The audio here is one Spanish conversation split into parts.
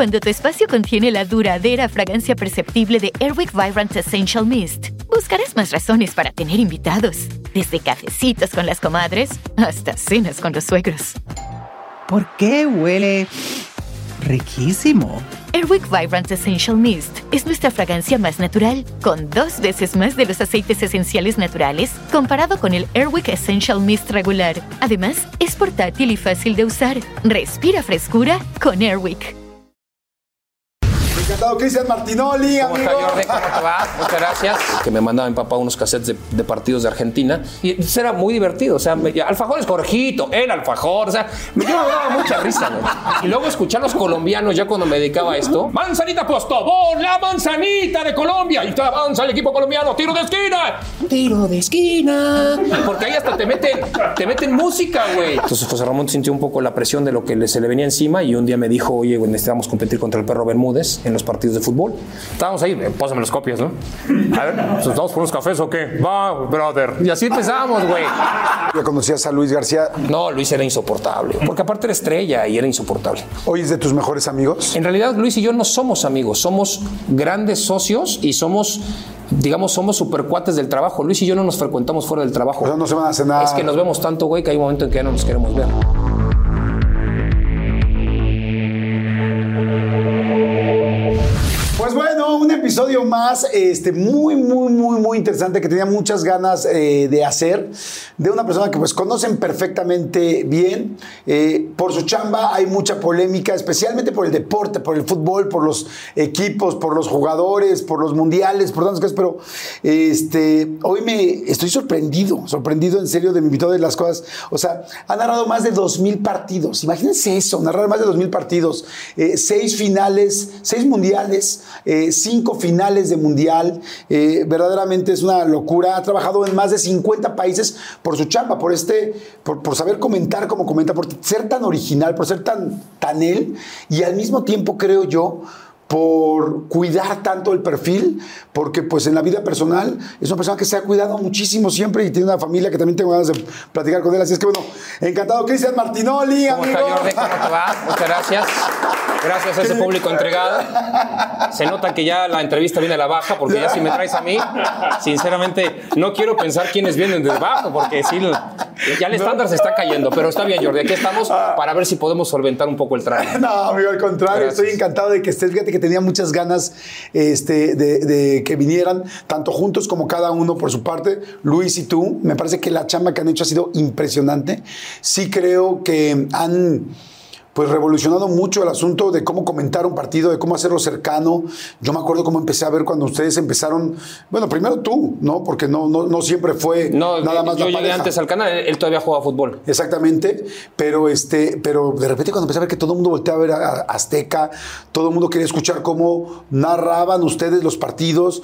Cuando tu espacio contiene la duradera fragancia perceptible de Airwick Vibrant Essential Mist, buscarás más razones para tener invitados, desde cafecitos con las comadres hasta cenas con los suegros. ¿Por qué huele riquísimo? Airwick Vibrant Essential Mist es nuestra fragancia más natural, con dos veces más de los aceites esenciales naturales comparado con el Airwick Essential Mist regular. Además, es portátil y fácil de usar. Respira frescura con Airwick. Encantado, Cristian Martinoli, ¿Cómo amigo. está, Jordi? ¿Cómo te va? Muchas gracias. Que me mandaba mi papá unos cassettes de, de partidos de Argentina. Y entonces era muy divertido. O sea, me, alfajores Jorgito, el alfajor. O sea, me yo me daba mucha risa, güey. Y luego escuchar a los colombianos ya cuando me dedicaba a esto. Manzanita Postobón, la manzanita de Colombia. Y avanza el equipo colombiano. Tiro de esquina. Tiro de esquina. Porque ahí hasta te meten, te meten música, güey. Entonces José Ramón sintió un poco la presión de lo que se le venía encima y un día me dijo, oye, güey, necesitamos competir contra el perro Bermúdez en los partidos de fútbol. Estábamos ahí, eh, pásame las copias, ¿no? A ver, ¿nos vamos por unos cafés o qué? Va, brother. Y así empezábamos, güey. ¿Ya conocías a Luis García? No, Luis era insoportable, porque aparte era estrella y era insoportable. ¿Hoy es de tus mejores amigos? En realidad, Luis y yo no somos amigos, somos grandes socios y somos, digamos, somos supercuates del trabajo. Luis y yo no nos frecuentamos fuera del trabajo. O sea, no se van a cenar. Es que nos vemos tanto, güey, que hay un momento en que ya no nos queremos ver. Más, este, muy, muy, muy, muy interesante que tenía muchas ganas eh, de hacer, de una persona que pues conocen perfectamente bien. Eh, por su chamba hay mucha polémica, especialmente por el deporte, por el fútbol, por los equipos, por los jugadores, por los mundiales, por tantas cosas, pero este, hoy me estoy sorprendido, sorprendido en serio de mi invitado de las cosas. O sea, ha narrado más de 2.000 partidos, imagínense eso, narrar más de 2.000 partidos, eh, seis finales, seis mundiales, cinco finales de mundial. Eh, verdaderamente es una locura. Ha trabajado en más de 50 países por su chamba, por este, por, por saber comentar como comenta, por ser tan original, por ser tan, tan él. Y al mismo tiempo, creo yo, por cuidar tanto el perfil, porque pues en la vida personal es una persona que se ha cuidado muchísimo siempre y tiene una familia que también tengo ganas de platicar con él. Así es que bueno, encantado, Cristian Martinoli, ¿Cómo amigo. está, Jordi? ¿Cómo te va? Muchas gracias. Gracias a ese público entregado. Se nota que ya la entrevista viene a la baja, porque ya si me traes a mí, sinceramente, no quiero pensar quiénes vienen desde abajo, porque sí, ya el estándar se está cayendo. Pero está bien, Jordi, aquí estamos para ver si podemos solventar un poco el traje. No, amigo, al contrario, Gracias. estoy encantado de que estés. Fíjate que tenía muchas ganas este, de, de que vinieran, tanto juntos como cada uno por su parte. Luis y tú, me parece que la chamba que han hecho ha sido impresionante. Sí creo que han pues revolucionado mucho el asunto de cómo comentar un partido, de cómo hacerlo cercano. Yo me acuerdo cómo empecé a ver cuando ustedes empezaron, bueno, primero tú, ¿no? Porque no, no, no siempre fue No, nada más yo la llegué pareja. antes al canal, él todavía jugaba fútbol. Exactamente, pero este, pero de repente cuando empecé a ver que todo el mundo volteaba a ver a a Azteca, todo el mundo quería escuchar cómo narraban ustedes los partidos,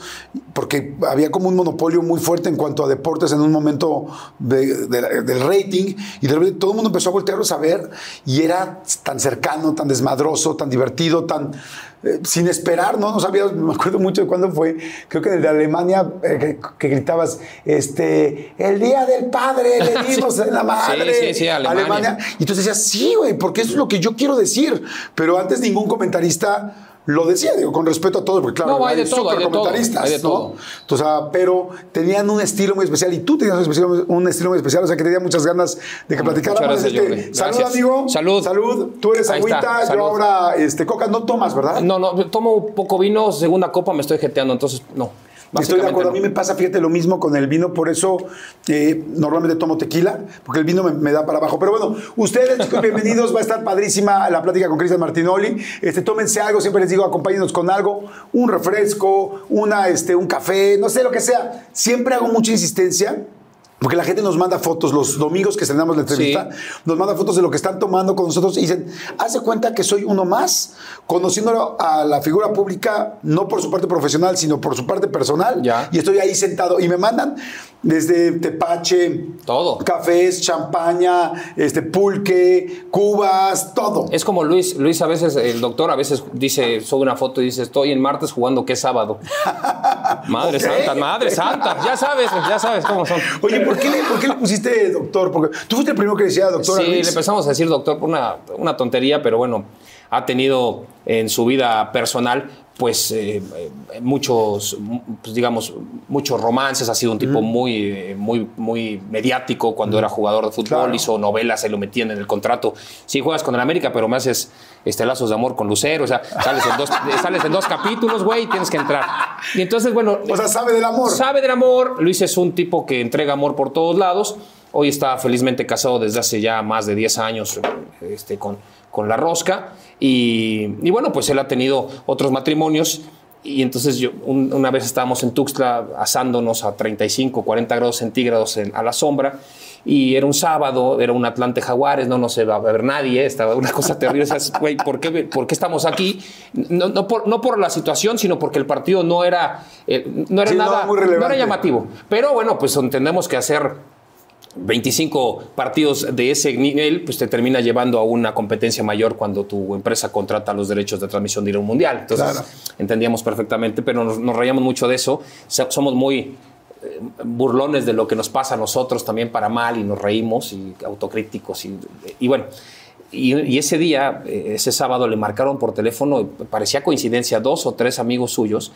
porque había como un monopolio muy fuerte en cuanto a deportes en un momento de- de- del rating, y de repente todo el mundo empezó a voltearlos a ver, y era tan cercano, tan desmadroso, tan divertido, tan eh, sin esperar, ¿no? No sabía, me acuerdo mucho de cuándo fue, creo que en el de Alemania, eh, que, que gritabas, este, el día del padre, le dimos en la madre. Sí, sí, sí, Alemania. Y entonces decías, sí, güey, porque eso es lo que yo quiero decir. Pero antes ningún comentarista lo decía, digo, con respeto a todos, porque claro, No, hay de todo, hay de todo, hay de ¿no? todo. Ah, pero tenían un estilo muy especial y tú tenías un, especial- un estilo muy especial, o sea que tenía muchas ganas de que platicáramos. Muchas gracias, Este, salud, amigo. Salud. Salud. Tú eres Ahí está, agüita, yo salud. ahora este, coca. No tomas, ¿verdad? No, no, tomo un poco vino, segunda copa, me estoy jeteando, entonces no. Estoy de acuerdo. A mí me pasa, fíjate, lo mismo con el vino. Por eso eh, normalmente tomo tequila, porque el vino me, me da para abajo. Pero bueno, ustedes, chicos, bienvenidos. Va a estar padrísima la plática con Cristian Martinoli. Este, tómense algo, siempre les digo, acompáñenos con algo. Un refresco, una, este, un café, no sé lo que sea. Siempre hago mucha insistencia. Porque la gente nos manda fotos, los domingos que estrenamos la entrevista, nos manda fotos de lo que están tomando con nosotros y dicen, hace cuenta que soy uno más, conociendo a la figura pública, no por su parte profesional, sino por su parte personal, Ya. y estoy ahí sentado y me mandan desde tepache, Todo. cafés, champaña, este pulque, cubas, todo. Es como Luis, Luis a veces, el doctor a veces dice, sube una foto y dice, estoy en martes jugando que es sábado. Madre santa, madre santa, ya sabes, ya sabes cómo son. Oye, ¿por qué, le, por qué le pusiste doctor? Porque tú fuiste el primero que decía doctor. a Sí, le empezamos a decir doctor por una, una tontería, pero bueno, ha tenido en su vida personal pues eh, eh, muchos, pues, digamos, muchos romances, ha sido un tipo muy, eh, muy, muy mediático cuando era jugador de fútbol, Claro. hizo novelas, se lo metían en el contrato. Sí, juegas con el América, pero me haces este, lazos de amor con Lucero, o sea, sales en dos, sales en dos capítulos, güey, y tienes que entrar. Y entonces, bueno, O sea, sabe del amor. Sabe del amor. Luis es un tipo que entrega amor por todos lados. Hoy está felizmente casado desde hace ya más de 10 años este, con, con la rosca. Y, y bueno, pues él ha tenido otros matrimonios. Y entonces yo, un- una vez estábamos en Tuxtla asándonos a 35, 40 grados centígrados en- a la sombra. Y era un sábado, era un Atlante Jaguares, no nos iba a ver nadie, estaba una cosa terrible. O sea, güey, ¿por qué, ¿por qué estamos aquí? No, no por, no por la situación, sino porque el partido no era, eh, no era Sí, no, nada, no relevante. era llamativo. Pero bueno, pues entendemos que hacer 25 partidos de ese nivel, pues te termina llevando a una competencia mayor cuando tu empresa contrata los derechos de transmisión de ir a un mundial. Entonces, Claro. entendíamos perfectamente, pero nos, nos reíamos mucho de eso. So- Somos muy eh, burlones de lo que nos pasa a nosotros también para mal y nos reímos y autocríticos y, y bueno. Y, y ese día, eh, ese sábado, le marcaron por teléfono, parecía coincidencia, dos o tres amigos suyos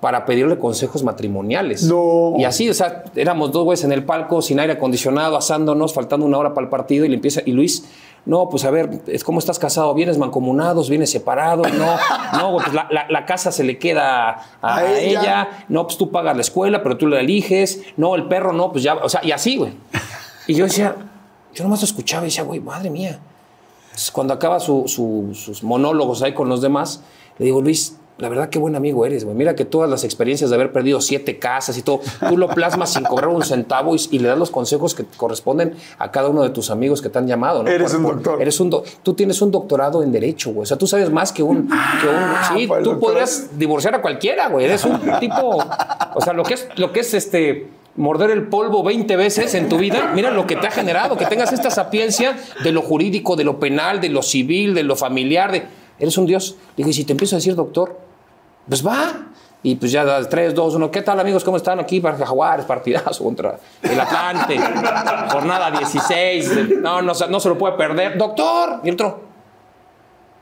para pedirle consejos matrimoniales. No. Y así, o sea, éramos dos güeyes en el palco, sin aire acondicionado, asándonos, faltando una hora para el partido, y le empieza, y Luis, no, pues a ver, es ¿cómo estás casado? ¿Vienes mancomunados? ¿Vienes separados? No, no, pues la, la- la casa se le queda a, A a ella. ella. no, pues tú pagas la escuela, pero tú la eliges, no, el perro no, pues ya, o sea, y así, güey. Y yo decía, yo nomás lo escuchaba y decía, güey, madre mía. Entonces, cuando acaba su- su- sus monólogos ahí con los demás, le digo, Luis, la verdad qué buen amigo eres, güey. Mira que todas las experiencias de haber perdido siete casas y todo, tú lo plasmas sin cobrar un centavo y, y le das los consejos que corresponden a cada uno de tus amigos que te han llamado. ¿no? Eres un doctor. Eres un do- tú tienes un doctorado en Derecho, güey. O sea, tú sabes más que un... que un- sí, pues, tú podrías divorciar a cualquiera, güey. Eres un tipo... O sea, lo que es, lo que es este morder el polvo 20 veces en tu vida, mira lo que te ha generado, que tengas esta sapiencia de lo jurídico, de lo penal, de lo civil, de lo familiar, de eres un dios. Dije, y si te empiezo a decir doctor, pues va. Y pues ya das 3, 2, 1. ¿Qué tal, amigos? ¿Cómo están aquí? Para Jaguares, partidazo contra el Atlante. Jornada 16. No, no, se- no se lo puede perder. Doctor. Y el otro.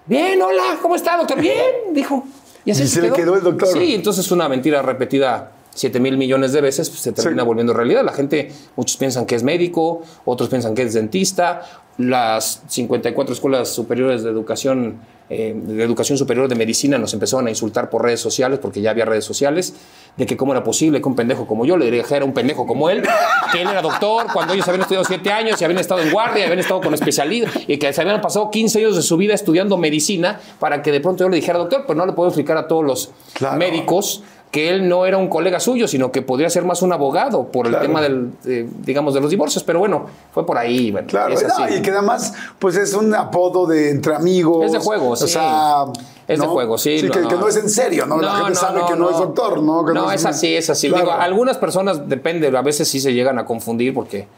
Bien, hola. ¿Cómo está, doctor? Bien, dijo. Y se le quedó el doctor. Sí, entonces una mentira repetida 7 mil millones de veces pues, se termina Sí. volviendo realidad. La gente, muchos piensan que es médico, otros piensan que es dentista. Las 54 escuelas superiores de educación, eh, de educación superior de medicina nos empezaron a insultar por redes sociales, porque ya había redes sociales, de que cómo era posible que un pendejo como yo le dijera a un pendejo como él, que él era doctor, cuando ellos habían estudiado 7 años y habían estado en guardia, y habían estado con especialidad, y que se habían pasado 15 años de su vida estudiando medicina para que de pronto yo le dijera doctor, pero no le puedo explicar a todos los Claro. médicos que él no era un colega suyo, sino que podría ser más un abogado por el Claro. tema del, de, digamos, de los divorcios. Pero bueno, fue por ahí. bueno, Claro, es no, así. y que además, pues es un apodo de entre amigos. Es de juego, O sí. sea, Es de juego, sí. que, que no es en serio, ¿no? La gente sabe que no, es doctor, ¿no? Que no, es así, es así. Claro. Digo, algunas personas, depende, a veces sí se llegan a confundir porque,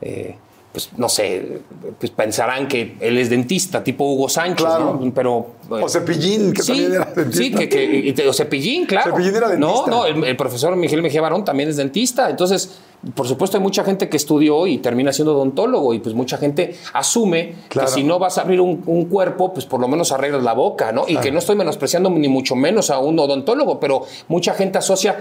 eh, pues no sé, pues pensarán que él es dentista, tipo Hugo Sánchez, Claro. ¿no? Pero. eh, O Cepillín, que sí, también era dentista. Sí, que, o Cepillín, claro. Cepillín era dentista. No, no, el, el profesor Miguel Mejía Barón también es dentista. Entonces, por supuesto, hay mucha gente que estudió y termina siendo odontólogo y pues mucha gente asume Claro. que si no vas a abrir un, un cuerpo, pues por lo menos arreglas la boca, ¿no? Y que no estoy menospreciando ni mucho menos a un odontólogo, pero mucha gente asocia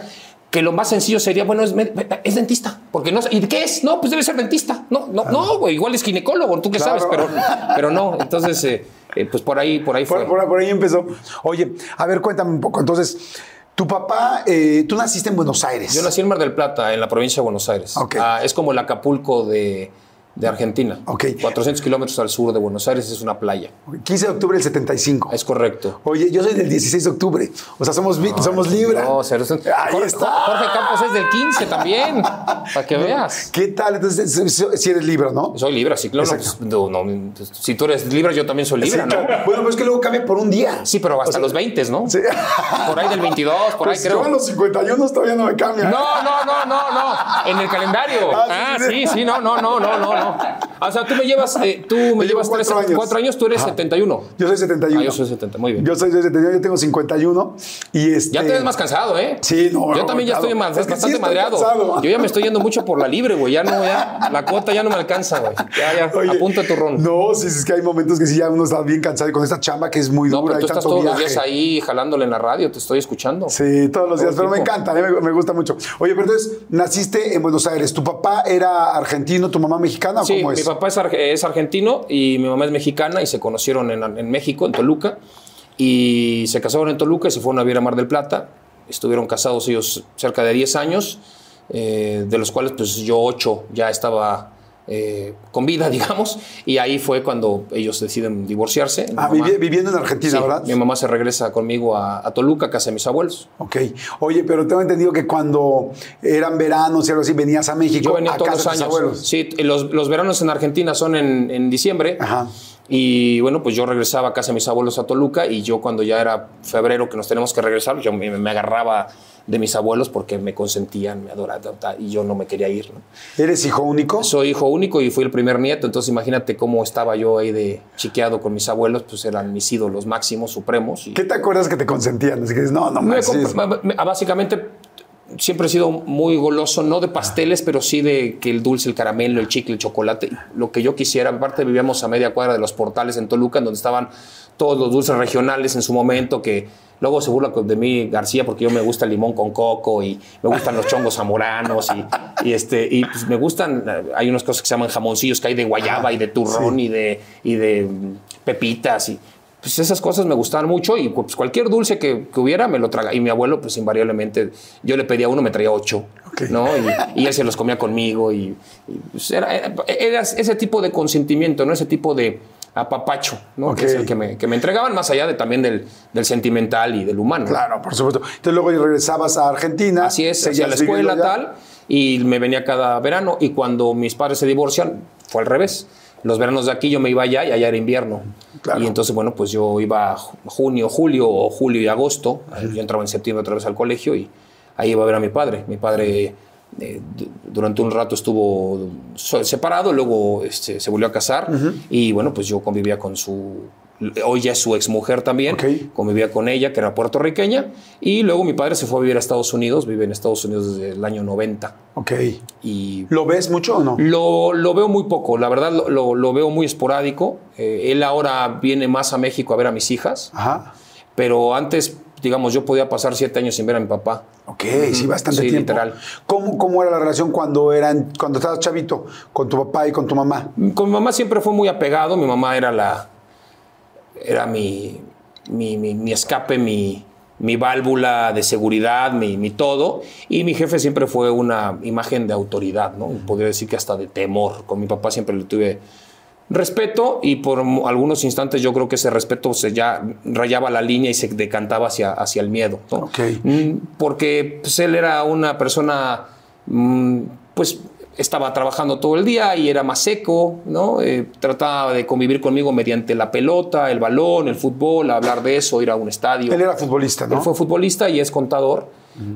que lo más sencillo sería, bueno, es, es dentista. Porque no, ¿Y qué es? No, pues debe ser dentista. No, no, no, güey, igual es ginecólogo, tú qué Claro. sabes, pero, pero no. Entonces, eh, eh, pues por ahí, por ahí fue. Por, por- por ahí empezó. Oye, a ver, cuéntame un poco. Entonces, tu papá, eh, tú naciste en Buenos Aires. Yo nací en Mar del Plata, en la provincia de Buenos Aires. Ok. Ah, es como el Acapulco de, de Argentina. Ok. 400 kilómetros al sur de Buenos Aires es una playa. 15 de octubre del 75. Es correcto. Oye, yo soy del 16 de octubre. O sea, somos, somos Libra. No, Ahí Jorge, está. Jorge Campos es del 15 también, para que veas. ¿Qué tal? Entonces, si- eres Libra, ¿no? Soy Libra, sí, claro. No, no, pues, si tú eres Libra, yo también soy Libra, ¿no? Bueno, pero es que luego cambia por un día. Sí, pero hasta O sea, los 20, ¿no? Sí. Por ahí del 22, por Pues ahí creo. Yo a los 51 todavía no me cambia. No, no, no, no, no. En el calendario. Ah, Ah, sí, sí. sí, sí, no, no, no, no, no, no. O sea, tú me llevas, eh, tú me llevas tres, cuatro años. cuatro años, tú eres Ajá. 71. Yo soy 71. Ah, yo soy 70, muy bien. Yo soy 71, yo tengo 51. Y este... Ya te ves más cansado, ¿eh? Sí, no, Yo también ya estoy más, Es que sí bastante estoy madreado. cansado. Yo ya me estoy yendo mucho por la libre, güey. Ya no, ya. La cuota ya no me alcanza, güey. Ya, ya. Oye, apunta tu ron. No, sí, es que hay momentos que sí ya uno está bien cansado y con esta chamba que es muy No, dura pero y tú estás todos los días ahí jalándole en la radio, te estoy escuchando. Sí, todos los días, pero me encanta, me, me gusta mucho. Oye, pero entonces, naciste en Buenos Aires. ¿Tu papá era argentino, tu mamá mexicana Sí, cómo es? mi papá es, arge- es argentino y mi mamá es mexicana y se conocieron en, en México, en Toluca. Y se casaron en Toluca y se fueron a vivir a Mar del Plata. Estuvieron casados ellos cerca de 10 años, eh, de los cuales pues yo 8 ya estaba eh, con vida, digamos. Y ahí fue cuando ellos deciden divorciarse. Ah, mamá- viviendo en Argentina, Sí, ¿verdad? Mi mamá se regresa conmigo a, a Toluca, casa de mis abuelos. Ok. Oye, pero tengo entendido que cuando eran veranos y algo así, venías a México Yo venía a todos casa los de tus años. abuelos. Sí, los, los veranos en Argentina son en, en diciembre. Ajá. Y bueno, pues yo regresaba a casa de mis abuelos a Toluca y yo cuando ya era febrero que nos tenemos que regresar, yo me, me agarraba de mis abuelos porque me consentían, me adoraban y yo no me quería ir. ¿no? ¿Eres hijo único? Soy hijo único y fui el primer nieto, entonces imagínate cómo estaba yo ahí de chiqueado con mis abuelos, pues eran mis ídolos máximos, supremos. Y ¿Qué te acuerdas que te consentían? Así que dices, no, no me me- básicamente siempre he sido muy goloso, no de pasteles, pero sí de que el dulce, el caramelo, el chicle, el chocolate, lo que yo quisiera. Aparte vivíamos a media cuadra de los portales en Toluca, en donde estaban todos los dulces regionales en su momento, que luego se burla de mí García porque yo me gusta el limón con coco y me gustan los chongos zamoranos y, y este y pues me gustan hay unas cosas que se llaman jamoncillos que hay de guayaba y de turrón y de y de pepitas y pues esas cosas me gustaban mucho y pues cualquier dulce que, que hubiera me lo traga. Y mi abuelo, pues invariablemente, yo le pedía uno, me traía ocho. ¿no? Y, y él se los comía conmigo y, y, pues, era, era- era ese tipo de consentimiento, ¿no? Ese tipo de apapacho, ¿no? Que es Ok. el que me, que me entregaban más allá de también del, del sentimental y del humano. ¿no? Claro, por supuesto. Entonces luego regresabas a Argentina. Así es, hacia la escuela tal, y me venía cada verano. Y cuando mis padres se divorcian, fue al revés. Los veranos de aquí yo me iba allá y allá era invierno. Claro. Y entonces, bueno, pues yo iba ju- junio, julio o julio y agosto. Yo entraba en septiembre otra vez al colegio y ahí iba a ver a mi padre. Mi padre eh, du- durante un rato estuvo separado, luego este, se volvió a casar y bueno, pues yo convivía con su... Hoy ya es su exmujer también, Ok. convivía con ella, que era puertorriqueña, y luego mi padre se fue a vivir a Estados Unidos, vive en Estados Unidos desde el año 90. Ok. Y ¿Lo ves mucho o no? lo, lo veo muy poco, la verdad lo, lo- lo veo muy esporádico. Eh, él ahora viene más a México a ver a mis hijas, Ajá. pero antes, digamos, yo podía pasar siete años sin ver a mi papá. Ok, sí, bastante Sí, tiempo. literal. ¿Cómo, ¿Cómo era la relación cuando eran, cuando estabas chavito, con tu papá y con tu mamá? Con mi mamá siempre fue muy apegado, mi mamá era la era mi, mi, mi- mi escape, mi, mi válvula de seguridad, mi, mi todo, y mi jefe siempre fue una imagen de autoridad, ¿no? Podría decir que hasta de temor. Con mi papá siempre le tuve respeto y por algunos instantes yo creo que ese respeto se ya rayaba la línea y se decantaba hacia, hacia el miedo. ¿no? Mm, Porque pues, él era una persona, mm, pues estaba trabajando todo el día y era más seco, ¿no? Eh, trataba de convivir conmigo mediante la pelota, el balón, el fútbol, hablar de eso, ir a un estadio. Él era futbolista, ¿no? Él fue futbolista y es contador.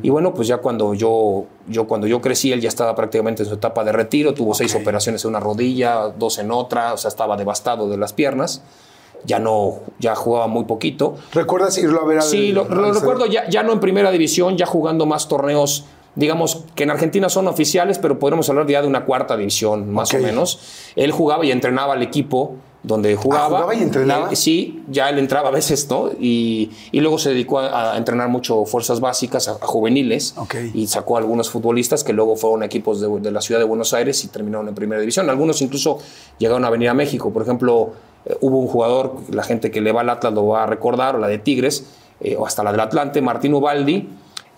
Y bueno, pues ya cuando yo, yo, cuando yo crecí, él ya estaba prácticamente en su etapa de retiro, tuvo seis operaciones en una rodilla, dos en otra, o sea, estaba devastado de las piernas. Ya no, ya jugaba muy poquito. ¿Recuerdas irlo a ver al Sí, lo, lo al- recuerdo ya, ya no en primera división, ya jugando más torneos, digamos que en Argentina son oficiales, pero podremos hablar ya de una cuarta división, más o menos. Él jugaba y entrenaba al equipo donde jugaba. Ah, ¿jugaba y entrenaba? Sí, ya él entraba a veces, ¿no? Y, y luego se dedicó a, a entrenar mucho fuerzas básicas, a, a juveniles, Ok. y sacó a algunos futbolistas que luego fueron equipos de, de la ciudad de Buenos Aires y terminaron en primera división. Algunos incluso llegaron a venir a México. Por ejemplo, eh, hubo un jugador, la gente que le va al Atlas lo va a recordar, o la de Tigres, eh, o hasta la del Atlante, Martín Ubaldi,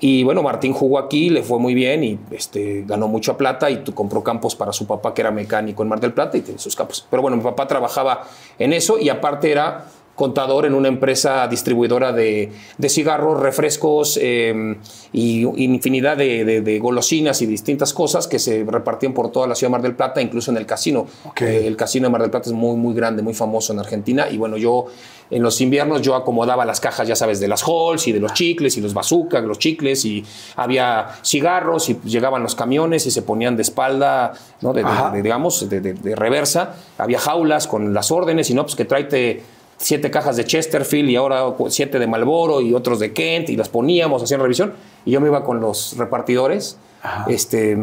Y bueno, Martín jugó aquí, le fue muy bien y este, ganó mucha plata y compró campos para su papá que era mecánico en Mar del Plata y tiene sus campos. Pero bueno, mi papá trabajaba en eso y aparte era contador en una empresa distribuidora de, de cigarros, refrescos eh, y infinidad de, de- de golosinas y distintas cosas que se repartían por toda la ciudad de Mar del Plata, incluso en el casino. Eh, el casino de Mar del Plata es muy, muy grande, muy famoso en Argentina. Y bueno, yo en los inviernos yo acomodaba las cajas, ya sabes, de las halls y de los chicles y los bazookas, los chicles y había cigarros y llegaban los camiones y se ponían de espalda, ¿no? de, digamos, de reversa. Había jaulas con las órdenes y no, pues que tráete siete cajas de Chesterfield y ahora siete de Malboro y otros de Kent y las poníamos, hacían revisión. Y yo me iba con los repartidores. Este,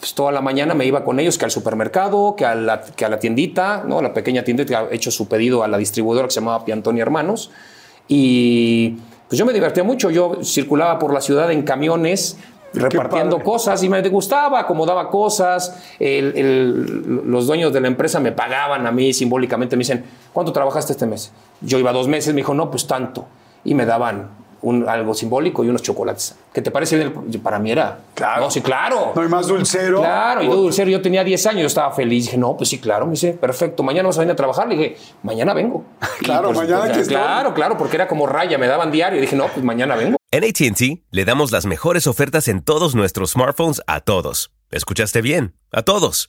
pues toda la mañana me iba con ellos que al supermercado, que a la, que a la tiendita, ¿no? la pequeña tienda que ha hecho su pedido a la distribuidora que se llamaba Piantoni Hermanos. Y pues yo me divertía mucho. Yo circulaba por la ciudad en camiones repartiendo cosas y me gustaba, acomodaba cosas. El- el- los dueños de la empresa me pagaban a mí simbólicamente. Me dicen, ¿cuánto trabajaste este mes? Yo iba dos meses, me dijo, no, pues tanto. Y me daban un, algo simbólico y unos chocolates. ¿Qué te parece Para mí era. Claro. No, sí, claro. No hay más dulcero. Claro, y yo dulcero, yo tenía 10 años, yo estaba feliz. Dije, no, pues sí, claro. Me dice, perfecto, mañana vas a venir a trabajar. Le dije, mañana vengo. Claro, mañana aquí estoy. Claro, claro, porque era como raya, me daban diario. Y dije, no, pues mañana vengo. En ATT le damos las mejores ofertas en todos nuestros smartphones a todos. ¿Escuchaste bien? A todos.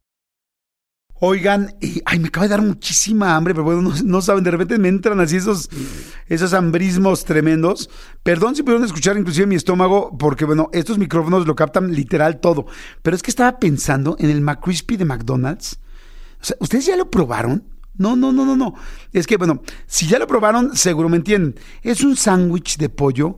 Oigan, y, ay, me acaba de dar muchísima hambre, pero bueno, no, saben, de repente me entran así esos, esos hambrismos tremendos. Perdón si pudieron escuchar inclusive mi estómago, porque bueno, estos micrófonos lo captan literal todo. Pero es que estaba pensando en el McCrispy de McDonald's. O sea, ¿ustedes ya lo probaron? No, no, no, no, no. Es que, bueno, si ya lo probaron, seguro me entienden. Es un sándwich de pollo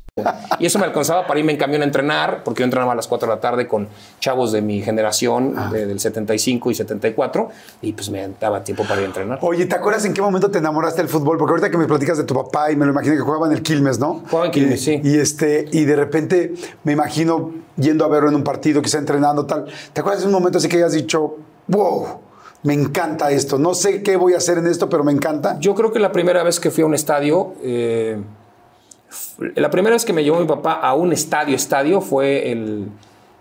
Y eso me alcanzaba para irme en camión a entrenar, porque yo entrenaba a las 4 de la tarde con chavos de mi generación, de- del 75 y 74, y pues me daba tiempo para ir a entrenar. Oye, ¿te acuerdas en qué momento te enamoraste del fútbol? Porque ahorita que me platicas de tu papá y me lo imagino que jugaba en el Quilmes, ¿no? Jugaba en Quilmes, y, sí. Y, este, y de repente me imagino yendo a verlo en un partido, quizá entrenando, tal. ¿Te acuerdas de un momento así que hayas dicho, wow, me encanta esto? No sé qué voy a hacer en esto, pero me encanta. Yo creo que la primera vez que fui a un estadio, eh, la primera vez que me llevó mi papá a un estadio, estadio, fue el,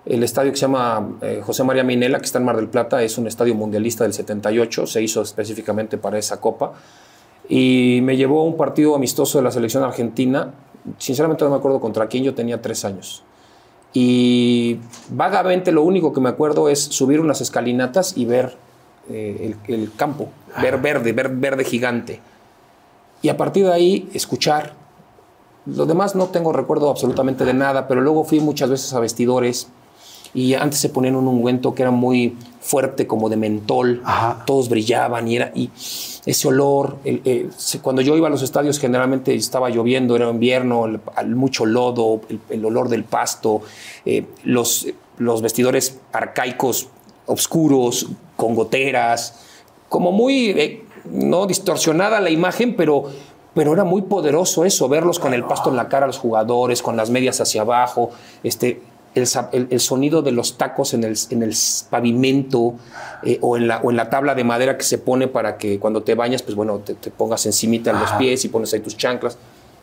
el estadio que se llama eh, José María Minela, que está en Mar del Plata. Es un estadio mundialista del 78, se hizo específicamente para esa copa. Y me llevó a un partido amistoso de la selección argentina. Sinceramente no me acuerdo contra quién, yo tenía tres años. Y vagamente lo único que me acuerdo es subir unas escalinatas y ver eh, el, el campo, ver verde, ver verde gigante. Y a partir de ahí escuchar. Lo demás no tengo recuerdo absolutamente de nada, pero luego fui muchas veces a vestidores y antes se ponían un ungüento que era muy fuerte, como de mentol. Ajá. Todos brillaban y era y ese olor. el- el- se- cuando yo iba a los estadios, generalmente estaba lloviendo, era invierno, el- mucho lodo, el, el olor del pasto, eh, los, los vestidores arcaicos, oscuros, con goteras, como muy eh, no distorsionada la imagen, pero, pero era muy poderoso eso, verlos con el pasto en la cara a los jugadores, con las medias hacia abajo, este, el, el sonido de los tacos en el, en el pavimento eh, o, en la, o en la tabla de madera que se pone para que cuando te bañas, pues bueno, te, te pongas encimita en los pies y pones ahí tus chanclas.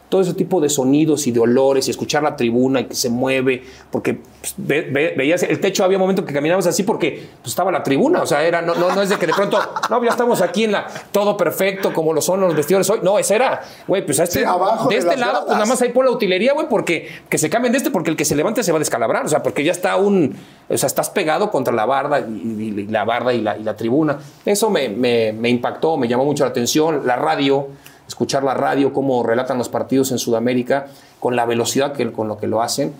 Todo ese tipo de sonidos y de olores y escuchar la tribuna y que se mueve, porque pues, ve- ve- veías el techo, había momentos que caminabas así porque pues, estaba la tribuna, o sea, era, no, no, no es de que de pronto, no, ya estamos aquí en la, todo perfecto como lo son los vestidores hoy, no, ese era, güey, pues este, Sí, abajo de de este lado, pues nada más ahí pon la utilería, güey, porque que se cambien de este, porque el que se levante se va a descalabrar, o sea, porque ya está un, o sea, estás pegado contra la barda y, y- y la barda y la, y la tribuna. Eso me, me- me impactó, me llamó mucho la atención. La radio, escuchar la radio, cómo relatan los partidos en Sudamérica, con la velocidad que, con lo que lo hacen,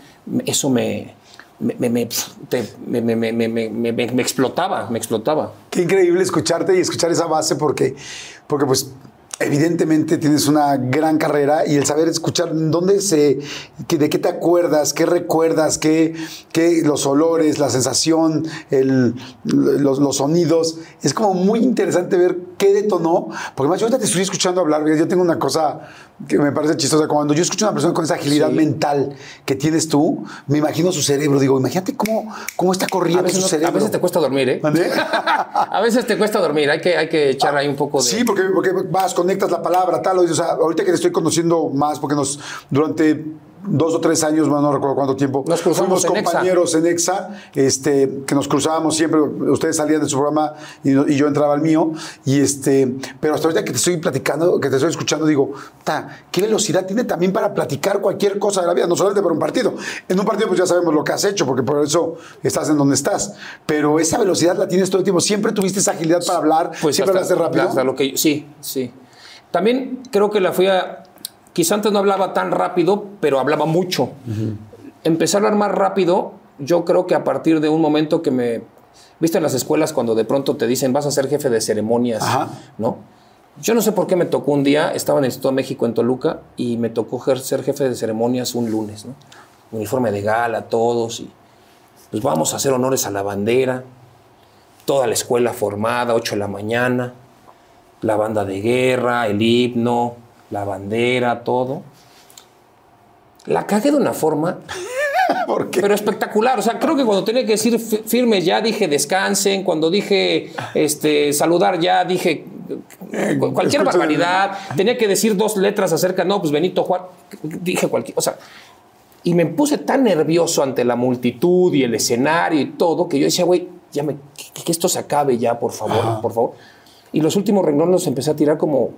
eso me, me, me- te- me- me explotaba, me explotaba. Qué increíble escucharte y escuchar esa base porque, porque pues evidentemente tienes una gran carrera y el saber escuchar dónde se, de qué te acuerdas, qué recuerdas, qué, qué los olores, la sensación, el- los, los sonidos, es como muy interesante ver qué detonó, porque más yo ahorita te estoy escuchando hablar, yo tengo una cosa que me parece chistosa, cuando yo escucho a una persona con esa agilidad Sí. mental que tienes tú, me imagino su cerebro, digo, imagínate cómo, cómo está A corriendo veces, su no- a cerebro. veces te cuesta dormir, ¿eh? ¿Mandé? a veces te cuesta dormir, hay que, hay que echar ahí un poco de... Sí, porque, porque vas, conectas la palabra, tal. O sea, ahorita que te estoy conociendo más, porque nos durante dos o tres años, bueno, no recuerdo cuánto tiempo, Nos cruzamos fuimos en Exa. compañeros en EXA, este, que nos cruzábamos siempre, ustedes salían de su programa y, y yo entraba al mío, y este, pero hasta ahorita que te estoy platicando, que te estoy escuchando, digo, ta, qué velocidad tiene también para platicar cualquier cosa de la vida, no solamente para un partido. En un partido pues ya sabemos lo que has hecho, porque por eso estás en donde estás, pero esa velocidad la tienes todo el tiempo, siempre tuviste esa agilidad para hablar, Pues siempre hasta- hablaste rápido. hasta lo que, sí, sí. También creo que la fui a... Quizá antes no hablaba tan rápido, pero hablaba mucho. Empecé a hablar más rápido, yo creo que a partir de un momento que me... ¿Viste en las escuelas cuando de pronto te dicen vas a ser jefe de ceremonias? Ajá. ¿No? Yo no sé por qué me tocó un día, estaba en el Instituto de México en Toluca y me tocó ser jefe de ceremonias un lunes, ¿no? Uniforme de gala, todos, y pues vamos a hacer honores a la bandera, toda la escuela formada, 8 de la mañana, la banda de guerra, el himno, la bandera, todo. La cagué de una forma, ¿Por qué? pero espectacular. O sea, creo que cuando tenía que decir fi- firmes ya dije descansen, cuando dije este, saludar ya dije cu- cualquier barbaridad. Tenía que decir dos letras acerca, no, pues Benito Juan, dije cualquier, o sea, y me puse tan nervioso ante la multitud y el escenario y todo que yo decía, güey, ya me, que, que esto se acabe ya, por favor, por favor. Y los últimos renglones los empecé a tirar como...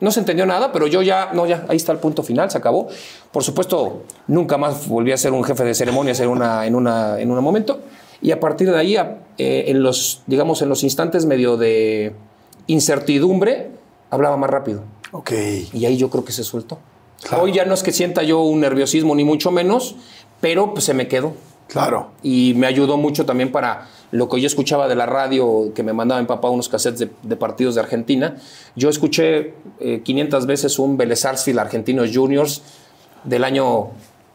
No se entendió nada, pero yo ya, no, ya, ahí está el punto final, se acabó. Por supuesto, nunca más volví a ser un jefe de ceremonias en, una, en, una, en un momento. Y a partir de ahí, a- eh, en los, digamos, en los instantes medio de incertidumbre, hablaba más rápido. Ok. Y ahí yo creo que se soltó. Hoy ya no es que sienta yo un nerviosismo, ni mucho menos, pero pues se me quedó. Claro. Y me ayudó mucho también para lo que yo escuchaba de la radio, que me mandaba mi papá unos cassettes de, de partidos de Argentina. Yo escuché eh, 500 veces un Vélez Sarsfield Argentinos Juniors del año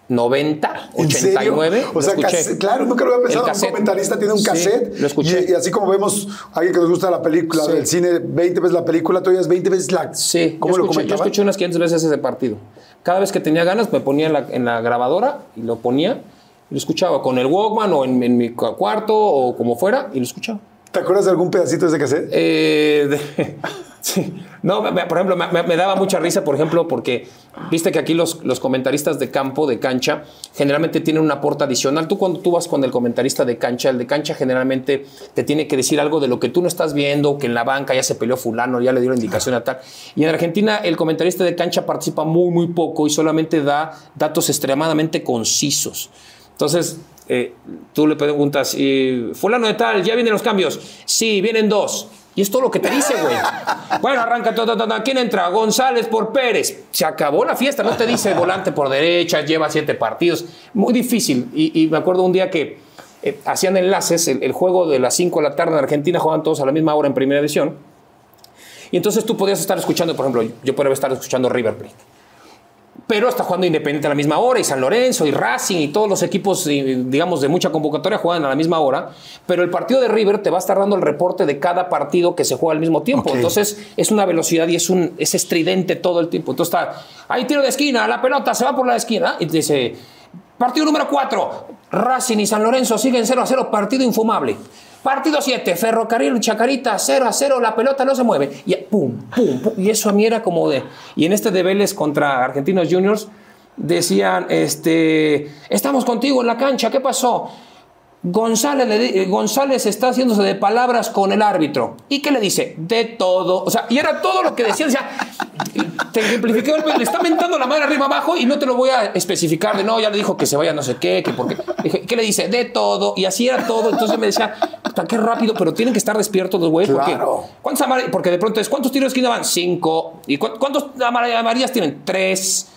90, ¿En serio? 89. O lo sea, escuché. claro, nunca lo había pensado. Un comentarista tiene un Sí, cassette. lo escuché. Y, y así como vemos a alguien que nos gusta la película, Sí. del cine, 20 veces la película, tú oías 20 veces la. Sí, ¿Cómo yo lo escuché, yo comentaban? escuché unas 500 veces ese partido. Cada vez que tenía ganas me ponía en la, en la grabadora y lo ponía lo escuchaba con el Walkman o en, en mi cu- cuarto o como fuera y lo escuchaba. ¿Te acuerdas de algún pedacito de ese cassette? Eh, de- sí. No, me- por ejemplo, me, daba mucha risa, por ejemplo, porque viste que aquí los, los comentaristas de campo, de cancha, generalmente tienen un aporte adicional. Tú cuando tú vas con el comentarista de cancha, el de cancha generalmente te tiene que decir algo de lo que tú no estás viendo, que en la banca ya se peleó fulano, ya le dio la indicación a tal. Y en Argentina el comentarista de cancha participa muy, muy poco y solamente da datos extremadamente concisos. Entonces, eh, tú le preguntas, eh, fulano de tal, ¿ya vienen los cambios? Sí, vienen dos. Y es todo lo que te dice, güey. Bueno, arranca, ta, ta. ¿quién entra? González por Pérez. Se acabó la fiesta, no te dice volante por derecha, lleva siete partidos. Muy difícil. Y, y me acuerdo un día que eh, hacían enlaces, el, el juego de las 5 de la tarde en Argentina, juegan todos a la misma hora en primera división. Y entonces tú podías estar escuchando, por ejemplo, yo podría estar escuchando River Plate pero está jugando Independiente a la misma hora y San Lorenzo y Racing y todos los equipos, digamos, de mucha convocatoria juegan a la misma hora, pero el partido de River te va a estar dando el reporte de cada partido que se juega al mismo tiempo. Entonces es una velocidad y es, un, es estridente todo el tiempo. Entonces está, hay tiro de esquina, la pelota se va por la esquina y dice, partido número 4, Racing y San Lorenzo siguen 0 a 0, partido infumable. Partido 7, Ferrocarril, Chacarita, 0 a 0, la pelota no se mueve. Y pum, pum. Y eso a mí era como de. Y en este de Vélez contra Argentinos Juniors decían: este, Estamos contigo en la cancha, ¿qué pasó? González, le eh, González está haciéndose de palabras con el árbitro. ¿Y qué le dice? De todo. O sea, y era todo lo que decía. O sea, te ejemplifiqué, le está mentando la madre arriba abajo y no te lo voy a especificar de no, ya le dijo que se vaya no sé qué, que porque. ¿Qué le dice? De todo. Y así era todo. Entonces me decía, puta, qué rápido, pero tienen que estar despiertos los güeyes. Claro. Porque, ¿cuántos amar- porque de pronto es, ¿cuántos tiros de esquina van? Cinco. ¿Y cu- cuántos amar- amarillas tienen? Tres.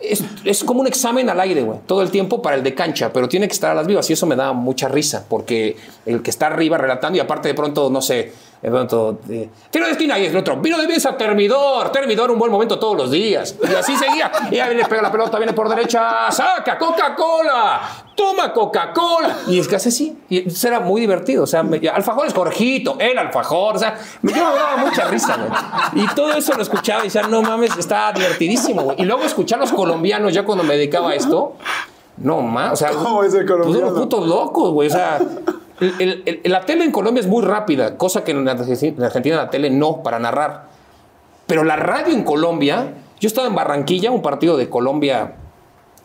Es, es como un examen al aire, güey, todo el tiempo para el de cancha, pero tiene que estar a las vivas y eso me da mucha risa, porque el que está arriba relatando y aparte de pronto, no sé, de pronto, eh, tiro de esquina y el otro, vino de mesa, termidor, termidor, un buen momento todos los días. Y así seguía. Y ya viene, pega la pelota, viene por derecha, saca, Coca-Cola, toma Coca-Cola. Y es que hace así. Y eso era muy divertido. O sea, me- alfajor es Jorgito, el alfajor. O sea, me, yo me daba mucha risa, güey. Y todo eso lo escuchaba y decía, no mames, está divertidísimo, güey. Y luego escuchar a los colombianos ya cuando me dedicaba a esto. No más, o sea, ¿Cómo es el pues colombiano? unos putos locos, güey. O sea, la tele en Colombia es muy rápida, cosa que en Argentina, en Argentina la tele no para narrar. Pero la radio en Colombia, yo estaba en Barranquilla, un partido de Colombia,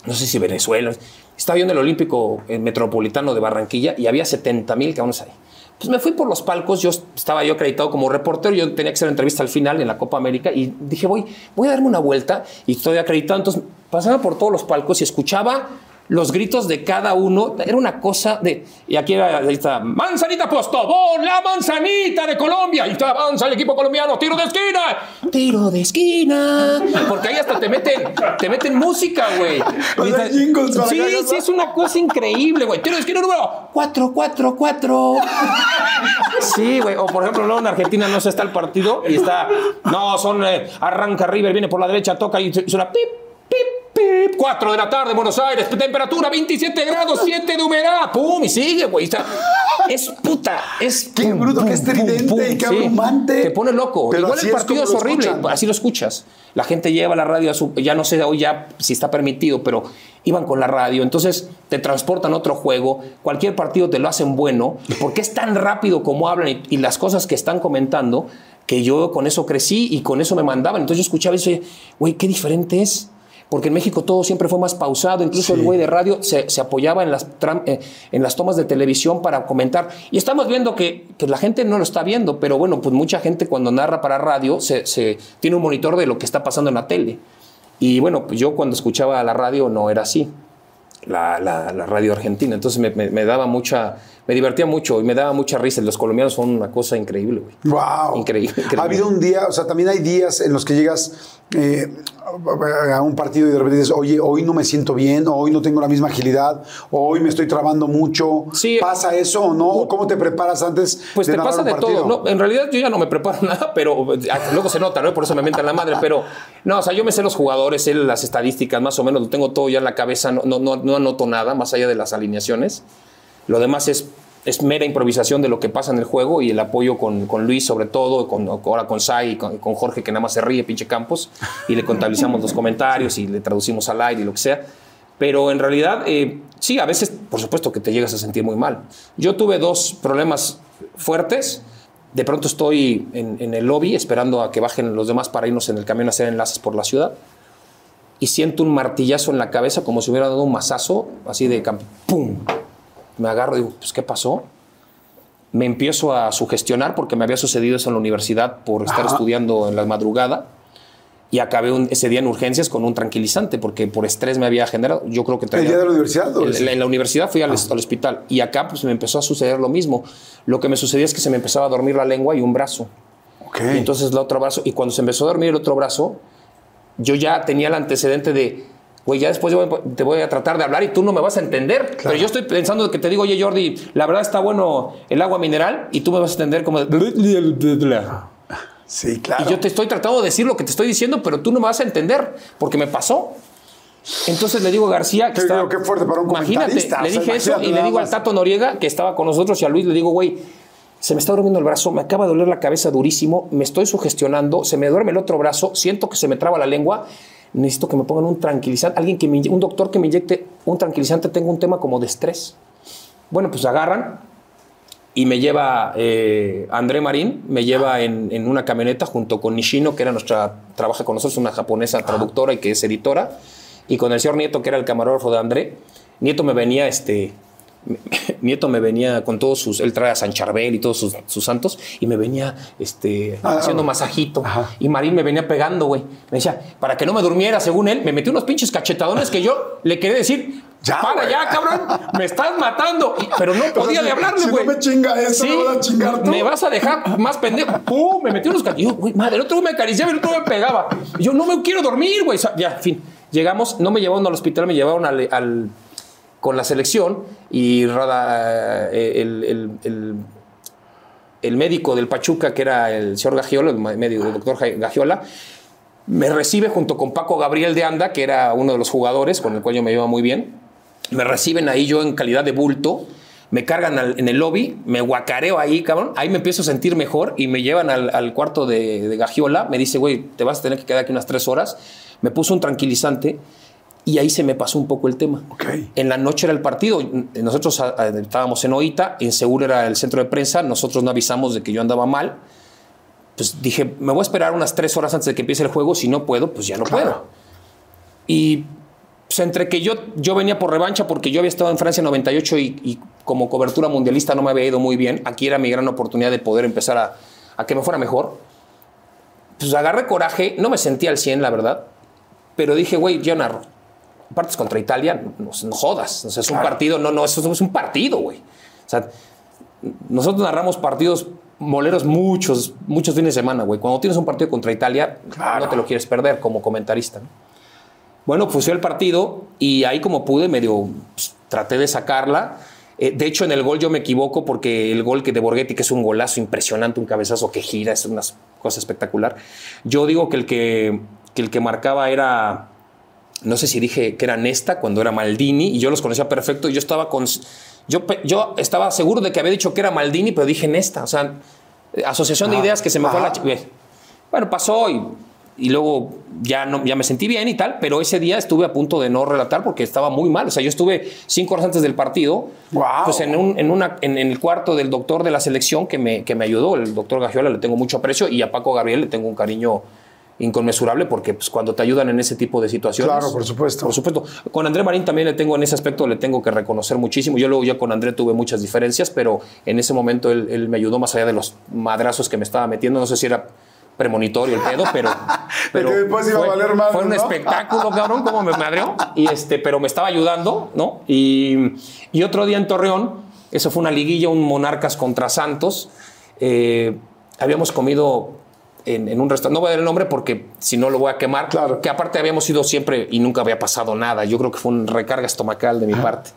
no sé si Venezuela, estaba viendo el Olímpico eh, Metropolitano de Barranquilla y había 70 mil cabrones ahí. Pues me fui por los palcos, yo estaba yo acreditado como reportero, yo tenía que hacer entrevista al final en la Copa América y dije, voy, voy a darme una vuelta y estoy acreditado. Entonces pasaba por todos los palcos y escuchaba los gritos de cada uno. Era una cosa de... Y aquí era, ahí está, Manzanita Postobón, la manzanita de Colombia. Y está, avanza el equipo colombiano, tiro de esquina. Tiro de esquina. Porque ahí hasta te meten, te meten música, güey. Sí, sí, es una cosa increíble, güey. Tiro de esquina número 444. Sí, güey. O por ejemplo, luego en Argentina no se está el partido y está. No, son. eh, arranca River, viene por la derecha, toca y suena pip, pip, pip. 4 de la tarde, Buenos Aires. Temperatura 27 grados, 7 de humedad. Pum, y sigue, güey. Está- Es puta. Es. Qué pum, bruto, pum, qué estridente qué sí. abrumante. Te pone loco. Pero Igual el partido es, horrible. escuchan. Así lo escuchas. La gente lleva la radio a su. Ya no sé hoy ya si está permitido, pero iban con la radio. Entonces te transportan a otro juego. Cualquier partido te lo hacen bueno. Porque es tan rápido como hablan y, y las cosas que están comentando que yo con eso crecí y con eso me mandaban. Entonces yo escuchaba y decía, güey, qué diferente es. Porque en México todo siempre fue más pausado. Incluso el güey de radio se, se apoyaba en las, tram- eh, en las tomas de televisión para comentar. Y estamos viendo que, la gente no lo está viendo, pero bueno, pues mucha gente cuando narra para radio se, se- tiene un monitor de lo que está pasando en la tele. Y bueno, pues yo cuando escuchaba la radio no era así, la, la- la radio argentina. Entonces me, me- me daba mucha, me divertía mucho y me daba mucha risa. Los colombianos son una cosa increíble, güey. Wow. Increíble, increíble. Ha habido un día, o sea, también hay días en los que llegas eh, a un partido y de repente dices, oye, hoy no me siento bien, o hoy no tengo la misma agilidad, o hoy me estoy trabando mucho. Sí. ¿Pasa eso o no? ¿O ¿Cómo te preparas antes Pues de te narrar pasa de todo. No, en realidad yo ya no me preparo nada, pero ah, luego se nota, ¿no? Por eso me mentan la madre. Pero no, o sea, yo me sé los jugadores, sé las estadísticas, más o menos, lo tengo todo ya en la cabeza, no, no, no anoto nada más allá de las alineaciones. Lo demás es, es mera improvisación de lo que pasa en el juego y el apoyo con, con Luis, sobre todo, con, ahora con Sai y con, Jorge, que nada más se ríe, pinche Campos, y le contabilizamos los comentarios y le traducimos al aire y lo que sea. Pero en realidad, eh, sí, a veces, por supuesto, que te llegas a sentir muy mal. Yo tuve dos problemas fuertes. De pronto estoy en, el lobby esperando a que bajen los demás para irnos en el camión a hacer enlaces por la ciudad. Y siento un martillazo en la cabeza como si hubiera dado un mazazo, así de ¡pum! Me agarro y digo, pues, ¿qué pasó? Me empiezo a sugestionar porque me había sucedido eso en la universidad por estar estudiando en la madrugada y acabé un- ese día en urgencias con un tranquilizante porque por estrés me había generado. Yo creo que ¿El día de la universidad? o en, la universidad fui al, al hospital y acá pues me empezó a suceder lo mismo. Lo que me sucedía es que se me empezaba a dormir la lengua y un brazo. Ok. Y entonces el otro brazo, y cuando se empezó a dormir el otro brazo, yo ya tenía el antecedente de, güey, ya después te voy a tratar de hablar y tú no me vas a entender. Pero yo estoy pensando que te digo, oye Jordi, la verdad está bueno el agua mineral y tú me vas a entender como... de- Sí, claro. y yo te estoy tratando de decir lo que te estoy diciendo, pero tú no me vas a entender porque me pasó. Entonces le digo a García que qué fuerte para un Imagínate, le o sea, dije eso y le digo al. Tato Noriega que estaba con nosotros y a Luis le digo, güey, se me está durmiendo el brazo, me acaba de doler la cabeza durísimo, me estoy sugestionando, se me duerme el otro brazo, siento que se me traba la lengua. Necesito que me pongan un tranquilizante, alguien que me, un doctor que me inyecte un tranquilizante, tengo un tema como de estrés. Bueno, pues agarran y me lleva eh, André Marín, me lleva en, en una camioneta junto con Nishino, que era nuestra, trabaja con nosotros, una japonesa traductora y que es editora, y con el señor Nieto, que era el camarógrafo de André. Nieto me venía, este, Nieto me venía con todos sus, él trae a San Charbel y todos sus, sus santos, y me venía este, Ah, haciendo ah. masajito. Ajá. Y Marín me venía pegando, güey. Me decía, para que no me durmiera, según él, me metió unos pinches cachetadones que yo le quería decir, Ya, para güey. ya, cabrón, me estás matando. Y- pero no podía si- de hablarle, si no güey. me chinga esto, ¿me vas a chingar tú? Me vas a dejar más pendejo. ¡Pum! Me metió unos cachetadones. Güey, madre, el otro me acariciaba y el otro me pegaba. Y yo no me quiero dormir, güey. O sea, Ya, en fin. Llegamos, no me llevaron al hospital, me llevaron al- al con la selección y eh, el, médico del Pachuca, que era el señor Gagiola, el médico, doctor Gagiola, me recibe junto con Paco Gabriel de Anda, que era uno de los jugadores con el cual yo me iba muy bien. Me reciben ahí yo en calidad de bulto, me cargan en el lobby, me guacareo ahí, cabrón. Ahí me empiezo a sentir mejor y me llevan al, cuarto de, de. Me dice, güey, te vas a tener que quedar aquí unas tres horas. Me puso un tranquilizante y ahí se me pasó un poco el tema. Ok. En la noche era el partido. Nosotros a- a- estábamos en Oita, en Seúl era el centro de prensa. Nosotros no avisamos de que yo andaba mal. Pues dije, me voy a esperar unas tres horas antes de que empiece el juego. Si no puedo, pues ya no Claro. puedo. Y pues, entre que yo, yo venía por revancha porque yo había estado en Francia en 98 y, y como cobertura mundialista no me había ido muy bien. Aquí era mi gran oportunidad de poder empezar a, a que me fuera mejor. Pues agarré coraje. No me sentía al 100, la verdad. Pero dije, güey, yo narro. Partes contra Italia, no, no jodas. O sea, es un partido, no, no, eso es un partido, güey. O sea, nosotros narramos partidos moleros muchos, muchos fines de semana, güey. Cuando tienes un partido contra Italia, Claro. no te lo quieres perder como comentarista. ¿no? Bueno, pues al partido y ahí como pude, medio pues, traté de sacarla. Eh, de hecho, en el gol yo me equivoco porque el gol que de Borghetti, que es un golazo impresionante, un cabezazo que gira, es una cosa espectacular. Yo digo que el que, que el que marcaba era, no sé si dije que era Nesta cuando era Maldini y yo los conocía perfecto y yo estaba con... Yo, yo estaba seguro de que había dicho que era Maldini, pero dije Nesta. O sea, asociación de Ah, ideas que se me fue a la... ch- Bueno, pasó y, y luego ya, no, ya me sentí bien y tal, pero ese día estuve a punto de no relatar porque estaba muy mal. O sea, yo estuve cinco horas antes del partido, pues en, un- en una, en, en el cuarto del doctor de la selección que me, que me ayudó, el doctor Gagiola, le tengo mucho aprecio y a Paco Gabriel le tengo un cariño inconmensurable porque pues, cuando te ayudan en ese tipo de situaciones. Claro, por supuesto. Por supuesto. Con André Marín también le tengo en ese aspecto, le tengo que reconocer muchísimo. Yo luego ya con André tuve muchas diferencias, pero en ese momento él, él me ayudó más allá de los madrazos que me estaba metiendo. No sé si era premonitorio el pedo, pero. pero después iba a fue, valer madre, fue un ¿no? espectáculo, cabrón, cómo me madreó. Y este, pero me estaba ayudando, ¿no? Y, y otro día en Torreón, eso fue una liguilla, un Monarcas contra Santos. eh, habíamos comido en, en un restaurante, no voy a dar el nombre porque si no lo voy a quemar, Claro. que aparte habíamos ido siempre y nunca había pasado nada. Yo creo que fue un recarga estomacal de mi parte.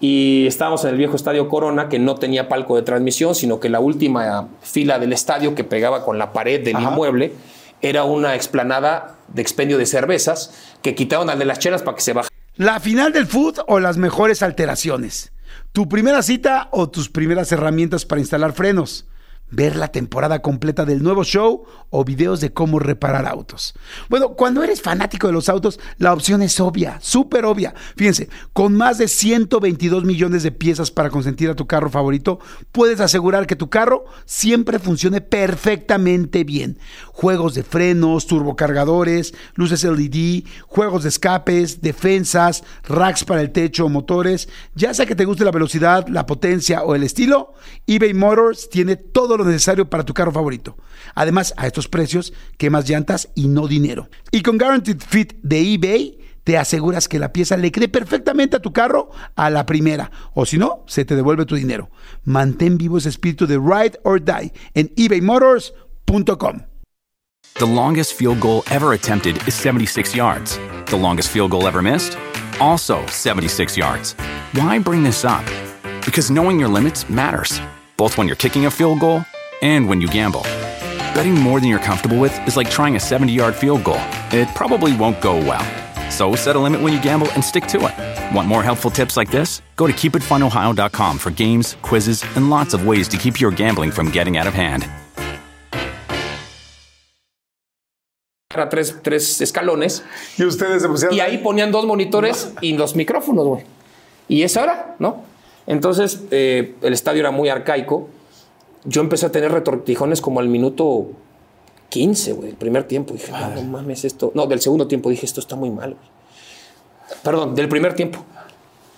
Y estábamos en el viejo estadio Corona, que no tenía palco de transmisión, sino que la última fila del estadio que pegaba con la pared del Ajá. inmueble era una explanada de expendio de cervezas que quitaron al de las chelas para que se bajara. La final del food o las mejores alteraciones. Tu primera cita o tus primeras herramientas para instalar frenos. Ver la temporada completa del nuevo show o videos de cómo reparar autos. Bueno, cuando eres fanático de los autos, la opción es obvia, súper obvia. Fíjense, con más de 122 millones de piezas para consentir a tu carro favorito, puedes asegurar que tu carro siempre funcione perfectamente bien. Juegos de frenos, turbocargadores, luces LED, juegos de escapes, defensas, racks para el techo o motores. Ya sea que te guste la velocidad, la potencia o el estilo, eBay Motors tiene todo lo necesario para tu carro favorito. Además, a estos precios, quemas llantas y no dinero. Y con Guaranteed Fit de eBay, te aseguras que la pieza le quede perfectamente a tu carro a la primera, o si no, se te devuelve tu dinero. Mantén vivo ese espíritu de Ride or Die en ebaymotors.com. The longest field goal ever attempted is 76 yards. The longest field goal ever missed? Also 76 yards. Why bring this up? Because knowing your limits matters, both when you're kicking a field goal and when you gamble. Betting more than you're comfortable with is like trying a 70 yard field goal. It probably won't go well. So set a limit when you gamble and stick to it. Want more helpful tips like this? Go to keepitfunohio.com for games, quizzes, and lots of ways to keep your gambling from getting out of hand. Era tres, tres escalones Y ustedes se pusieron. y ahí ponían dos monitores y los micrófonos, güey. Y eso era, ¿no? Entonces, eh, el estadio era muy arcaico. Yo empecé a tener retortijones como al minuto 15, güey, el primer tiempo. Dije, no, no mames, esto. No, del segundo tiempo dije, esto está muy mal, güey. Perdón, del primer tiempo.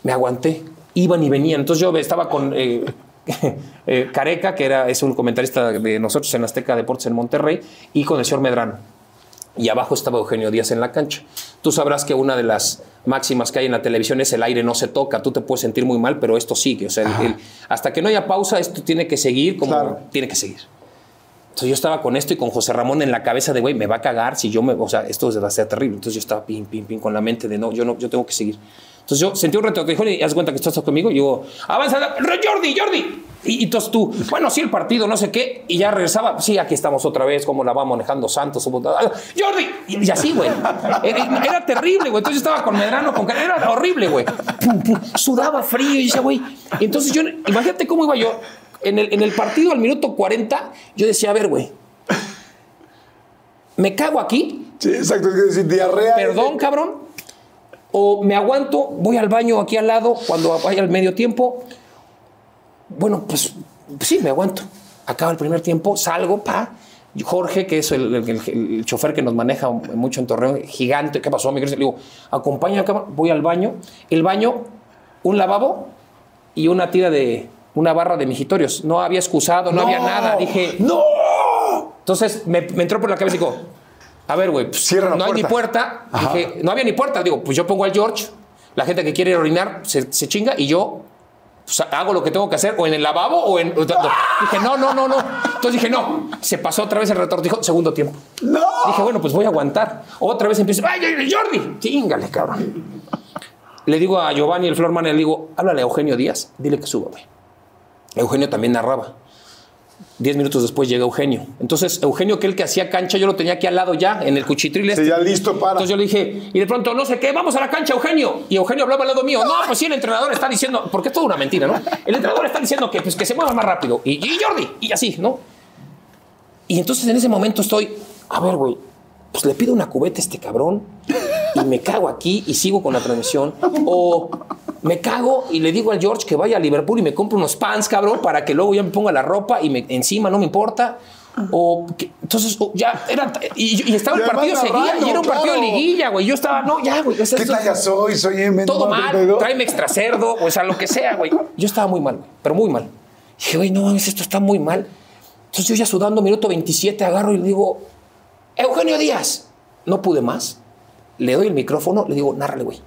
Me aguanté. Iban y venían. Entonces yo estaba con eh, eh, Careca, que era, es un comentarista de nosotros en Azteca Deportes en Monterrey, y con el señor Medrano. Y abajo estaba Eugenio Díaz en la cancha. Tú sabrás que una de las máximas que hay en la televisión es el aire no se toca. Tú te puedes sentir muy mal, pero esto sigue. O sea, el- el- hasta que no haya pausa, esto tiene que seguir como Claro. tiene que seguir. Entonces yo estaba con esto y con José Ramón en la cabeza de, güey, me va a cagar si yo me, o sea, esto va a ser terrible. Entonces yo estaba pim, pim, pim con la mente de, no, yo no, yo tengo que seguir. Entonces yo sentí un retortijón y haz cuenta que estás conmigo y digo, avanza, Jordi, Jordi. Y, y entonces tú, bueno, sí, el partido, no sé qué. Y ya regresaba, sí, aquí estamos otra vez, como la va manejando Santos. ah, Jordi. Y, y así, güey. Era, era terrible, güey. Entonces yo estaba con Medrano, con era horrible, güey. Sudaba frío y decía, güey. Entonces yo, imagínate cómo iba yo. En el, en el partido al minuto 40, yo decía, a ver, güey. ¿Me cago aquí? Sí, exacto. Es decir, diarrea. Perdón, cabrón. O me aguanto, voy al baño aquí al lado cuando vaya al medio tiempo. Bueno, pues sí, me aguanto. Acaba el primer tiempo, salgo, pa. Jorge, que es el, el- el- el chofer que nos maneja mucho en Torreón, gigante. ¿Qué pasó, querido? Le digo, acompáñame, cabrón. Voy al baño. El baño, un lavabo y una tira de. Una barra de mijitorios. No había excusado, no, había nada. Dije, ¡No! entonces me, me entró por la cabeza y digo, a ver, güey, pues, no hay ni puerta. puerta. Dije, no había ni puerta. Digo, pues yo pongo al George, la gente que quiere orinar se, se chinga y yo hago lo que tengo que hacer o en el lavabo o en... o- Dije, no, no, no, no. Entonces dije, no. Se pasó otra vez el retortijón, segundo tiempo. ¡No! Dije, bueno, pues voy a aguantar. Otra vez empiezo, ¡ay, Jordi! Chingale, cabrón. Le digo a Giovanni, el Florman, le digo, háblale a Eugenio Díaz, dile que suba, güey. Eugenio también narraba. Diez minutos después llega Eugenio. Entonces, Eugenio, que el que hacía cancha, yo lo tenía aquí al lado ya, en el cuchitril. este. Sí, ya listo para. Entonces yo le dije, y de pronto, no sé qué, vamos a la cancha, Eugenio. Y Eugenio hablaba al lado mío. No, pues sí, el entrenador está diciendo, porque es toda una mentira, ¿no? El entrenador está diciendo que, pues, que se mueva más rápido. Y, y Jordi, y así, ¿no? Y entonces en ese momento estoy, a ver, güey, pues le pido una cubeta a este cabrón y me cago aquí y sigo con la transmisión. O me cago y le digo al George que vaya a Liverpool y me compre unos pants, cabrón, para que luego ya me ponga la ropa y me, encima no me importa. O que- entonces o ya era y, y estaba el Y partido seguía y era un partido de liguilla, güey. Yo estaba, no, ya, güey. o sea, ¿Qué esto- talla soy? Soy M. todo mal, tráeme extra cerdo, o sea, lo que sea, güey. Yo estaba muy mal, güey, pero muy mal. Dije, güey, no mames, esto está muy mal. Entonces yo ya sudando, minuto 27, agarro y le digo, Eugenio Díaz. No pude más. Le doy el micrófono, le digo, nárrale, güey.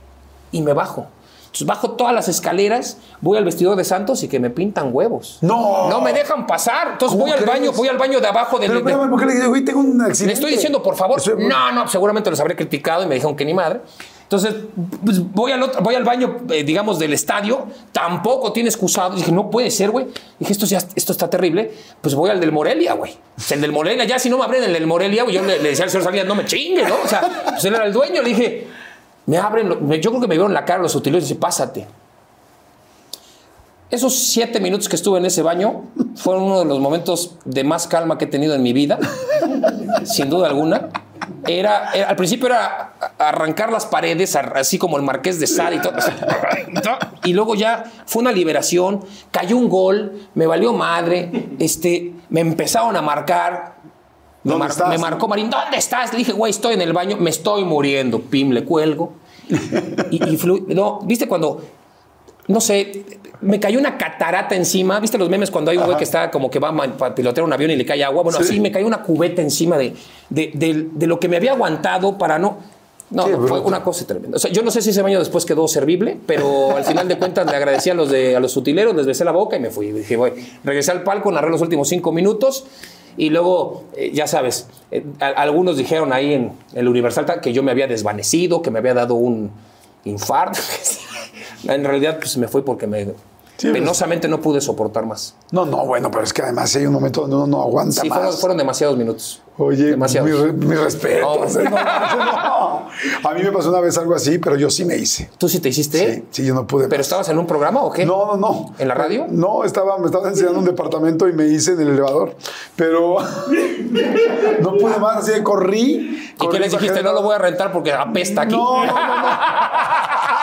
Y me bajo. Entonces bajo todas las escaleras, voy al vestidor de Santos y que me pintan huevos. No. No me dejan pasar. Entonces ¿Cómo voy al baño, voy al baño de abajo del. Pero de- espérame, ¿por qué le digo, güey, tengo un accidente? le estoy diciendo, por favor. No, no, seguramente los habré criticado y me dijeron que ni madre. Entonces, pues, voy, al otro, voy al baño, eh, digamos, del estadio. Tampoco tiene excusado. Dije, no puede ser, güey. Dije, esto, ya, esto está terrible. Pues voy al del Morelia, güey. O sea, el del Morelia, ya si no me abren el del Morelia, güey, yo le, le decía al señor Salinas, no me chingue, ¿no? O sea, pues él era el dueño. Le dije, me abren, yo creo que me vieron la cara los utileros y dice, pásate. Esos siete minutos que estuve en ese baño fueron uno de los momentos de más calma que he tenido en mi vida, sin duda alguna. Era, era- al principio era arrancar las paredes, ar- así como el Marqués de Sade y todo. Y luego ya fue una liberación, cayó un gol, me valió madre, este, me empezaron a marcar. Me, ¿Dónde mar- estás? me marcó Marín, ¿dónde estás? Le dije, güey, estoy en el baño, me estoy muriendo. Pim, le cuelgo. Y, y flu- no, ¿viste cuando no sé, me cayó una catarata encima. ¿Viste los memes cuando hay un güey que está como que va a pilotear un avión y le cae agua? Bueno, Sí. así me cayó una cubeta encima de, de, de- de lo que me había aguantado para no. No, no, fue una cosa tremenda. O sea, yo no sé si ese baño después quedó servible, pero al final de cuentas le agradecí a los, de, a los utileros, les besé la boca y me fui. Dije, voy, regresé al palco, narré los últimos cinco minutos y luego, eh, ya sabes, eh, a- algunos dijeron ahí en el Universal que yo me había desvanecido, que me había dado un infarto. en realidad, pues me fue porque me Sí, pues. penosamente no pude soportar más. No, no, bueno, pero es que además hay un momento donde uno no aguanta Sí, más. fueron, fueron demasiados minutos. Oye, mi, re- mi respeto. No, No, no. A mí me pasó una vez algo así, pero yo sí me hice. ¿Tú sí te hiciste? Sí, sí, yo no pude. ¿Pero más. estabas en un programa o qué? No, no, no. ¿En la radio? No, estaba, me estaba enseñando un departamento y me hice en el elevador. Pero no pude más, así corrí. ¿Y qué les dijiste? No lo voy a rentar porque apesta aquí. No, no, no, no.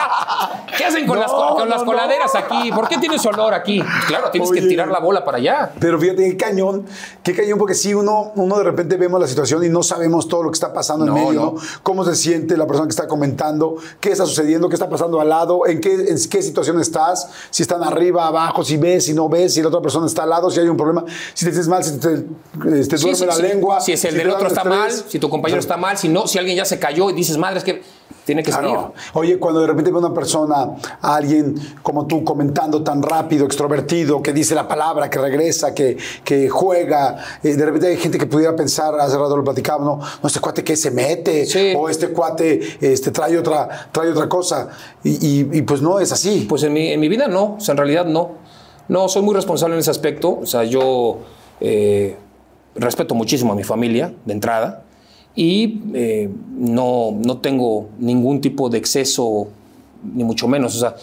¿Qué hacen con, No, las, con no, las no. coladeras aquí? ¿Por qué tienes olor aquí? Claro, tienes que tirar la bola para allá. Pero fíjate, qué cañón, qué cañón, porque si uno, uno de repente vemos la situación y no sabemos todo lo que está pasando en medio, no. cómo se siente la persona que está comentando, qué está sucediendo, qué está pasando al lado, en qué, en qué situación estás, si están arriba, abajo, si ves, si no ves, si la otra persona está al lado, si hay un problema, si te sientes mal, si te, te, duerme sí, la lengua. Si es el si del otro está mal, si tu compañero está mal, si no, si alguien ya se cayó y dices, madre, es que tiene que. Claro. Oye, cuando de repente ve una persona, a alguien como tú, comentando tan rápido, extrovertido, que dice la palabra, que regresa, que, que juega, eh, de repente hay gente que pudiera pensar, hace rato lo platicábamos, no, no este cuate que se mete, Sí. o este cuate este, trae, otra, trae otra cosa. Y, y- y pues no es así. Pues en mi, en mi vida no, o sea, en realidad no. No, soy muy responsable en ese aspecto. O sea, yo eh, respeto muchísimo a mi familia de entrada y eh, no, no tengo ningún tipo de exceso, ni mucho menos. O sea,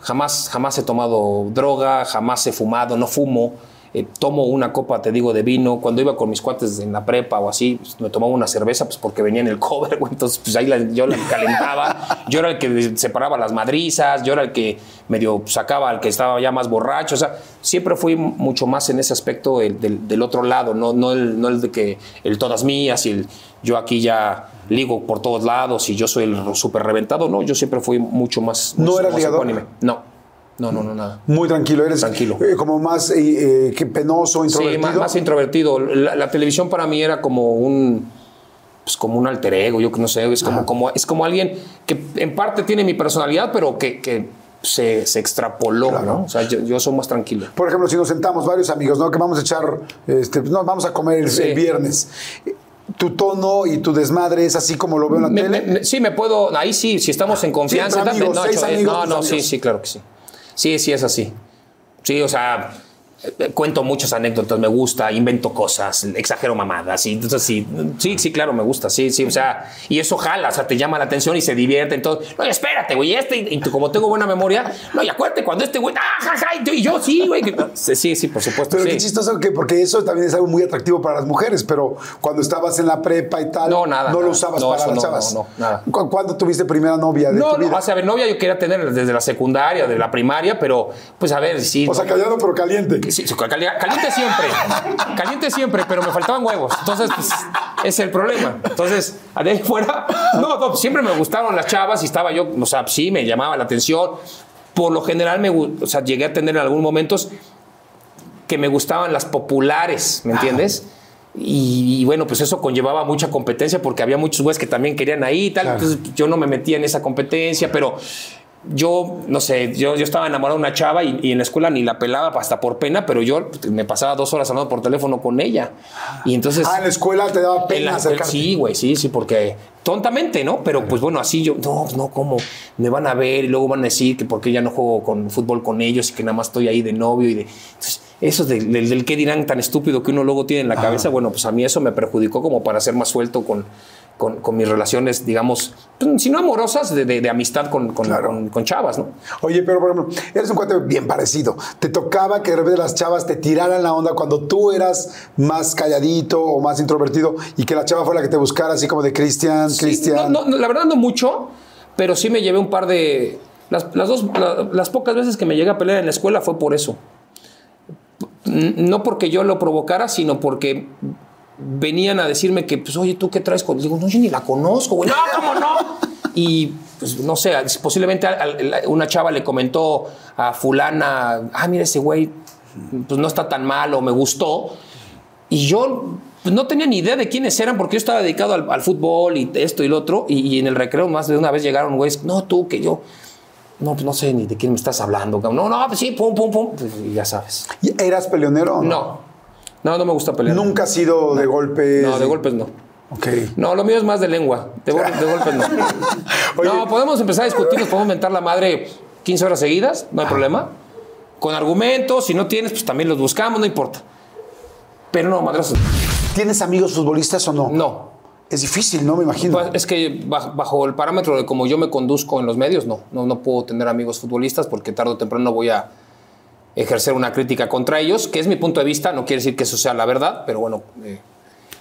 jamás, jamás he tomado droga, jamás he fumado, no fumo. Eh, tomo una copa, te digo, de vino. Cuando iba con mis cuates en la prepa o así, pues, me tomaba una cerveza pues porque venía en el cover, güey. Entonces, pues ahí la- yo la calentaba. yo era el que separaba las madrizas, yo era el que medio sacaba al que estaba ya más borracho. O sea, siempre fui mucho más en ese aspecto el del, del otro lado, no, no, el, no el de que el todas mías y el yo aquí ya ligo por todos lados y yo soy el súper reventado. No, yo siempre fui mucho más. ¿No eras ligador? No, no, no, no, nada. Muy tranquilo, eres Tranquilo. eh, como más eh, eh, que penoso, Sí, introvertido. más, más introvertido. La, la televisión para mí era como un pues como un alter ego, yo que no sé, es como, como, es como alguien que en parte tiene mi personalidad, pero que, que se, se extrapoló, ¿no? O sea, yo, yo soy más tranquilo. Por ejemplo, si nos sentamos varios amigos, ¿no? Que vamos a echar, este, no, vamos a comer el, Sí. el viernes. Tu tono y tu desmadre es así como lo veo en la Me- tele. me- sí, me puedo, ahí sí, si estamos en confianza. no, seis eh, amigos, no, no, sí, sí, claro que sí. Sí, sí, es así. Sí, o sea, cuento muchas anécdotas, me gusta, invento cosas, exagero mamadas, y entonces sí, sí, sí, claro, me gusta, sí, sí, o sea, y eso jala, o sea, te llama la atención y se divierte, entonces, no, espérate, güey, este, y tú, como tengo buena memoria, no, y acuérdate cuando este güey, ah, ja, ja, y tú- y yo sí, güey, que- sí, sí, por supuesto, Pero sí. qué chistoso que, porque eso también es algo muy atractivo para las mujeres, pero cuando estabas en la prepa y tal, No, nada, no lo usabas No, para las no, chavas. no, no, nada. ¿Cu- ¿Cuándo tuviste primera novia de No, tu vida? no, o sea, a ver, novia yo quería tener desde la secundaria, de la primaria, pero, pues a ver, sí. O sea, callado pero caliente. Sí, caliente siempre. Caliente siempre, pero me faltaban huevos. Entonces, pues, es el problema. Entonces, de ahí fuera, no, no, siempre me gustaron las chavas y estaba yo, o sea, sí, me llamaba la atención. Por lo general, me, o sea, llegué a tener en algunos momentos que me gustaban las populares, ¿me entiendes? Y, y bueno, pues eso conllevaba mucha competencia porque había muchos güeyes que también querían ahí y tal. Claro. Entonces yo no me metía en esa competencia, pero yo, no sé, yo, yo estaba enamorado de una chava y, y en la escuela ni la pelaba hasta por pena, pero yo me pasaba dos horas hablando por teléfono con ella. Y entonces... Ah, en la escuela te daba En pena la- sí, güey, sí, sí, porque tontamente, ¿no? Pero pues bueno, así yo, no, no, ¿cómo? Me van a ver y luego van a decir que porque ya no juego con fútbol con ellos y que nada más estoy ahí de novio y de... Entonces, eso de- del, del qué dirán tan estúpido que uno luego tiene en la cabeza, bueno, pues a mí eso me perjudicó como para ser más suelto con, con, con mis relaciones, digamos, pues, si no amorosas, de, de- de amistad con, con, Claro. con- con chavas, ¿no? Oye, pero por ejemplo, eres un cuate bien parecido. ¿Te tocaba que de repente las chavas te tiraran la onda cuando tú eras más calladito o más introvertido y que la chava fue la que te buscara así como de Cristian, Sí, Cristian? no, no, la verdad no mucho, pero sí me llevé un par de... Las, las dos, la- las pocas veces que me llegué a pelear en la escuela fue por eso. No porque yo lo provocara, sino porque venían a decirme que, pues, oye, ¿tú qué traes con...? Digo, no, yo ni la conozco, güey. No, ¿cómo no? Y, pues, no sé, posiblemente una chava le comentó a fulana, ah, mira ese güey, pues no está tan mal o me gustó. Y yo pues, no tenía ni idea de quiénes eran porque yo estaba dedicado al, al fútbol y esto y lo otro. Y, y en el recreo más de una vez llegaron güeyes, no, tú, que yo. No, pues no sé ni de quién me estás hablando. No, no, pues sí, pum, pum, pum. Pues, ya sabes. ¿Y ¿Eras peleonero o no? No, no, no me gusta pelear. Nunca has sido de golpes. No, de golpes no. Ok. No, lo mío es más de lengua. De, gol- de golpes no. Oye. No, podemos empezar a discutir, nos podemos mentar la madre 15 horas seguidas, no hay problema. Con argumentos, si no tienes, pues también los buscamos, no importa. Pero no, madrazos. ¿Tienes amigos futbolistas o no? No. Es difícil, ¿no? Me imagino. Pues, es que baj- bajo el parámetro de cómo yo me conduzco en los medios, no. No, no puedo tener amigos futbolistas porque tarde o temprano voy a ejercer una crítica contra ellos, que es mi punto de vista. No quiere decir que eso sea la verdad, pero bueno, eh,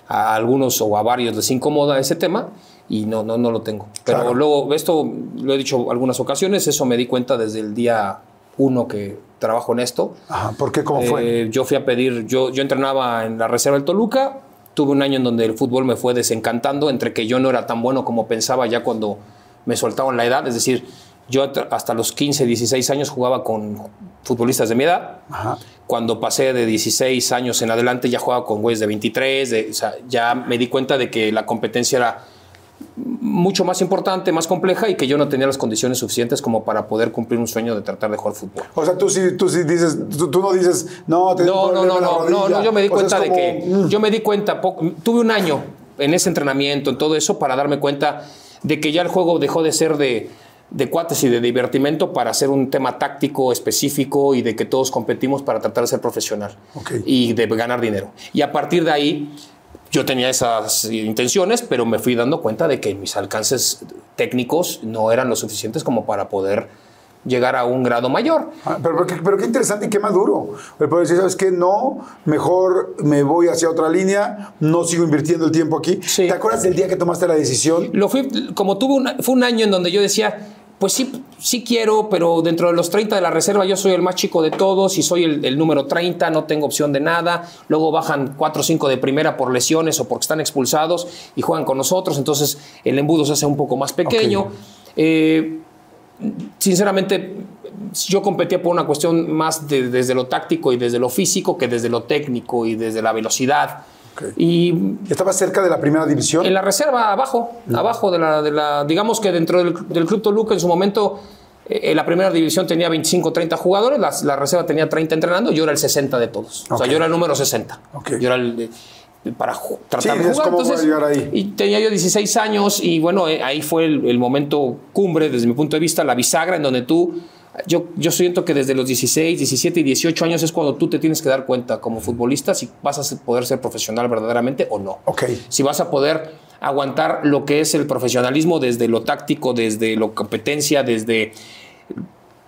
a algunos o a varios les incomoda ese tema. y no, no, no lo tengo. Pero Claro. luego, esto lo he dicho algunas ocasiones, eso me di cuenta desde el día uno que trabajo en esto. Ajá, ¿por qué? ¿Cómo fue? Eh, yo fui a pedir, yo, yo entrenaba en la reserva del Toluca, tuve un año en donde el fútbol me fue desencantando, entre que yo no era tan bueno como pensaba ya cuando me soltaban la edad, es decir, yo hasta los 15, 16 años jugaba con futbolistas de mi edad. Ajá. Cuando pasé de 16 años en adelante ya jugaba con güeyes de 23, de- o sea, ya me di cuenta de que la competencia era mucho más importante, más compleja y que yo no tenía las condiciones suficientes como para poder cumplir un sueño de tratar de jugar fútbol. O sea, tú sí, tú sí dices, tú, tú no dices, no, tengo No, no, no, no, no, rodilla". no, yo me di O sea, cuenta de que, mm, yo me di cuenta, tuve un año en ese entrenamiento, en todo eso, para darme cuenta de que ya el juego dejó de ser de, de cuates y de divertimento para ser un tema táctico específico y de que todos competimos para tratar de ser profesional y de ganar dinero. Y a partir de ahí, yo tenía esas intenciones, pero me fui dando cuenta de que mis alcances técnicos no eran lo suficientes como para poder llegar a un grado mayor. Ah, Pero, pero, qué- pero qué interesante y qué maduro. El poder decir, ¿sabes qué? No, mejor me voy hacia otra línea, no sigo invirtiendo el tiempo aquí. Sí. ¿Te acuerdas del día que tomaste la decisión? Lo fui, como tuve una- fue un año en donde yo decía, pues sí, sí quiero, pero dentro de los 30 de la reserva yo soy el más chico de todos y soy el, el número 30, no tengo opción de nada. Luego bajan 4 o 5 de primera por lesiones o porque están expulsados y juegan con nosotros, entonces el embudo se hace un poco más pequeño. Eh, sinceramente, yo competía por una cuestión más de- desde lo táctico y desde lo físico que desde lo técnico y desde la velocidad. Ok. Y ¿Estabas cerca de la primera división? en la reserva, abajo, abajo de la, de la- Digamos que dentro del, del Club Toluca en su momento, eh, la primera división tenía 25, 30 jugadores, la, la reserva tenía 30 entrenando, yo era el 60 de todos. O sea, yo era el número 60. Ok. Yo era el. de- para tratar Sí, de jugar. llegar ahí. Y tenía yo 16 años y bueno, eh, ahí fue el, el momento cumbre desde mi punto de vista, la bisagra en donde tú, yo, yo siento que desde los 16, 17 y 18 años es cuando tú te tienes que dar cuenta como futbolista si vas a poder ser profesional verdaderamente o no. Ok. Si vas a poder aguantar lo que es el profesionalismo desde lo táctico, desde lo competencia, desde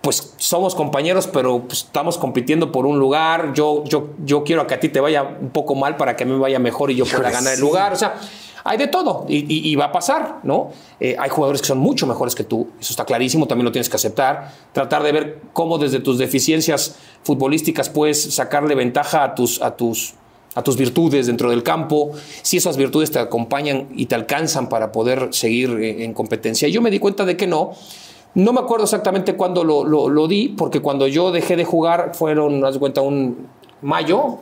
pues somos compañeros, pero pues, estamos compitiendo por un lugar. Yo, yo, yo quiero que a ti te vaya un poco mal para que a mí me vaya mejor y yo pueda ganar el lugar. O sea, hay de todo y, va a pasar, ¿no? Eh, hay jugadores que son mucho mejores que tú, eso está clarísimo, también lo tienes que aceptar. Tratar de ver cómo desde tus deficiencias futbolísticas puedes sacarle ventaja a tus, a tus, a tus virtudes dentro del campo, si esas virtudes te acompañan y te alcanzan para poder seguir eh, en competencia. Yo me di cuenta de que no. No me acuerdo exactamente cuándo lo, lo- di, porque cuando yo dejé de jugar fueron, haz cuenta, un mayo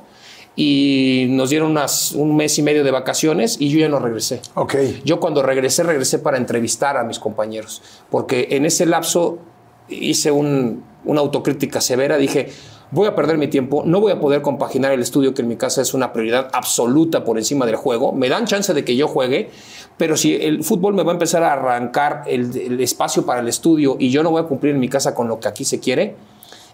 y nos dieron unas, un mes y medio de vacaciones y yo ya no regresé. Ok. Yo cuando regresé, regresé para entrevistar a mis compañeros, porque en ese lapso hice un- una autocrítica severa, dije, voy a perder mi tiempo, no voy a poder compaginar el estudio, que en mi casa es una prioridad absoluta por encima del juego, me dan chance de que yo juegue, pero si el fútbol me va a empezar a arrancar el, el espacio para el estudio y yo no voy a cumplir en mi casa con lo que aquí se quiere,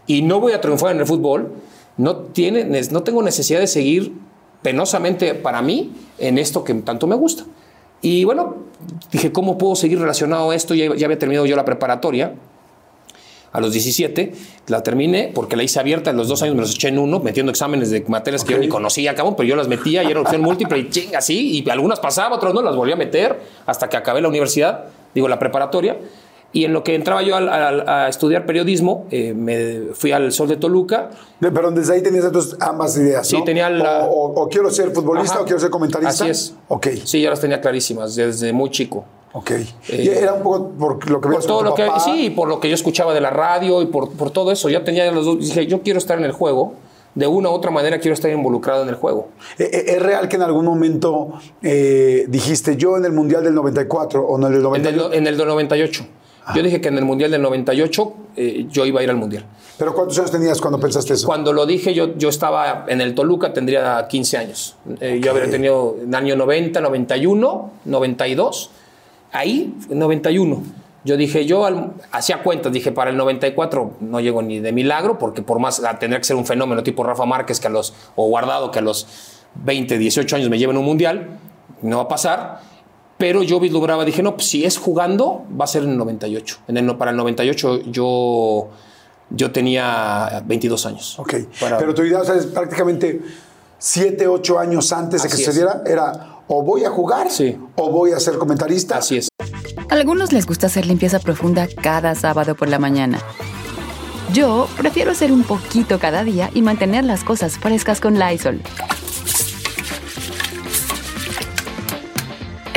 y no voy a triunfar en el fútbol, no, tiene, no tengo necesidad de seguir penosamente para mí en esto que tanto me gusta. Y bueno, dije, ¿cómo puedo seguir relacionado a esto? Ya, ya había terminado yo la preparatoria a los 17, la terminé porque la hice abierta, en los dos años me los eché en uno, metiendo exámenes de materias que yo ni conocía, cabrón, pero yo las metía y era opción múltiple y chinga, así, y algunas pasaba, otras no, las volví a meter hasta que acabé la universidad, digo, la preparatoria. Y en lo que entraba yo al- al- a estudiar periodismo, eh, me fui al Sol de Toluca, De- Pero desde ahí tenías entonces ambas ideas, Sí, ¿no? tenía la- O, o- o quiero ser futbolista Ajá. o quiero ser comentarista. Así es. Ok, Sí, ya las tenía clarísimas desde muy chico. ok. y era un poco por lo que Por todo lo tu que papá. sí, por lo que yo escuchaba de la radio y por, por todo eso. Ya tenía los dos. Dije, yo quiero estar en el juego. De una u otra manera quiero estar involucrado en el juego. Eh, eh, ¿Es real que en algún momento eh, dijiste yo en el Mundial del 94 o en el del En 98? el, en el del 98. Yo dije que en el Mundial del 98 eh, yo iba a ir al Mundial. ¿Pero cuántos años tenías cuando pensaste eso? Cuando lo dije, yo, yo estaba en el Toluca, tendría 15 años. Eh, Yo habría tenido en el año 90, 91, 92. Ahí, 91. Yo dije, yo al- hacía cuentas, dije, para el 94 no llego ni de milagro, porque por más, ah, tendría que ser un fenómeno tipo Rafa Márquez que a los, o Guardado que a los 20, 18 años me lleven un mundial, no va a pasar. Pero yo vislumbraba, dije, no, pues si es jugando, va a ser en el 98. En el, no- para el 98 yo, yo tenía 22 años. Ok. Para- Pero tu idea o sea, es prácticamente siete, ocho años antes de que Así es. sucediera, era o voy a jugar Sí. o voy a ser comentarista. Así es. Algunos les gusta hacer limpieza profunda cada sábado por la mañana. Yo prefiero hacer un poquito cada día y mantener las cosas frescas con Lysol.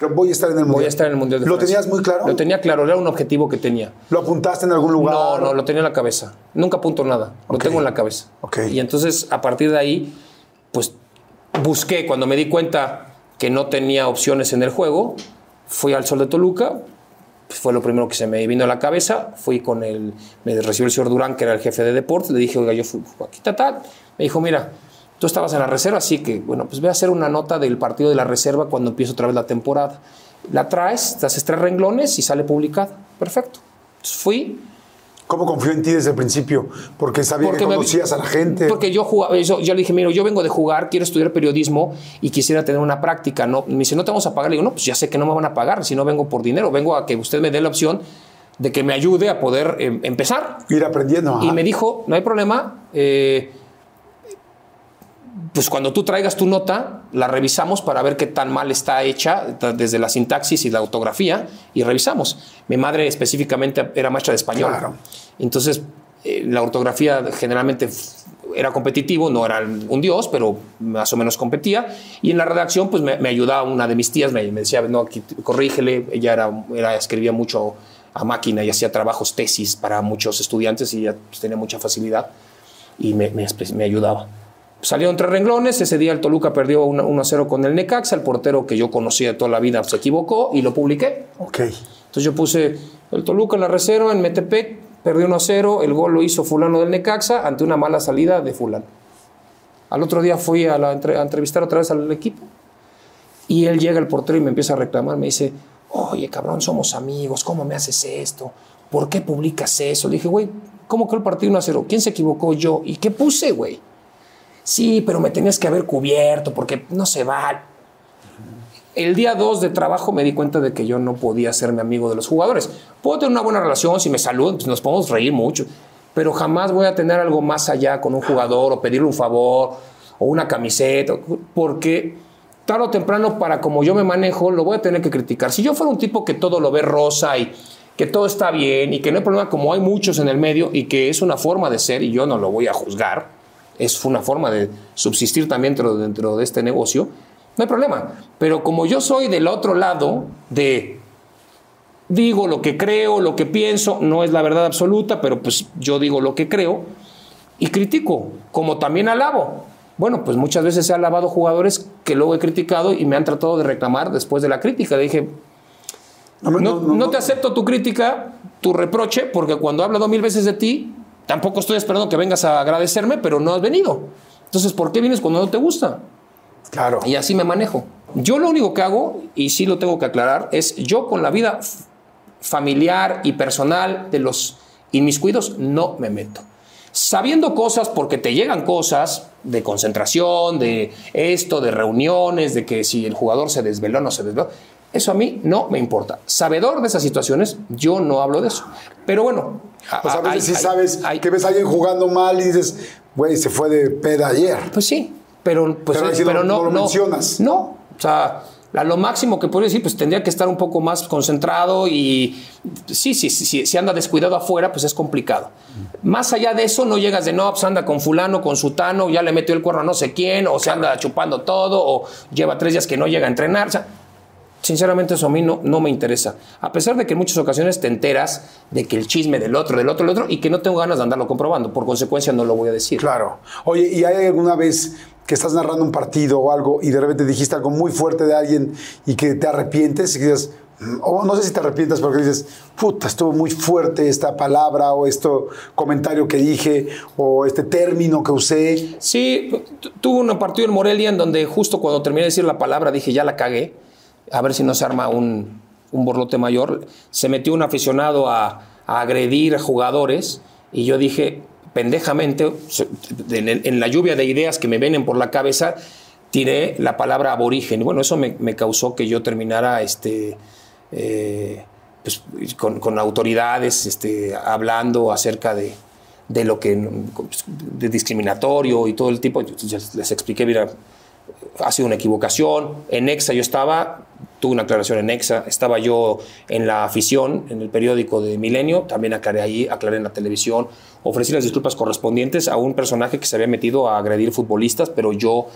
Voy a estar en el mundial. Voy a estar en el Mundial de ¿Lo Francia. tenías muy claro? Lo tenía claro, era un objetivo que tenía. ¿Lo apuntaste en algún lugar? No, no, lo tenía en la cabeza. Nunca apunto nada. Lo Ok. tengo en la cabeza. Ok. Y entonces, a partir de ahí, pues busqué, cuando me di cuenta que no tenía opciones en el juego, fui al Sol de Toluca, pues, fue lo primero que se me vino a la cabeza, fui con el, me recibió el señor Durán, que era el jefe de deportes, le dije, oiga, yo fui aquí, tal, tal. Me dijo, mira, tú estabas en la reserva, así que, bueno, pues voy a hacer una nota del partido de la reserva cuando empiece otra vez la temporada. La traes, te haces tres renglones y sale publicado. Perfecto. Entonces fui, ¿Cómo confió en ti desde el principio? Porque sabía que me- conocías a la gente. Porque yo jugaba, yo, yo le dije, mira, yo vengo de jugar, quiero estudiar periodismo y quisiera tener una práctica. No, me dice, no te vamos a pagar. Le digo, no, pues ya sé que no me van a pagar, si no vengo por dinero, vengo a que usted me dé la opción de que me ayude a poder eh, empezar. Ir aprendiendo. Y ajá. me dijo, no hay problema, eh, pues cuando tú traigas tu nota, la revisamos para ver qué tan mal está hecha desde la sintaxis y la ortografía y revisamos. Mi madre específicamente era maestra de español. Claro. Entonces, eh, la ortografía generalmente era competitivo, no era un dios, pero más o menos competía. Y en la redacción, pues me, me ayudaba una de mis tías, me, me decía, no, aquí corrígele. Ella era, era- escribía mucho a máquina y hacía trabajos, tesis para muchos estudiantes y ella pues, tenía mucha facilidad y me ayudaba. Salieron tres renglones, ese día el Toluca perdió 1-0 con el Necaxa, el portero que yo conocía de toda la vida se equivocó y lo publiqué. Ok. Entonces yo puse el Toluca en la reserva en Metepec, perdió 1-0, el gol lo hizo fulano del Necaxa ante una mala salida de fulano. Al otro día fui a, la a entrevistar otra vez al equipo y él llega el portero y me empieza a reclamar, me dice, oye cabrón, somos amigos, ¿cómo me haces esto? ¿Por qué publicas eso? Le dije, güey, ¿cómo que el partido 1-0? ¿Quién se equivocó? Yo. ¿Y qué puse, güey? Sí, pero me tenías que haber cubierto porque no se va. El día 2 de trabajo me di cuenta de que yo no podía hacerme amigo de los jugadores. Puedo tener una buena relación, si me saludan, pues nos podemos reír mucho, pero jamás voy a tener algo más allá con un jugador o pedirle un favor o una camiseta, porque tarde o temprano, para como yo me manejo, lo voy a tener que criticar. Si yo fuera un tipo que todo lo ve rosa y que todo está bien y que no hay problema, como hay muchos en el medio y que es una forma de ser y yo no lo voy a juzgar, es una forma de subsistir también dentro, dentro de este negocio, no hay problema. Pero como yo soy del otro lado de digo lo que creo, lo que pienso, no es la verdad absoluta, pero pues yo digo lo que creo y critico, como también alabo. Bueno, pues muchas veces he alabado jugadores que luego he criticado y me han tratado de reclamar después de la crítica. Le dije, No, no, no, no, no te acepto tu crítica, tu reproche, porque cuando he hablado mil veces de ti, tampoco estoy esperando que vengas a agradecerme, pero no has venido. Entonces, ¿por qué vienes cuando no te gusta? Claro. Y así me manejo. Yo lo único que hago, y sí lo tengo que aclarar, es yo con la vida familiar y personal de los inmiscuidos no me meto. Sabiendo cosas, porque te llegan cosas de concentración, de esto, de reuniones, de que si el jugador se desveló o no se desveló, eso a mí no me importa. Sabedor de esas situaciones, yo no hablo de eso. Pero bueno, Pues a veces hay- sí hay- sabes hay- que ves a alguien jugando mal y dices, güey, se fue de peda ayer. Pues sí, pero, pues, Pero no- no, no lo mencionas. No, o sea, a lo máximo que puedo decir, pues tendría que estar un poco más concentrado y sí, sí, sí, sí, si anda descuidado afuera, pues es complicado. Más allá de eso, no llegas de no, pues anda con fulano, con sutano, ya le metió el cuerno a no sé quién, o se anda chupando todo, o lleva tres días que no llega a entrenar. O sea, Sinceramente eso a mí no, no me interesa. A pesar de que en muchas ocasiones te enteras de que el chisme del otro, del otro, del otro, y que no tengo ganas de andarlo comprobando. Por consecuencia no lo voy a decir. Claro. Oye, ¿y hay alguna vez que estás narrando un partido o algo y de repente dijiste algo muy fuerte de alguien y que te arrepientes y dices, mm, o no sé si te arrepientas porque dices, puta, estuvo muy fuerte esta palabra o este comentario que dije o este término que usé? Sí, tu- tuve un partido en Morelia en donde justo cuando terminé de decir la palabra dije, ya la cagué, a ver si no se arma un, un borlote mayor. Se metió un aficionado a, a agredir jugadores y yo dije, pendejamente, en, la lluvia de ideas que me vienen por la cabeza, tiré la palabra aborigen. Bueno, eso me, causó que yo terminara este, eh, pues, con, con autoridades este, hablando acerca de, de lo que de discriminatorio y todo el tipo. Les expliqué, mira, ha sido una equivocación. En Exa yo estaba, tuve una aclaración en Exa, estaba yo en la afición, en el periódico de Milenio, también aclaré ahí, aclaré en la televisión, ofrecí las disculpas correspondientes a un personaje que se había metido a agredir futbolistas, pero yo,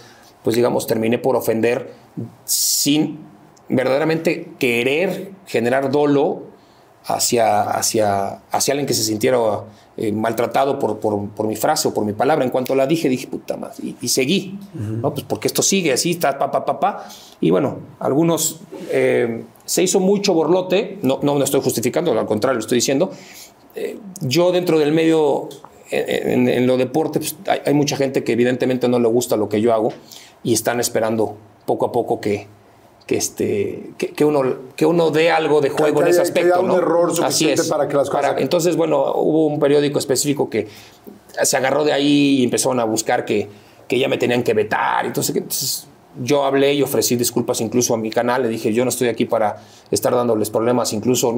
pues digamos, terminé por ofender sin verdaderamente querer generar dolo hacia, hacia, hacia alguien que se sintiera eh, maltratado por, por, por mi frase o por mi palabra. En cuanto la dije, dije, puta madre, y, y seguí, ¿no? Pues porque esto sigue así, está, pa, pa, pa, pa. Y bueno, algunos, eh, se hizo mucho borlote, no, no me estoy justificando, al contrario, lo estoy diciendo. Eh, yo dentro del medio, en, en- en lo deporte, pues, hay, hay mucha gente que evidentemente no le gusta lo que yo hago y están esperando poco a poco que, que, este, que, que uno, que uno dé algo de juego Que en ese que aspecto. haya un ¿no? error Así suficiente es. para que las cosas- entonces, bueno, hubo un periódico específico que se agarró de ahí y empezaron a buscar que, que ya me tenían que vetar. Entonces, yo hablé y ofrecí disculpas incluso a mi canal. Le dije, yo no estoy aquí para estar dándoles problemas, incluso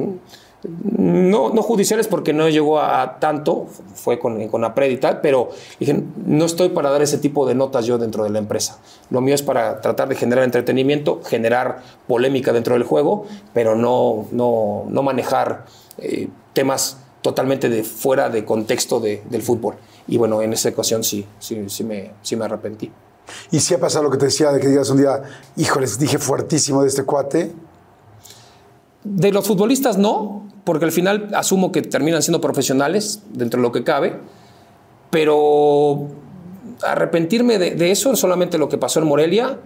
no, no judiciales porque no llegó a tanto, fue con, con APRED y pero dije, no estoy para dar ese tipo de notas yo dentro de la empresa. Lo mío es para tratar de generar entretenimiento, generar polémica dentro del juego, pero no, no, no manejar eh, temas totalmente de fuera de contexto de- del fútbol. Y bueno, en esa ocasión sí, sí, sí, me, sí me arrepentí. Y si ha pasado lo que te decía de que digas un día, híjoles, dije fuertísimo de este cuate. De los futbolistas no, porque al final asumo que terminan siendo profesionales dentro de lo que cabe, pero arrepentirme de, eso es solamente lo que pasó en Morelia.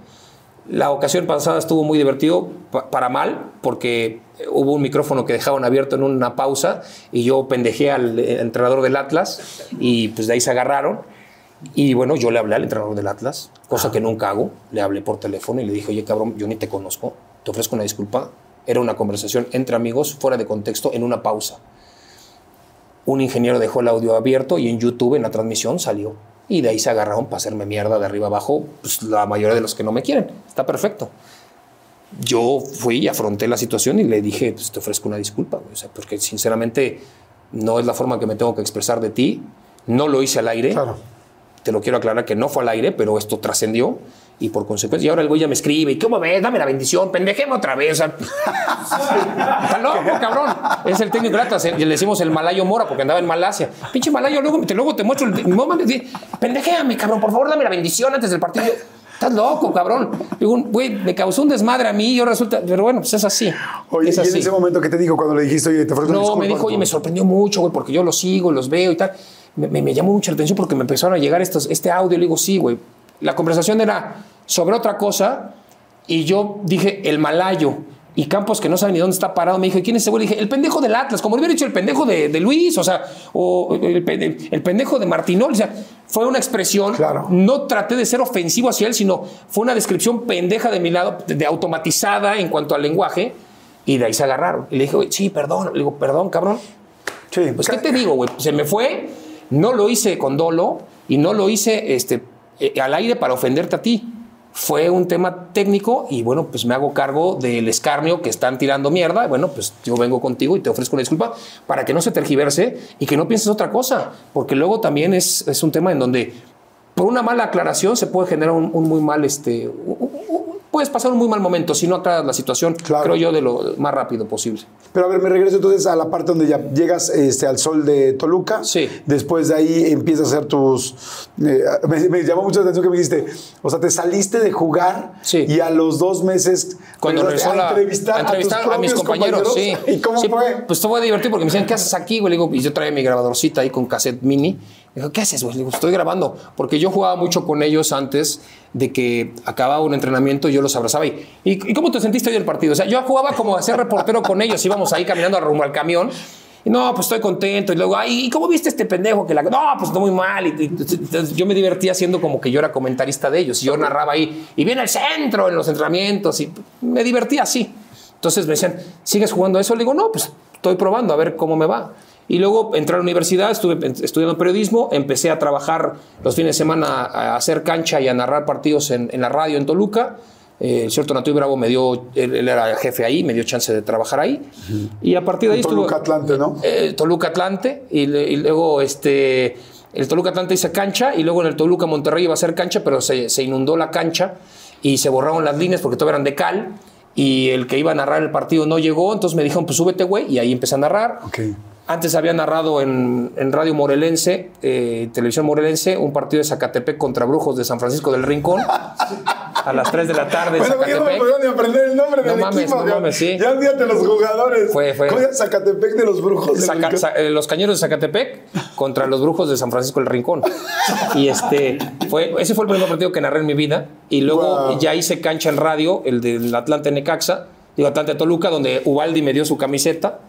La ocasión pasada estuvo muy divertido pa- para mal, porque hubo un micrófono que dejaban abierto en una pausa y yo pendejé al eh, entrenador del Atlas y pues de ahí se agarraron. Y bueno, yo le hablé al entrenador del Atlas, cosa que nunca hago. Le hablé por teléfono y le dije, oye, cabrón, yo ni te conozco, te ofrezco una disculpa. Era una conversación entre amigos, fuera de contexto, en una pausa. Un ingeniero dejó el audio abierto y en YouTube, en la transmisión, salió. Y de ahí se agarraron para hacerme mierda de arriba abajo, pues la mayoría de los que no me quieren. Está perfecto. Yo fui y afronté la situación y le dije, pues te ofrezco una disculpa, o sea, porque sinceramente no es la forma que me tengo que expresar de ti. No lo hice al aire. Claro. Te lo quiero aclarar que no fue al aire, pero esto trascendió y por consecuencia. Y ahora el güey ya me escribe, ¿y cómo ves? Dame la bendición, pendejeme otra vez. Está loco, cabrón. Es el técnico de Atlas. Le decimos el Malayo Mora porque andaba en Malasia. Pinche Malayo, luego te, luego te muestro el. Di- pendejéame, cabrón. Por favor, dame la bendición antes del partido. Estás loco, cabrón. Digo, güey, me causó un desmadre a mí y yo resulta. Pero bueno, pues es así. Oye, es y en así. ese momento que te dijo cuando le dijiste, oye, te ofrezco No, me dijo, oye, me sorprendió mucho, güey, porque yo los sigo, los veo y tal. Me, me- me llamó mucha atención porque me empezaron a llegar estos, este audio. Le digo, sí, güey. La conversación era sobre otra cosa y yo dije, el malayo. Y Campos, que no sabe ni dónde está parado, me dijo, ¿y quién es ese güey? Le dije, el pendejo del Atlas, como hubiera dicho el pendejo de, de Luis, o sea, o el, pe- el pendejo de Martinol. O sea, fue una expresión. Claro. No traté de ser ofensivo hacia él, sino fue una descripción pendeja de mi lado, de, de automatizada en cuanto al lenguaje. Y de ahí se agarraron. Y le dije, "Oye, sí, perdón. Le digo, perdón, cabrón. Sí, Pues, ¿qué te digo, güey? Se me fue, no lo hice con dolo y no lo hice este, eh, al aire para ofenderte a ti. Fue un tema técnico y bueno, pues me hago cargo del escarnio que están tirando mierda. Bueno, pues yo vengo contigo y te ofrezco una disculpa para que no se tergiverse y que no pienses otra cosa, porque luego también es, es un tema en donde por una mala aclaración se puede generar un, muy mal, este, puedes pasar un muy mal momento si no aclaras la situación, Claro. creo yo, de lo más rápido posible. Pero a ver, me regreso entonces a la parte donde ya llegas este, al sol de Toluca. Sí. Después de ahí empiezas a hacer tus. eh, me, me llamó mucho la atención que me dijiste. O sea, te saliste de jugar Sí. y a los dos meses. Cuando regresó la, entrevistar, a, entrevistar tus a, mis propios compañeros, sí. ¿Y cómo Sí, fue? Pues fue divertido porque me decían, ¿qué haces aquí, güey? Le digo, y yo traía mi grabadorcita ahí con cassette mini. Me dijo, ¿qué haces, güey? Le digo, estoy grabando. Porque yo jugaba mucho con ellos antes de que acababa un entrenamiento y yo los abrazaba. Y, ¿y, cómo te sentiste hoy del partido? O sea, yo jugaba como a ser reportero con ellos. Íbamos ahí caminando rumbo al camión. Y no, pues estoy contento. Y luego, ay, ¿y cómo viste este pendejo? Que la... No, pues no muy mal. Y, y- yo me divertía haciendo como que yo era comentarista de ellos. Y yo narraba ahí. Y viene el centro en los entrenamientos. Y me divertía así. Entonces me decían, ¿sigues jugando eso? Le digo, no, pues estoy probando a ver cómo me va. Y luego entré a la universidad, estuve estudiando periodismo, empecé a trabajar los fines de semana a hacer cancha y a narrar partidos en, en la radio en Toluca. Eh, el señor Tonatiuh Bravo me dio, él, él era el jefe ahí, me dio chance de trabajar ahí. Y a partir de ahí Toluca Atlante, ¿no? eh, Toluca Atlante y, le- y luego este el Toluca Atlante hice cancha y luego en el Toluca Monterrey iba a ser cancha pero se, se inundó la cancha y se borraron las líneas porque todavía eran de cal y el que iba a narrar el partido no llegó entonces me dijeron pues súbete güey y ahí empecé a narrar Ok. Antes había narrado en, en Radio Morelense, eh, Televisión Morelense, un partido de Zacatepec contra Brujos de San Francisco del Rincón. A las 3 de la tarde en Bueno, yo no me ni aprender el nombre No del mames, equipo. no ya- mames, sí. Ya olvídate los jugadores. Fue- fue-. Zacatepec de los brujos. del Zaca-. Za- eh, los cañeros de Zacatepec contra los brujos de San Francisco del Rincón. Y este fue, ese fue el primer partido que narré en mi vida. Y luego Wow. ya hice cancha en radio, el del Atlante Necaxa, digo Atlante Toluca, donde Ubaldi me dio su camiseta,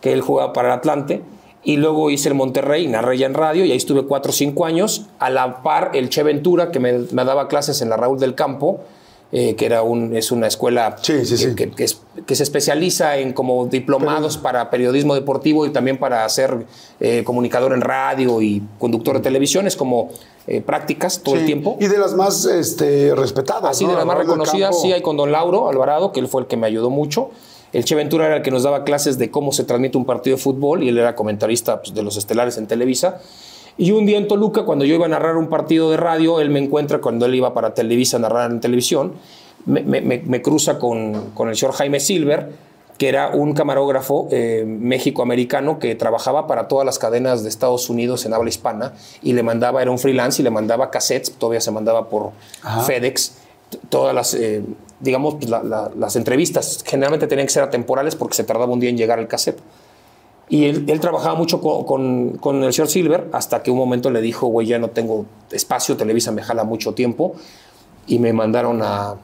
que él jugaba para el Atlante. Y luego hice el Monterrey, narré ya en radio, y ahí estuve cuatro o cinco años. A la par, el Che Ventura, que me, me daba clases en la Raúl del Campo, eh, que era un, es una escuela Sí, sí, que- sí. que- que es- que se especializa en como diplomados para periodismo deportivo y también para ser eh, comunicador en radio y conductor de televisión. Es como eh, prácticas todo el tiempo. Y de las más este, respetadas. Así ¿no? de las más reconocidas, sí hay con don Lauro Alvarado, que él fue el que me ayudó mucho. El Che Ventura era el que nos daba clases de cómo se transmite un partido de fútbol y él era comentarista pues, de los estelares en Televisa. Y un día en Toluca, cuando yo iba a narrar un partido de radio, él me encuentra cuando él iba para Televisa a narrar en televisión, me, me- me- me cruza con, con el señor Jaime Silver, que era un camarógrafo eh, méxico-americano que trabajaba para todas las cadenas de Estados Unidos en habla hispana y le mandaba, era un freelance y le mandaba cassettes, todavía se mandaba por FedEx, todas las, eh, digamos, pues, la- la- las entrevistas generalmente tenían que ser atemporales porque se tardaba un día en llegar el cassette. Y él, él trabajaba mucho con, con- con el señor Silver hasta que un momento le dijo, güey, ya no tengo espacio, Televisa me jala mucho tiempo. Y me mandaron a...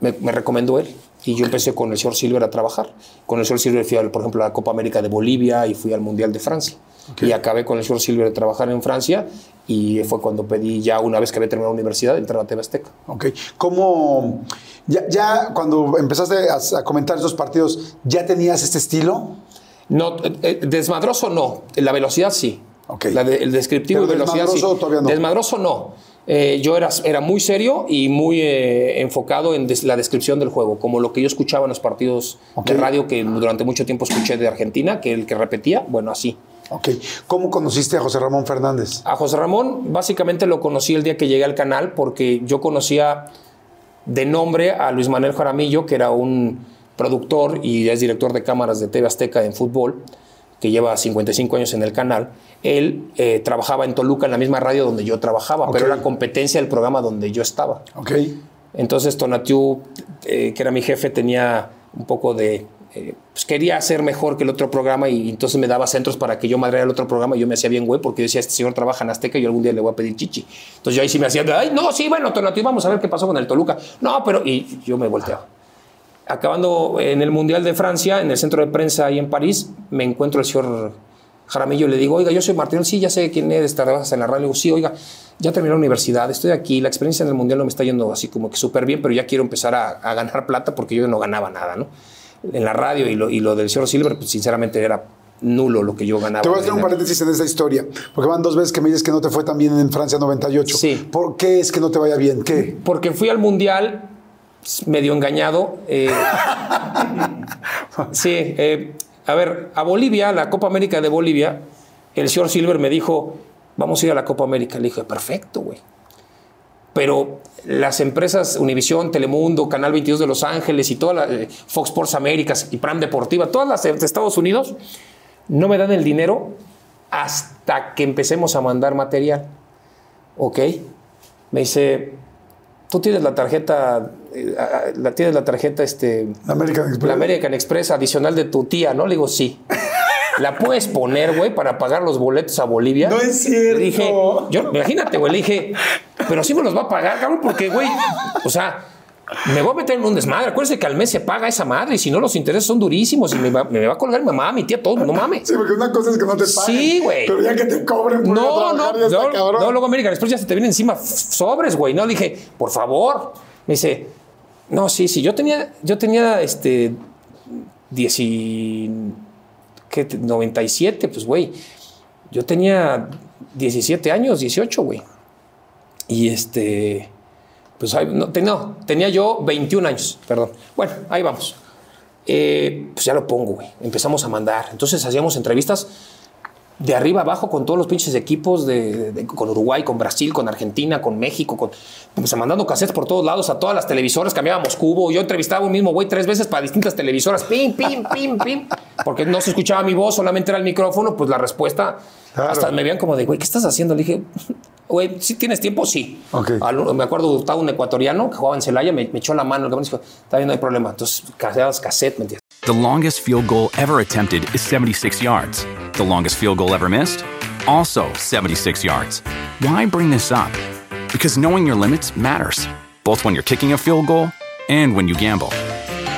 Me, me recomendó él. Y yo empecé con el señor Silver a trabajar. Con el señor Silver fui, al, por ejemplo, a la Copa América de Bolivia y fui al Mundial de Francia. Y acabé con el señor Silver de trabajar en Francia. Y fue cuando pedí, ya una vez que había terminado la universidad, entrar a TV Azteca. Ok. ¿Cómo. Ya, ya cuando empezaste a, a comentar esos partidos, ¿ya tenías este estilo? No, eh, eh, desmadroso no. La velocidad sí. Ok. La de- el descriptivo Pero y velocidad sí. desmadroso todavía no. Desmadroso no. Eh, yo era, era muy serio y muy eh, enfocado en des- la descripción del juego, como lo que yo escuchaba en los partidos de radio que durante mucho tiempo escuché de Argentina, que el que repetía, bueno, así. Ok. ¿Cómo conociste a José Ramón Fernández? A José Ramón básicamente lo conocí el día que llegué al canal porque yo conocía de nombre a Luis Manuel Jaramillo, que era un productor y es director de cámaras de TV Azteca en fútbol, que lleva 55 años en el canal. Él eh, trabajaba en Toluca en la misma radio donde yo trabajaba, pero era competencia del programa donde yo estaba. Ok. Entonces Tonatiu, eh, que era mi jefe, tenía un poco de... eh, pues quería hacer mejor que el otro programa y entonces me daba centros para que yo madreara el otro programa y yo me hacía bien güey porque yo decía, este señor trabaja en Azteca y yo algún día le voy a pedir chichi. Entonces yo ahí sí me hacía, ay, no, sí, bueno, Tonatiu, vamos a ver qué pasó con el Toluca. No, pero... Y yo me volteaba. Acabando en el Mundial de Francia, en el centro de prensa ahí en París, me encuentro el señor Jaramillo y le digo, oiga, yo soy Martín, sí, ya sé quién eres, trabajas en la radio. Sí, oiga, ya terminé la universidad, estoy aquí, la experiencia en el Mundial no me está yendo así como que súper bien, pero ya quiero empezar a, a ganar plata porque yo no ganaba nada, ¿no? En la radio y lo, y lo del señor Silver, pues sinceramente era nulo lo que yo ganaba. Te voy a hacer un paréntesis en esta historia, porque van dos veces que me dices que no te fue tan bien en Francia 98. Sí. ¿Por qué es que no te vaya bien? ¿Qué? Porque fui al mundial medio engañado. eh, sí, eh, a ver, a Bolivia, la Copa América de Bolivia, el señor Silver me dijo, vamos a ir a la Copa América. Le dije, perfecto, güey. Pero las empresas Univisión, Telemundo, Canal 22 de Los Ángeles y toda la eh, Fox Sports Américas y Prime Deportiva, todas las de Estados Unidos, no me dan el dinero hasta que empecemos a mandar material. ¿Ok? Me dice, tú tienes la tarjeta, eh, la, tienes la tarjeta, este, American Express. la American Express adicional de tu tía, ¿no? Le digo, sí. ¿La puedes poner, güey, para pagar los boletos a Bolivia? No es cierto. Le dije, yo, imagínate, güey, le dije, pero sí me los va a pagar, cabrón, porque, güey, o sea, me voy a meter en un desmadre. Acuérdese que al mes se paga esa madre y si no, los intereses son durísimos y me va, me va a colgar mi mamá, mi tía, todo, no mames. Sí, porque una cosa es que no te paguen. Sí, güey. Pero ya que te cobren por No, no, está no, cabrón. no, luego American Express ya se te viene encima sobres, güey. No, le dije, por favor. Me dice, no, sí, sí, yo tenía, yo tenía, este, 10 y, ¿qué? 97, pues, güey. Yo tenía 17 años, 18, güey. Y este, pues, no, te- no, tenía yo 21 años, perdón. Bueno, ahí vamos. Eh, pues ya lo pongo, güey. Empezamos a mandar. Entonces hacíamos entrevistas de arriba abajo con todos los pinches equipos de, de- con Uruguay, con Brasil, con Argentina, con México, con pues, mandando cassettes por todos lados a todas las televisoras, cambiábamos cubo. Yo entrevistaba a un mismo güey tres veces para distintas televisoras, pim, pim, pim, pim, porque no se escuchaba mi voz, solamente era el micrófono, pues la respuesta Claro. hasta me veían como de, güey, ¿qué estás haciendo? Le dije, güey, si tienes tiempo, sí. Ok. Al- me acuerdo, estaba un ecuatoriano que jugaba en Celaya, me, me echó la mano, el cabrón dijo, está bien, no hay problema. Entonces, cassettes, cassette, ¿me entiendes? The longest field goal ever attempted is 76 yards. The longest field goal ever missed? Also 76 yards. Why bring this up? Because knowing your limits matters, both when you're kicking a field goal and when you gamble.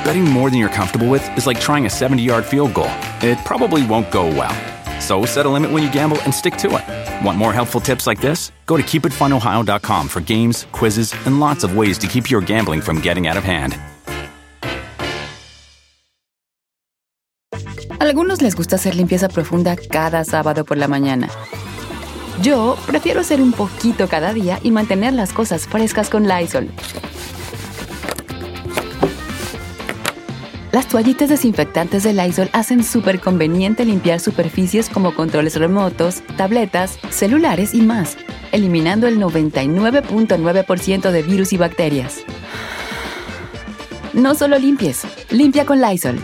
Betting more than you're comfortable with is like trying a 70 yard field goal. It probably won't go well. So set a limit when you gamble and stick to it. Want more helpful tips like this? Go to keepitfunohio.com for games, quizzes, and lots of ways to keep your gambling from getting out of hand. Algunos les gusta hacer limpieza profunda cada sábado por la mañana. Yo prefiero hacer un poquito cada día y mantener las cosas frescas con Lysol. Las toallitas desinfectantes de Lysol hacen súper conveniente limpiar superficies como controles remotos, tabletas, celulares y más, eliminando el 99.9% de virus y bacterias. No solo limpies, limpia con Lysol.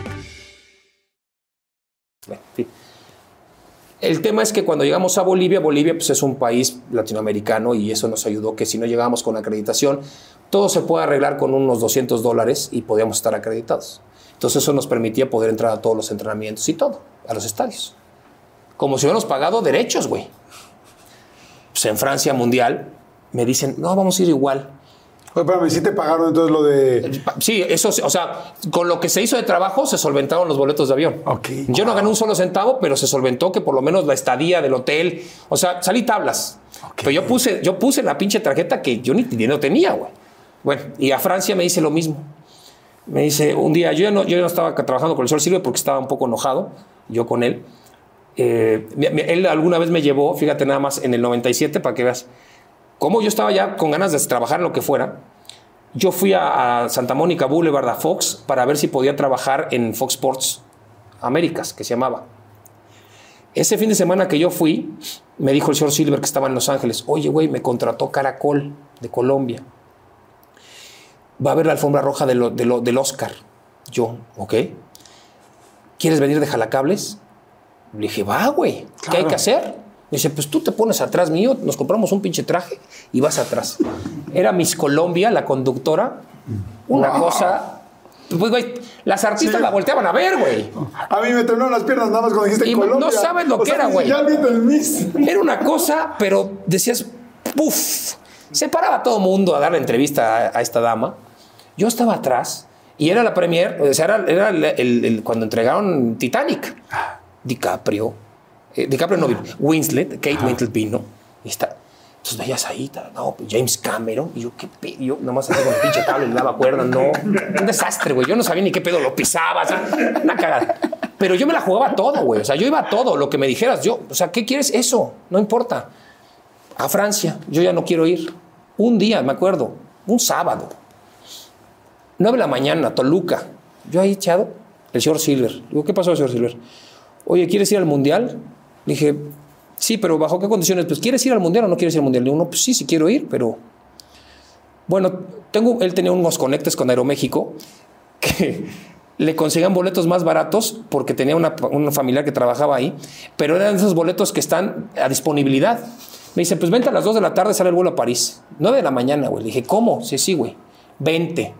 El tema es que cuando llegamos a Bolivia, Bolivia pues, es un país latinoamericano y eso nos ayudó que si no llegábamos con acreditación, todo se puede arreglar con unos 200 dólares y podíamos estar acreditados. Entonces eso nos permitía poder entrar a todos los entrenamientos y todo, a los estadios. Como si hubiéramos pagado derechos, güey. Pues en Francia Mundial me dicen, no, vamos a ir igual. Oye, espérame, ¿sí te pagaron entonces lo de...? Sí, eso, o sea, con lo que se hizo de trabajo se solventaron los boletos de avión. Ok. Yo no gané un solo centavo, pero se solventó que por lo menos la estadía del hotel, o sea, salí tablas. Pero yo puse, yo puse la pinche tarjeta que yo ni dinero tenía, güey. Bueno, y a Francia me dice lo mismo. Me dice un día, yo ya no, yo ya no estaba trabajando con el Sol Silver porque estaba un poco enojado, yo con él. Eh, él alguna vez me llevó, fíjate nada más, en el 97, para que veas, cómo yo estaba ya con ganas de trabajar en lo que fuera. Yo fui a, a Santa Mónica Boulevard, a Fox, para ver si podía trabajar en Fox Sports Américas, que se llamaba. Ese fin de semana que yo fui, me dijo el señor Silver que estaba en Los Ángeles, oye, güey, me contrató Caracol de Colombia. Va a haber la alfombra roja de lo- de lo- del Oscar. Yo, ok. ¿Quieres venir de jalacables? Le dije, va, güey, ¿qué hay que hacer? Me dice, pues tú te pones atrás mío, nos compramos un pinche traje y vas atrás. Era Miss Colombia, la conductora, una cosa... Pues, güey, las artistas la volteaban a ver, güey. A mí me temblaron las piernas nada más cuando dijiste Y no- Colombia. no sabes lo O que sea, era, güey. viendo el Miss. Era una cosa, pero decías, ¡puf! Se paraba todo mundo a dar la entrevista a, a esta dama. Yo estaba atrás y era la premier, o sea, era, era el, el- el- cuando entregaron Titanic. DiCaprio, eh, DiCaprio no vino, Winslet, Kate Winslet vino. Y está. Entonces veías ahí, no, James Cameron. Y yo, ¿qué pedo? Yo nomás así con el pinche cable le daba cuerda. No, un desastre, güey. Yo no sabía ni qué pedo lo pisaba. o sea, una cagada. Pero yo me la jugaba todo, güey. O sea, yo iba a todo, lo que me dijeras. Yo, o sea, ¿qué quieres? Eso, no importa. A Francia, yo ya no quiero ir. Un día, me acuerdo, un sábado. 9 de la mañana, Toluca. Yo ahí echado, el señor Silver. Digo, ¿qué pasó, señor Silver? Oye, ¿quieres ir al mundial? Dije, sí, pero ¿bajo qué condiciones? Pues, ¿quieres ir al mundial o no quieres ir al mundial? Le digo, no, pues sí, sí quiero ir, pero. Bueno, tengo, él tenía unos conectes con Aeroméxico que le conseguían boletos más baratos porque tenía una, una familiar que trabajaba ahí, pero eran esos boletos que están a disponibilidad. Me dice, pues vente a las 2 de la tarde, sale el vuelo a París. 9 de la mañana, güey. Le dije, ¿cómo? Sí, sí, güey. 20.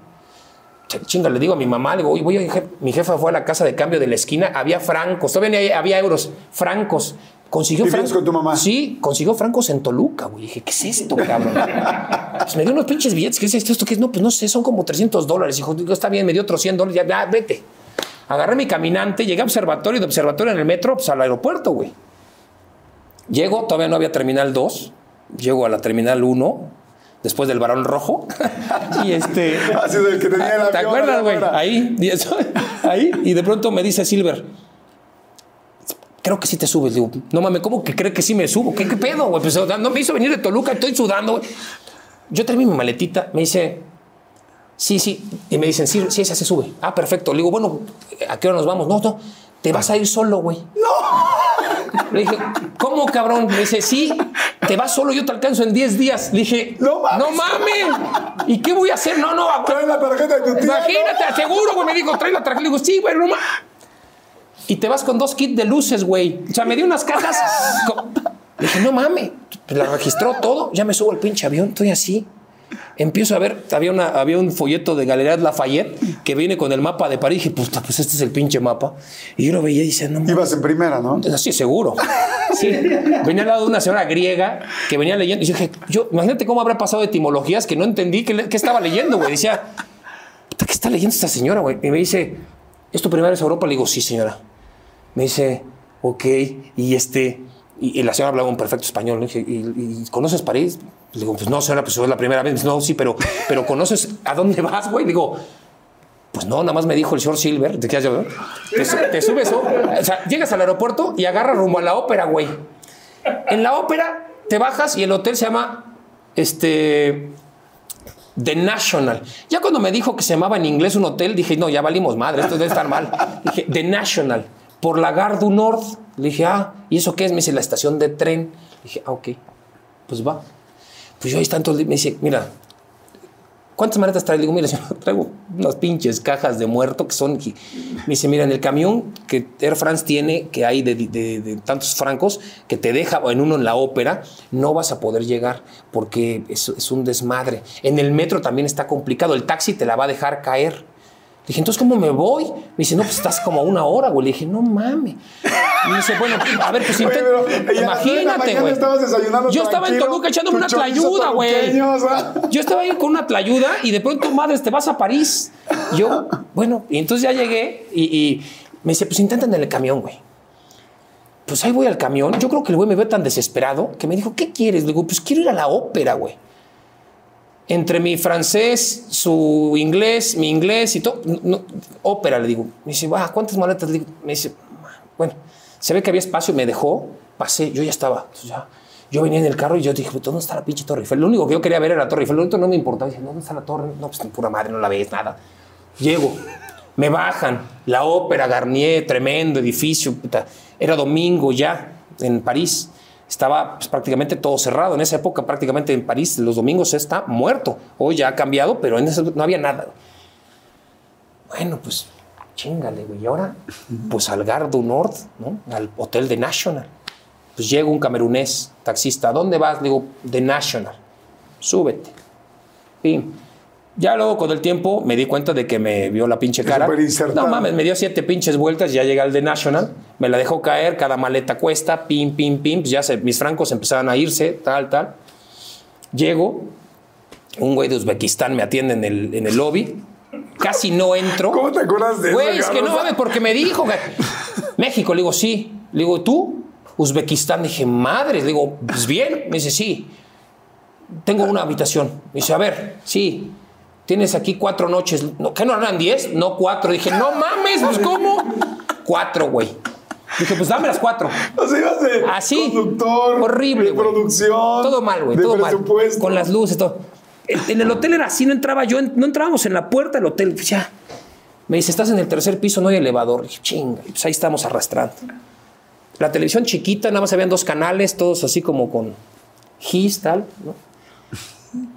Chinga, le digo a mi mamá, le digo, "Oye, voy a mi jefa fue a la casa de cambio de la esquina, había francos, todavía había euros, francos. Consiguió ¿Y vienes francos. con tu mamá? Sí, consiguió francos en Toluca, güey. Dije, ¿qué es esto, cabrón? pues me dio unos pinches billetes. ¿Qué es esto? ¿Esto qué es? No, pues no sé, son como 300 dólares. Dijo, digo, está bien, me dio otros 100 dólares. Ya, ya, vete. Agarré mi caminante, llegué a observatorio, de observatorio en el metro, pues al aeropuerto, güey. Llego, todavía no había terminal 2. Llego a la terminal 1, después del varón rojo. y este. Ha sido el que tenía el ¿Te acuerdas, güey? Ahí, y eso, ahí. Y de pronto me dice Silver. Creo que sí te subes. Digo, no mames, ¿cómo que cree que sí me subo? ¿Qué, qué pedo, güey? Pues no me hizo venir de Toluca, estoy sudando, güey. Yo termino mi maletita, me dice, sí, sí. Y me dicen, sí, sí, esa se sube. Ah, perfecto. Le digo, bueno, ¿a qué hora nos vamos? No, no, te vas a ir solo, güey. No. Le dije, ¿cómo, cabrón? Me dice, sí, te vas solo, yo te alcanzo en 10 días. Le dije, No mames. no mames. ¿Y qué voy a hacer? No, no, Trae la tarjeta de tu tía. Imagínate, aseguro, güey. Me dijo, trae la tarjeta. Le digo, sí, güey, no ma- Y te vas con dos kits de luces, güey. O sea, me dio unas cajas. Le dije, no mames. La registró todo. Ya me subo al pinche avión. Estoy así. Empiezo a ver, había, una, había un folleto de Galerías Lafayette que viene con el mapa de París. Y dije, puta, pues este es el pinche mapa. Y yo lo veía y decía, no. Ibas en primera, ¿no? Sí, seguro. Sí. Venía al lado de una señora griega que venía leyendo. Y yo dije, yo, imagínate cómo habrá pasado etimologías que no entendí qué, qué estaba leyendo, güey. Decía, puta, ¿qué está leyendo esta señora, güey? Y me dice, ¿es tu primera vez Europa? Le digo, sí, señora. Me dice, ok. Y este, y, y la señora hablaba un perfecto español. Le dije, ¿y, y conoces París? Digo, pues no, señora, pues es la primera vez. No, sí, pero, pero ¿conoces a dónde vas, güey? Digo, pues no, nada más me dijo el señor Silver, ¿de qué has llevado? Te, te subes, ¿no? o sea, llegas al aeropuerto y agarras rumbo a la ópera, güey. En la ópera te bajas y el hotel se llama, este, The National. Ya cuando me dijo que se llamaba en inglés un hotel, dije, no, ya valimos madre, esto debe estar mal. Dije, The National, por la Gare du Nord. Le dije, ah, ¿y eso qué es? Me dice, la estación de tren. Le dije, ah, ok, pues va. Pues yo ahí día. Me dice, mira, ¿cuántas maletas traes? Le digo, mira, señor, traigo unas pinches cajas de muerto que son. Me dice, mira, en el camión que Air France tiene, que hay de, tantos francos, que te deja en uno en la ópera, no vas a poder llegar porque es un desmadre. En el metro también está complicado. El taxi te la va a dejar caer. Dije, entonces, ¿cómo me voy? Me dice, no, pues estás como a una hora, güey. Le dije, no mames. Me dice, bueno, a ver, pues intenta. y Imagínate, güey. Yo estaba en Toluca echándome una tlayuda, güey. Yo estaba ahí con una tlayuda y de pronto, madres, te vas a París. Yo, bueno, y entonces ya llegué y, y me dice, pues intenta en el camión, güey. Pues ahí voy al camión. Yo creo que el güey me ve tan desesperado que me dijo, ¿qué quieres? Le digo, pues quiero ir a la ópera, güey. Entre mi francés, su inglés, mi inglés y todo, no, ópera, le digo. Me dice, va, ¿cuántas maletas? Le digo, me dice, bueno, se ve que había espacio, me dejó, pasé, yo ya estaba. Entonces ya, yo venía en el carro y yo dije, ¿dónde está la pinche Torre Eiffel? Lo único que yo quería ver era la Torre Eiffel. Lo único no me importaba. Dije, ¿dónde está la torre? No, pues pura madre, no la ves, nada. Llego, me bajan, la ópera Garnier, tremendo edificio. puta. Era domingo ya en París. Estaba pues, prácticamente todo cerrado. En esa época, prácticamente en París, los domingos está muerto. Hoy ya ha cambiado, pero en ese no había nada. Bueno, pues chingale, güey. Y ahora, pues al Gare du Nord, ¿no? Al hotel de National. Pues llega un camerunés, taxista. ¿A dónde vas? Le digo, de National. Súbete. Pim. Ya luego con el tiempo me di cuenta de que me vio la pinche cara. No mames, me dio siete pinches vueltas, ya llega el de National, me la dejó caer, cada maleta cuesta, pim, pim, pim, pues ya se- mis francos empezaban a irse, tal, tal. Llego, un güey de Uzbekistán me atiende en el, en el lobby, casi no entro. ¿Cómo te acuerdas de eso? Güey, es que no mames, porque me dijo que... México, le digo, sí. Le digo, ¿tú? Uzbekistán. Dije, madre, le digo, pues bien. Me dice, sí. Tengo una habitación. Me dice, a ver, sí. Tienes aquí cuatro noches. No, ¿Qué no eran diez? No, cuatro. Dije, no mames, pues ¿cómo? Cuatro, güey. Dije, pues dame las cuatro. Así. conductor, Horrible, de producción, Todo mal, güey. Todo mal. Con las luces, todo. En el hotel era así, no entraba yo, no entrábamos en la puerta del hotel. Pues ya. Me dice, estás en el tercer piso, no hay elevador. Dije, chinga. Y pues ahí estamos arrastrando. La televisión chiquita, nada más habían dos canales, todos así como con gis, tal, ¿no?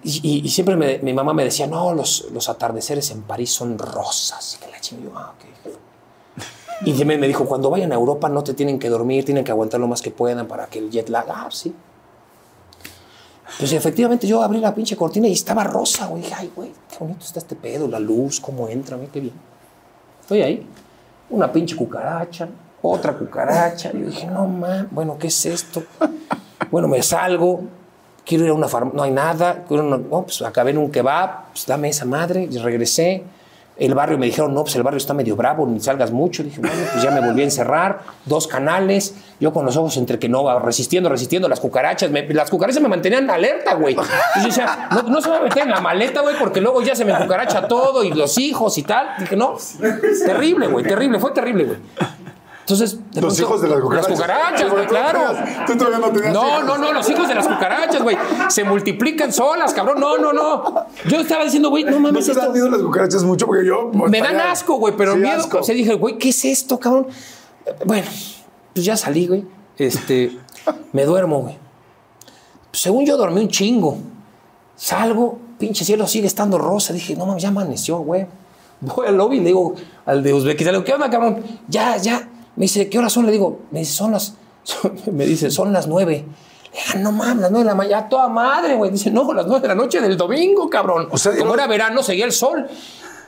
Y, y- y siempre me- mi mamá me decía, no, los, los atardeceres en París son rosas. Que la chingo, yo, ah, ok. Y me, me dijo, cuando vayan a Europa no te tienen que dormir, tienen que aguantar lo más que puedan para que el jet lag, ah, sí. Pues efectivamente yo abrí la pinche cortina y estaba rosa, güey. Dije, ay, güey, qué bonito está este pedo, la luz, cómo entra, güey, qué bien. Estoy ahí, una pinche cucaracha, otra cucaracha. Yo dije, no, man, bueno, ¿qué es esto? Bueno, me salgo, quiero ir a una farmacia, no hay nada. una- no, pues acabé en un kebab, pues dame esa madre, y regresé. El barrio me dijeron, no, pues el barrio está medio bravo, ni salgas mucho. Dije, bueno, pues ya me volví a encerrar, dos canales, yo con los ojos entre que no, resistiendo, resistiendo, las cucarachas, las cucarachas me mantenían alerta, güey. Entonces yo decía, no, se va a en la maleta, güey, porque luego ya se me cucaracha todo y los hijos y tal. Dije, no, terrible, güey, terrible, fue terrible, güey. Entonces, de Los pronto- hijos de las cucarachas. Las cucarachas, güey, claro. Tú todavía no tenías No, hijos. no, no, los hijos de las cucarachas, güey. Se multiplican solas, cabrón. No, no, no. Yo estaba diciendo, güey, no ¿No mames, te esto. dan miedo las cucarachas mucho? Porque yo... pues, Me dan asco, güey, pero Sí, miedo. asco. O sea, dije, güey, ¿qué es esto, cabrón? Bueno, pues ya salí, güey. Este, me duermo, güey. Según yo dormí un chingo. Salgo, pinche cielo sigue estando rosa. Dije, no mames, ya amaneció, güey. Voy al lobby y le digo al de Uzbekistán, le digo, ¿qué onda, cabrón? Ya, ya. Me dice, ¿qué horas son? Le digo, me dice, son las, son- me dice, son las nueve. Dije, no mames, las nueve de la mañana, toda madre, güey. Dice, no, las nueve de la noche del domingo, cabrón. O sea, Como era verano, seguía el sol.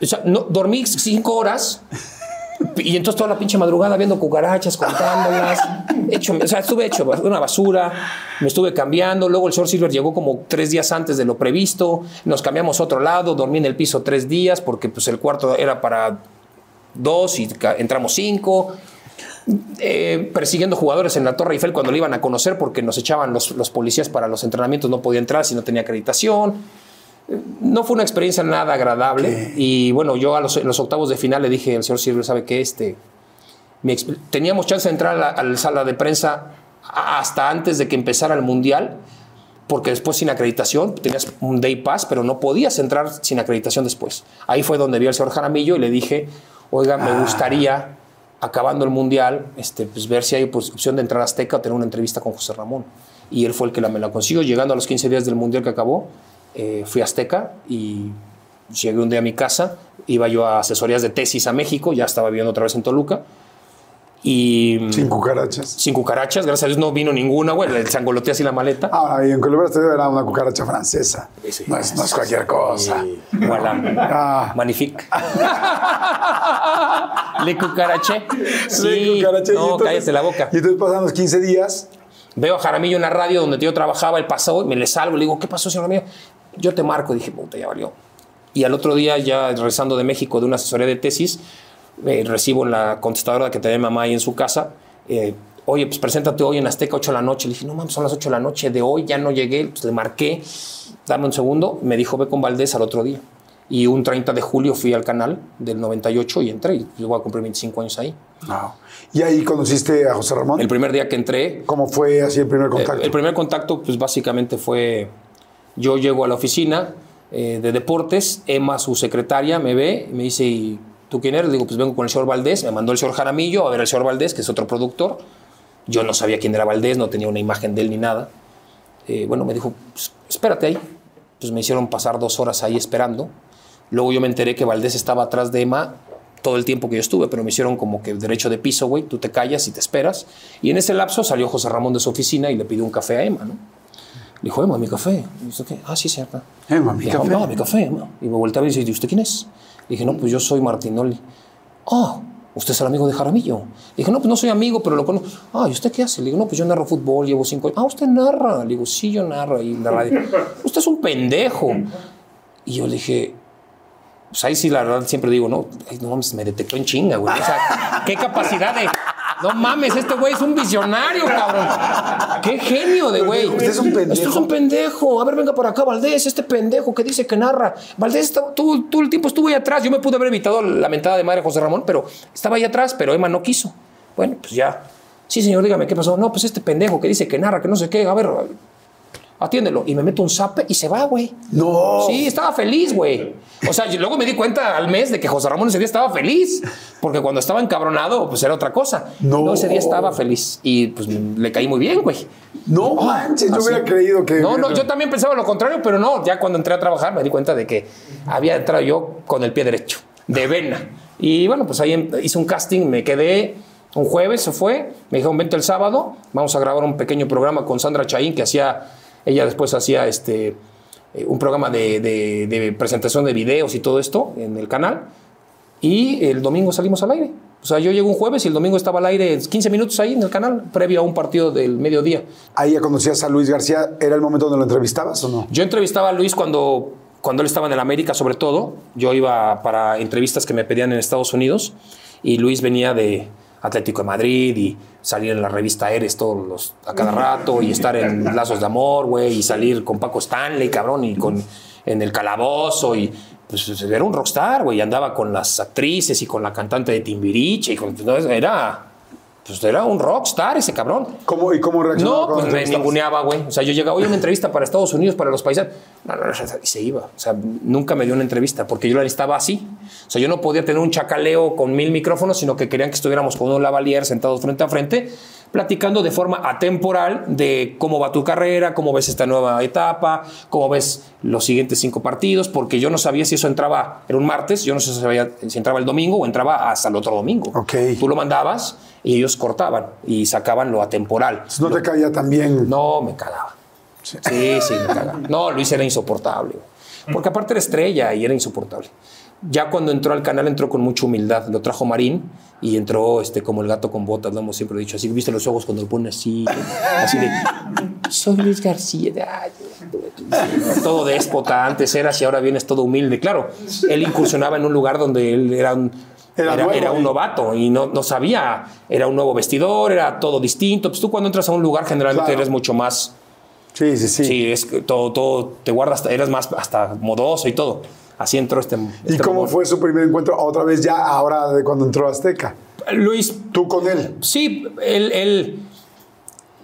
O sea, no, dormí cinco horas y entonces toda la pinche madrugada viendo cucarachas, contándolas. Hecho, o sea, estuve hecho una basura, me estuve cambiando. Luego el señor Silver llegó como tres días antes de lo previsto. Nos cambiamos a otro lado, dormí en el piso tres días porque pues, el cuarto era para dos y entramos cinco. Eh, persiguiendo jugadores en la Torre Eiffel cuando le iban a conocer porque nos echaban los, los policías para los entrenamientos, no podía entrar si no tenía acreditación no fue una experiencia nada agradable. Y bueno, yo a los, en los octavos de final le dije al señor Silver, ¿sabe qué? Este, mi teníamos chance de entrar a la, a la sala de prensa hasta antes de que empezara el Mundial, porque después sin acreditación, tenías un day pass, pero no podías entrar sin acreditación después. Ahí fue donde vi al señor Jaramillo y le dije, oiga, me gustaría, acabando el Mundial, este, pues, ver si hay pues, opción de entrar a Azteca o tener una entrevista con José Ramón. Y él fue el que la, me la consiguió. Llegando a los 15 días del Mundial que acabó, eh, fui a Azteca y llegué un día a mi casa, iba yo a asesorías de tesis a México, ya estaba viviendo otra vez en Toluca. Y Sin cucarachas. sin cucarachas, gracias a Dios no vino ninguna, güey, le sangoloteé así la maleta. Ahora, y en Colombia era una cucaracha francesa. Sí. No es, no es cualquier cosa. Voilà. Ah. Magnifique. Le cucaraché. Sí. Y No, entonces- cállate la boca. Y entonces pasan los 15 días. Veo a Jaramillo en la radio donde yo trabajaba, él pasó, me le salgo, le digo, ¿qué pasó, señor mío? Yo te marco, dije, puta, ya valió. Y al otro día, ya regresando de México de una asesoría de tesis, eh, recibo en la contestadora que tenía mamá ahí en su casa, eh, oye, pues preséntate hoy en Azteca 8 de la noche. Le dije, no mames, son las 8 de la noche de hoy, ya no llegué, pues le marqué, dame un segundo, me dijo, ve con Valdés al otro día. Y un 30 de julio fui al canal del 98 y entré, y yo voy a cumplir 25 años ahí. No. Y ahí conociste a José Ramón. El primer día que entré, ¿Cómo fue así el primer contacto? el primer contacto, pues básicamente fue, yo llego a la oficina eh, de deportes, Emma, su secretaria, me ve y me dice, ¿y tú quién eres? Le digo, pues vengo con el señor Valdés, me mandó el señor Jaramillo a ver al señor Valdés, que es otro productor. Yo no sabía quién era Valdés, no tenía una imagen de él ni nada. Eh, bueno, me dijo, pues, espérate ahí. Pues me hicieron pasar dos horas ahí esperando. Luego yo me enteré que Valdés estaba atrás de Emma todo el tiempo que yo estuve, pero me hicieron como que derecho de piso, güey, tú te callas y te esperas. Y en ese lapso salió José Ramón de su oficina y le pidió un café a Emma, ¿no? Le dijo, Emma, mi café. Y dice, ¿qué? Ah, sí, cierto. Emma, mi dijo, café. No, mi café, Emma. Y me volteaba y dice, ¿y usted quién es? Dije, no, pues yo soy Martinoli. Ah, usted es el amigo de Jaramillo. Dije, no, pues no soy amigo, pero lo conozco. Ah, ¿y usted qué hace? Le digo, no, pues yo narro fútbol, llevo cinco años. Ah, usted narra. Le digo, sí, yo narro ahí en la radio. usted es un pendejo. Y yo le dije, pues ahí sí, la verdad, siempre digo, no, ay, no mames, me detectó en chinga, güey. O sea, qué capacidad de. No mames, este güey es un visionario, cabrón. Qué genio de güey. Usted es un pendejo. Este es un pendejo. A ver, venga por acá, Valdés, este pendejo que dice que narra. Valdés, está- tú, tú el tiempo estuvo ahí atrás. Yo me pude haber evitado la mentada de madre José Ramón, pero estaba ahí atrás, pero Emma no quiso. Bueno, pues ya. Sí, señor, dígame, ¿qué pasó? No, pues este pendejo que dice que narra, que no sé qué. A ver, atiéndelo. Y me meto un zape y se va, güey. No. Sí, estaba feliz, güey. O sea, luego me di cuenta al mes de que José Ramón ese día estaba feliz. Porque cuando estaba encabronado, pues era otra cosa. No. ese día estaba feliz. Y pues le caí muy bien, güey. No manches, yo Así. hubiera creído que. No, no, yo también pensaba lo contrario, pero no. Ya cuando entré a trabajar me di cuenta de que había entrado yo con el pie derecho, de vena. Y bueno, pues ahí em- hice un casting, me quedé un jueves, se fue. Me dijeron, vente el sábado, vamos a grabar un pequeño programa con Sandra Chaín, que hacía, ella después hacía este, eh, un programa de, de- de presentación de videos y todo esto en el canal. Y el domingo salimos al aire. O sea, yo llego un jueves y el domingo estaba al aire 15 minutos ahí en el canal, previo a un partido del mediodía. Ahí ya conocías a Luis García. ¿Era el momento donde lo entrevistabas o no? Yo entrevistaba a Luis cuando, cuando él estaba en el América, sobre todo. Yo iba para entrevistas que me pedían en Estados Unidos y Luis venía de Atlético de Madrid y salir en la revista Eres todos los, a cada rato y estar en Lazos de Amor, güey, y salir con Paco Stanley, cabrón, y con, en el calabozo y pues era un rockstar, güey, y andaba con las actrices y con la cantante de Timbiriche y con, no, era... Pues era un rockstar ese cabrón. ¿Cómo, ¿Y cómo reaccionaba No, pues me ninguneaba, güey. O sea, yo llegaba, oye, una entrevista para Estados Unidos, para los países. No, no, no, y se iba. O sea, nunca me dio una entrevista porque yo la necesitaba así. O sea, yo no podía tener un chacaleo con mil micrófonos, sino que querían que estuviéramos con un lavalier sentados frente a frente, platicando de forma atemporal de cómo va tu carrera, cómo ves esta nueva etapa, cómo ves los siguientes cinco partidos, porque yo no sabía si eso entraba, era un martes, yo no sabía si entraba el domingo o entraba hasta el otro domingo. Ok. Tú lo mandabas y ellos cortaban y sacaban lo atemporal. No te caía tan bien. No, me cagaba. Sí, sí, me cagaba. No, Luis era insoportable. Porque aparte era estrella y era insoportable. Ya cuando entró al canal entró con mucha humildad. Lo trajo Marín y entró este, como el gato con botas, lo hemos siempre dicho. Así, viste los ojos cuando lo ponen así, así de, soy Luis García. Ay, todo déspota, antes eras y ahora vienes todo humilde. Claro, él incursionaba en un lugar donde él era un, Era era, nuevo, era un novato y no, no sabía, era un nuevo vestidor, era todo distinto. Pues tú cuando entras a un lugar generalmente Claro. eres mucho más, Sí, sí, sí. sí, es todo, todo te guardas, eres más hasta modoso y todo. Así entró este. ¿Y este cómo rumor. fue su primer encuentro otra vez ya ahora de cuando entró Azteca? Luis, Tú con él. sí, él, él,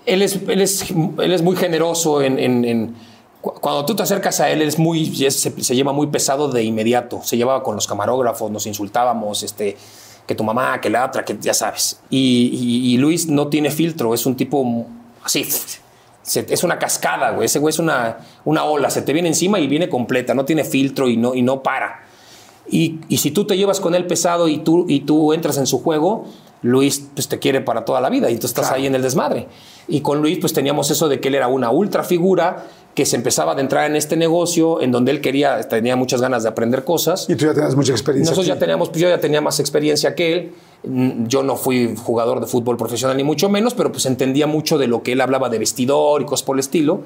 él, es, él, es, él es muy generoso en, en- en- cu- cuando tú te acercas a él, es muy, es- se, se lleva muy pesado de inmediato. Se llevaba con los camarógrafos, nos insultábamos, este, que tu mamá, que la otra, que ya sabes. Y, y- y Luis no tiene filtro, es un tipo así. se- es una cascada, güey. Ese güey es una, una ola, se te viene encima y viene completa, no tiene filtro y no, y no para. Y, y si tú te llevas con él pesado y tú, y tú entras en su juego, Luis pues, te quiere para toda la vida y tú estás ahí en el desmadre. Y con Luis pues teníamos eso de que él era una ultra figura que se empezaba a adentrar en este negocio en donde él quería, tenía muchas ganas de aprender cosas. Y tú ya tenías mucha experiencia. Nosotros ya teníamos, pues yo ya tenía más experiencia que él. Mm, Yo no fui jugador de fútbol profesional ni mucho menos, pero pues entendía mucho de lo que él hablaba de vestidor y cosas por el estilo.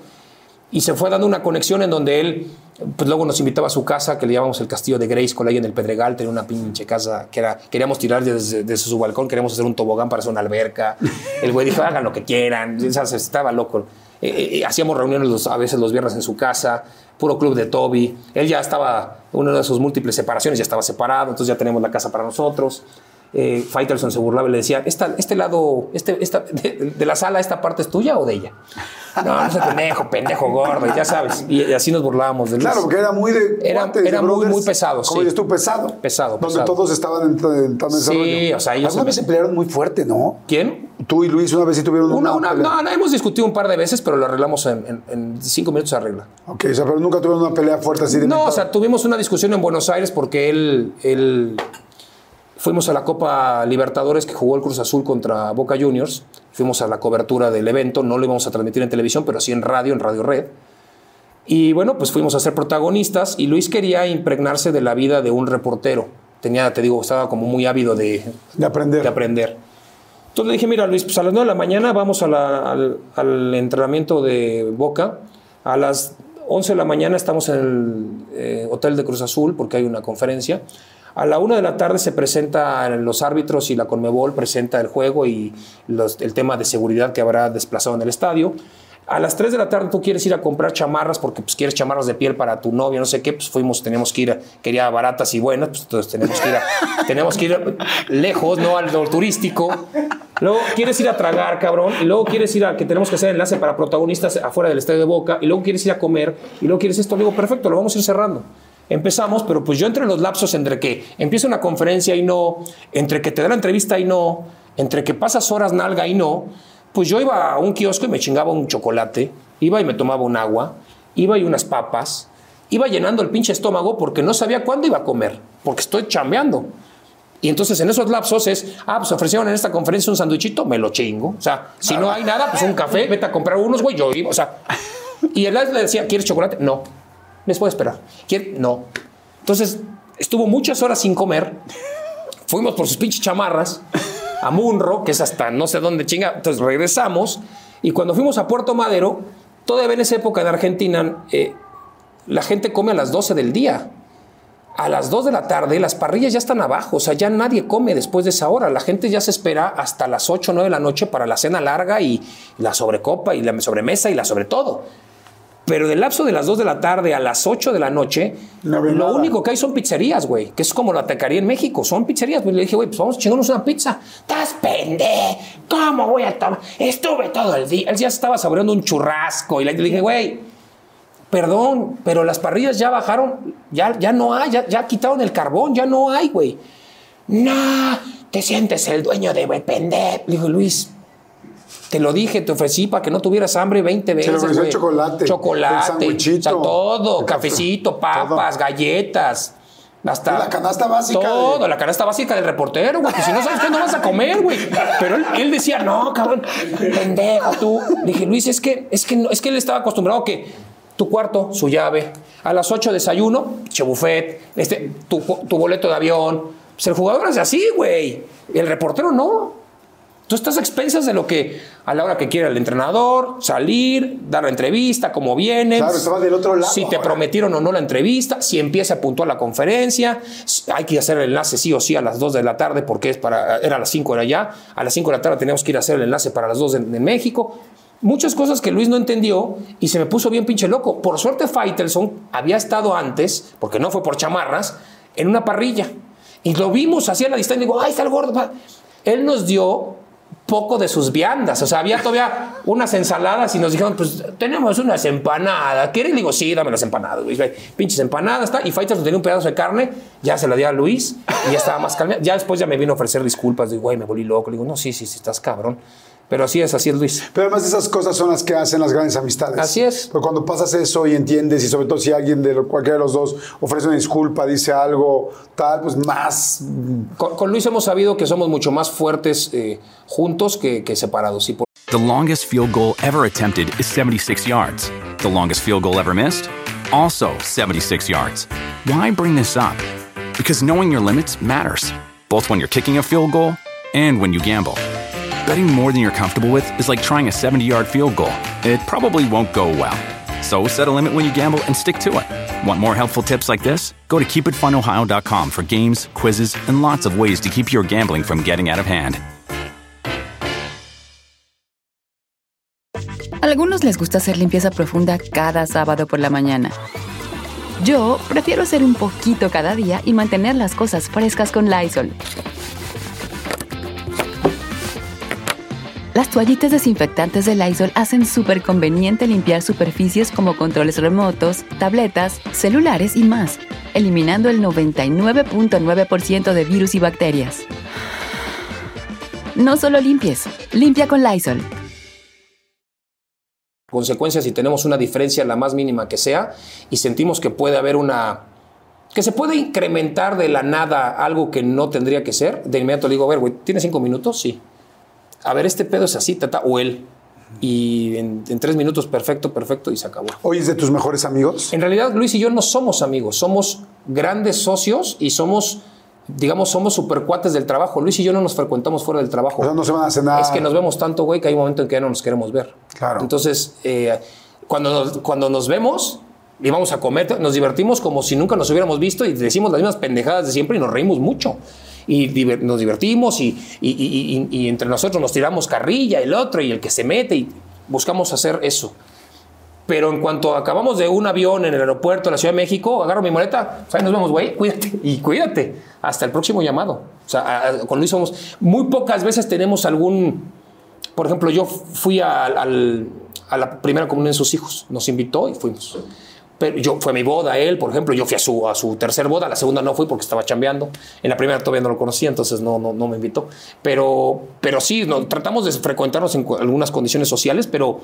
Y se fue dando una conexión en donde él, pues luego nos invitaba a su casa, que le llamamos el castillo de Grace, con ahí en el Pedregal, tenía una pinche casa que era, queríamos tirar desde, su balcón, queríamos hacer un tobogán para hacer una alberca. El güey dijo, hagan lo que quieran, estaba loco. Eh, eh, hacíamos reuniones a veces los viernes en su casa, puro club de Toby. Él ya estaba, una de sus múltiples separaciones, ya estaba separado, entonces ya tenemos la casa para nosotros. Eh, Faitelson se burlaba y le decía, "Esta- este lado, este, esta, de, de la sala, ¿esta parte es tuya o de ella? No, no sé, pendejo, pendejo gordo, ya sabes. Y, y así nos burlábamos de Luis. Claro, porque era muy de. Era- de era muy, brothers. muy pesado, Como sí. tú, pesado. Pesado, Donde pesado. todos estaban en ese Sí, rollo. o sea, ellos Alguna se vez se pelearon muy fuerte, ¿no? ¿Quién? Tú y Luis una vez sí tuvieron una, Una, pelea. no, no, hemos discutido un par de veces, pero lo arreglamos en, en- en cinco minutos se arregla. Ok, o sea, pero nunca tuvieron una pelea fuerte así de. No, o sea, tuvimos una discusión en Buenos Aires porque él, él- fuimos a la Copa Libertadores que jugó el Cruz Azul contra Boca Juniors. Fuimos a la cobertura del evento, no lo íbamos a transmitir en televisión, pero sí en radio, en Radio Red. Y bueno, pues fuimos a ser protagonistas y Luis quería impregnarse de la vida de un reportero. Tenía, te digo, estaba como muy ávido de, De aprender. de aprender. Entonces le dije, mira Luis, pues a las 9 de la mañana vamos a la- al, al entrenamiento de Boca. A las 11 de la mañana estamos en el eh, Hotel de Cruz Azul porque hay una conferencia. A la 1 de la tarde se presentan los árbitros y la Conmebol presenta el juego y los- el tema de seguridad que habrá desplazado en el estadio. A las 3 de la tarde tú quieres ir a comprar chamarras porque pues, quieres chamarras de piel para tu novia, no sé qué, pues fuimos, teníamos que ir, a- quería baratas y buenas, pues entonces tenemos que ir, a- tenemos que ir lejos, no al turístico. Luego quieres ir a tragar, cabrón. Y luego quieres ir a que tenemos que hacer enlace para protagonistas afuera del estadio de Boca. Y luego quieres ir a comer. Y luego quieres esto. Le digo, perfecto, lo vamos a ir cerrando. Empezamos, pero pues yo entre los lapsos entre que empieza una conferencia y no, entre que te da la entrevista y no, entre que pasas horas nalga y no, pues yo iba a un kiosco y me chingaba un chocolate, iba y me tomaba un agua, iba y unas papas, iba llenando el pinche estómago porque no sabía cuándo iba a comer, porque estoy chambeando. Y entonces en esos lapsos es, ah, pues ofrecieron en esta conferencia un sanduichito, me lo chingo. O sea, si no hay nada, pues un café, vete a comprar unos, güey, yo iba, o sea. Y el le decía, ¿quieres chocolate? No. ¿Les puedo esperar? ¿Quiere? No. Entonces, estuvo muchas horas sin comer. Fuimos por sus pinches chamarras a Munro, que es hasta no sé dónde chinga. Entonces regresamos y cuando fuimos a Puerto Madero, todavía en esa época de Argentina, eh, la gente come a las 12 del día. A las 2 de la tarde las parrillas ya están abajo, o sea, ya nadie come después de esa hora. La gente ya se espera hasta las 8 o 9 de la noche para la cena larga y la sobrecopa y la sobremesa y la sobre todo. Pero del lapso de las 2 de la tarde a las 8 de la noche, lo único que hay son pizzerías, güey, que es como la taquería en México, son pizzerías. Pues le dije, güey, pues vamos a chingarnos una pizza. ¡Estás pende! ¿Cómo voy a tomar? Estuve todo el día. Él ya estaba saboreando un churrasco y le dije, güey, perdón, pero las parrillas ya bajaron, ya, ya no hay, ya, ya quitaron el carbón, ya no hay, güey. No, te sientes el dueño de pende. Le digo, Luis, te lo dije, te ofrecí para que no tuvieras hambre 20 veces. Se le chocolate. Chocolate. O sea, todo. cafecito, papas, galletas. Hasta la canasta básica. Todo, la canasta básica del reportero, güey. Que si no sabes qué, no vas a comer, güey. Pero él, decía, no, cabrón, pendejo, tú. dije, Luis, es que, es que, es que él estaba acostumbrado a que tu cuarto, su llave, a las 8 desayuno, che este, tu, tu boleto de avión. Pues el jugador es así, güey. El reportero no. Tú estás a expensas de lo que a la hora que quiera el entrenador, salir, dar la entrevista, cómo vienes. Claro, estaba del otro lado. Si te prometieron o no la entrevista, si empieza a puntuar la conferencia, hay que hacer el enlace sí o sí a las 2 de la tarde porque es para, era a las 5 de allá, a las 5 de la tarde teníamos que ir a hacer el enlace para las 2 de, de México. Muchas cosas que Luis no entendió y se me puso bien pinche loco. Por suerte, Faitelson había estado antes, porque no fue por chamarras, en una parrilla. Y lo vimos así a la distancia y digo, ¡ay, está el gordo! Él nos dio poco de sus viandas. O sea, había todavía unas ensaladas y nos dijeron, pues tenemos unas empanadas. ¿Quieres? Le digo, sí, dame las empanadas. Pinches empanadas, está. Y Fighters tenía un pedazo de carne, ya se la di a Luis y ya estaba más calma. Ya después ya me vino a ofrecer disculpas. Digo, güey, me volví loco. Le digo, no, sí, sí, sí, estás cabrón. Pero así es, así es Luis. Pero además esas cosas son las que hacen las grandes amistades. Así es. Pero cuando pasas eso y entiendes, y sobre todo si alguien de cualquiera de los dos ofrece una disculpa, dice algo tal, pues más... Con, Luis hemos sabido que somos mucho más fuertes eh, juntos que, que separados. Y por... The longest field goal ever attempted is 76 yards. The longest field goal ever missed? Also 76 yards. Why bring this up? Because knowing your limits matters, both when you're kicking a field goal and when you gamble. Betting more than you're comfortable with is like trying a 70 yard field goal. It probably won't go well. So set a limit when you gamble and stick to it. Want more helpful tips like this? Go to keepitfunohio.com for games, quizzes, and lots of ways to keep your gambling from getting out of hand. Algunos les gusta hacer limpieza profunda cada sábado por la mañana. Yo prefiero hacer un poquito cada día y mantener las cosas frescas con Lysol. Las toallitas desinfectantes de Lysol hacen súper conveniente limpiar superficies como controles remotos, tabletas, celulares y más, eliminando el 99.9% de virus y bacterias. No solo limpies, limpia con Lysol. Consecuencias si tenemos una diferencia, la más mínima que sea, y sentimos que puede haber una que se puede incrementar de la nada algo que no tendría que ser, de inmediato le digo, a ver, güey, ¿tienes cinco minutos? Sí a ver, este pedo es así, tata, o él. Y en, tres minutos, perfecto, perfecto, y se acabó. ¿Hoy es de tus mejores amigos? En realidad, Luis y yo no somos amigos, somos grandes socios y somos, digamos, somos supercuates del trabajo. Luis y yo no nos frecuentamos fuera del trabajo. no se van a hacer nada. Es que nos vemos tanto, güey, que hay un momento en que ya no nos queremos ver. Claro. Entonces, eh, cuando, nos, cuando nos vemos, y vamos a comer, nos divertimos como si nunca nos hubiéramos visto y decimos las mismas pendejadas de siempre y nos reímos mucho y nos divertimos y, entre nosotros nos tiramos carrilla, el otro y el que se mete y buscamos hacer eso. Pero en cuanto acabamos de un avión en el aeropuerto de la Ciudad de México, agarro mi maleta. Nos vemos, güey, cuídate. Y cuídate. Hasta el próximo llamado. O sea, a- a- con Luis somos. Muy pocas veces tenemos algún. Por ejemplo, yo fui a, a la primera comunión de sus hijos. Nos invitó y fuimos. Pero yo fue mi boda, él, por ejemplo. Yo fui a su, a su tercer boda. La segunda no fui porque estaba chambeando. En la primera todavía no lo conocía, entonces no, no, no me invitó. Pero, pero sí, no, tratamos de frecuentarnos en algunas condiciones sociales, pero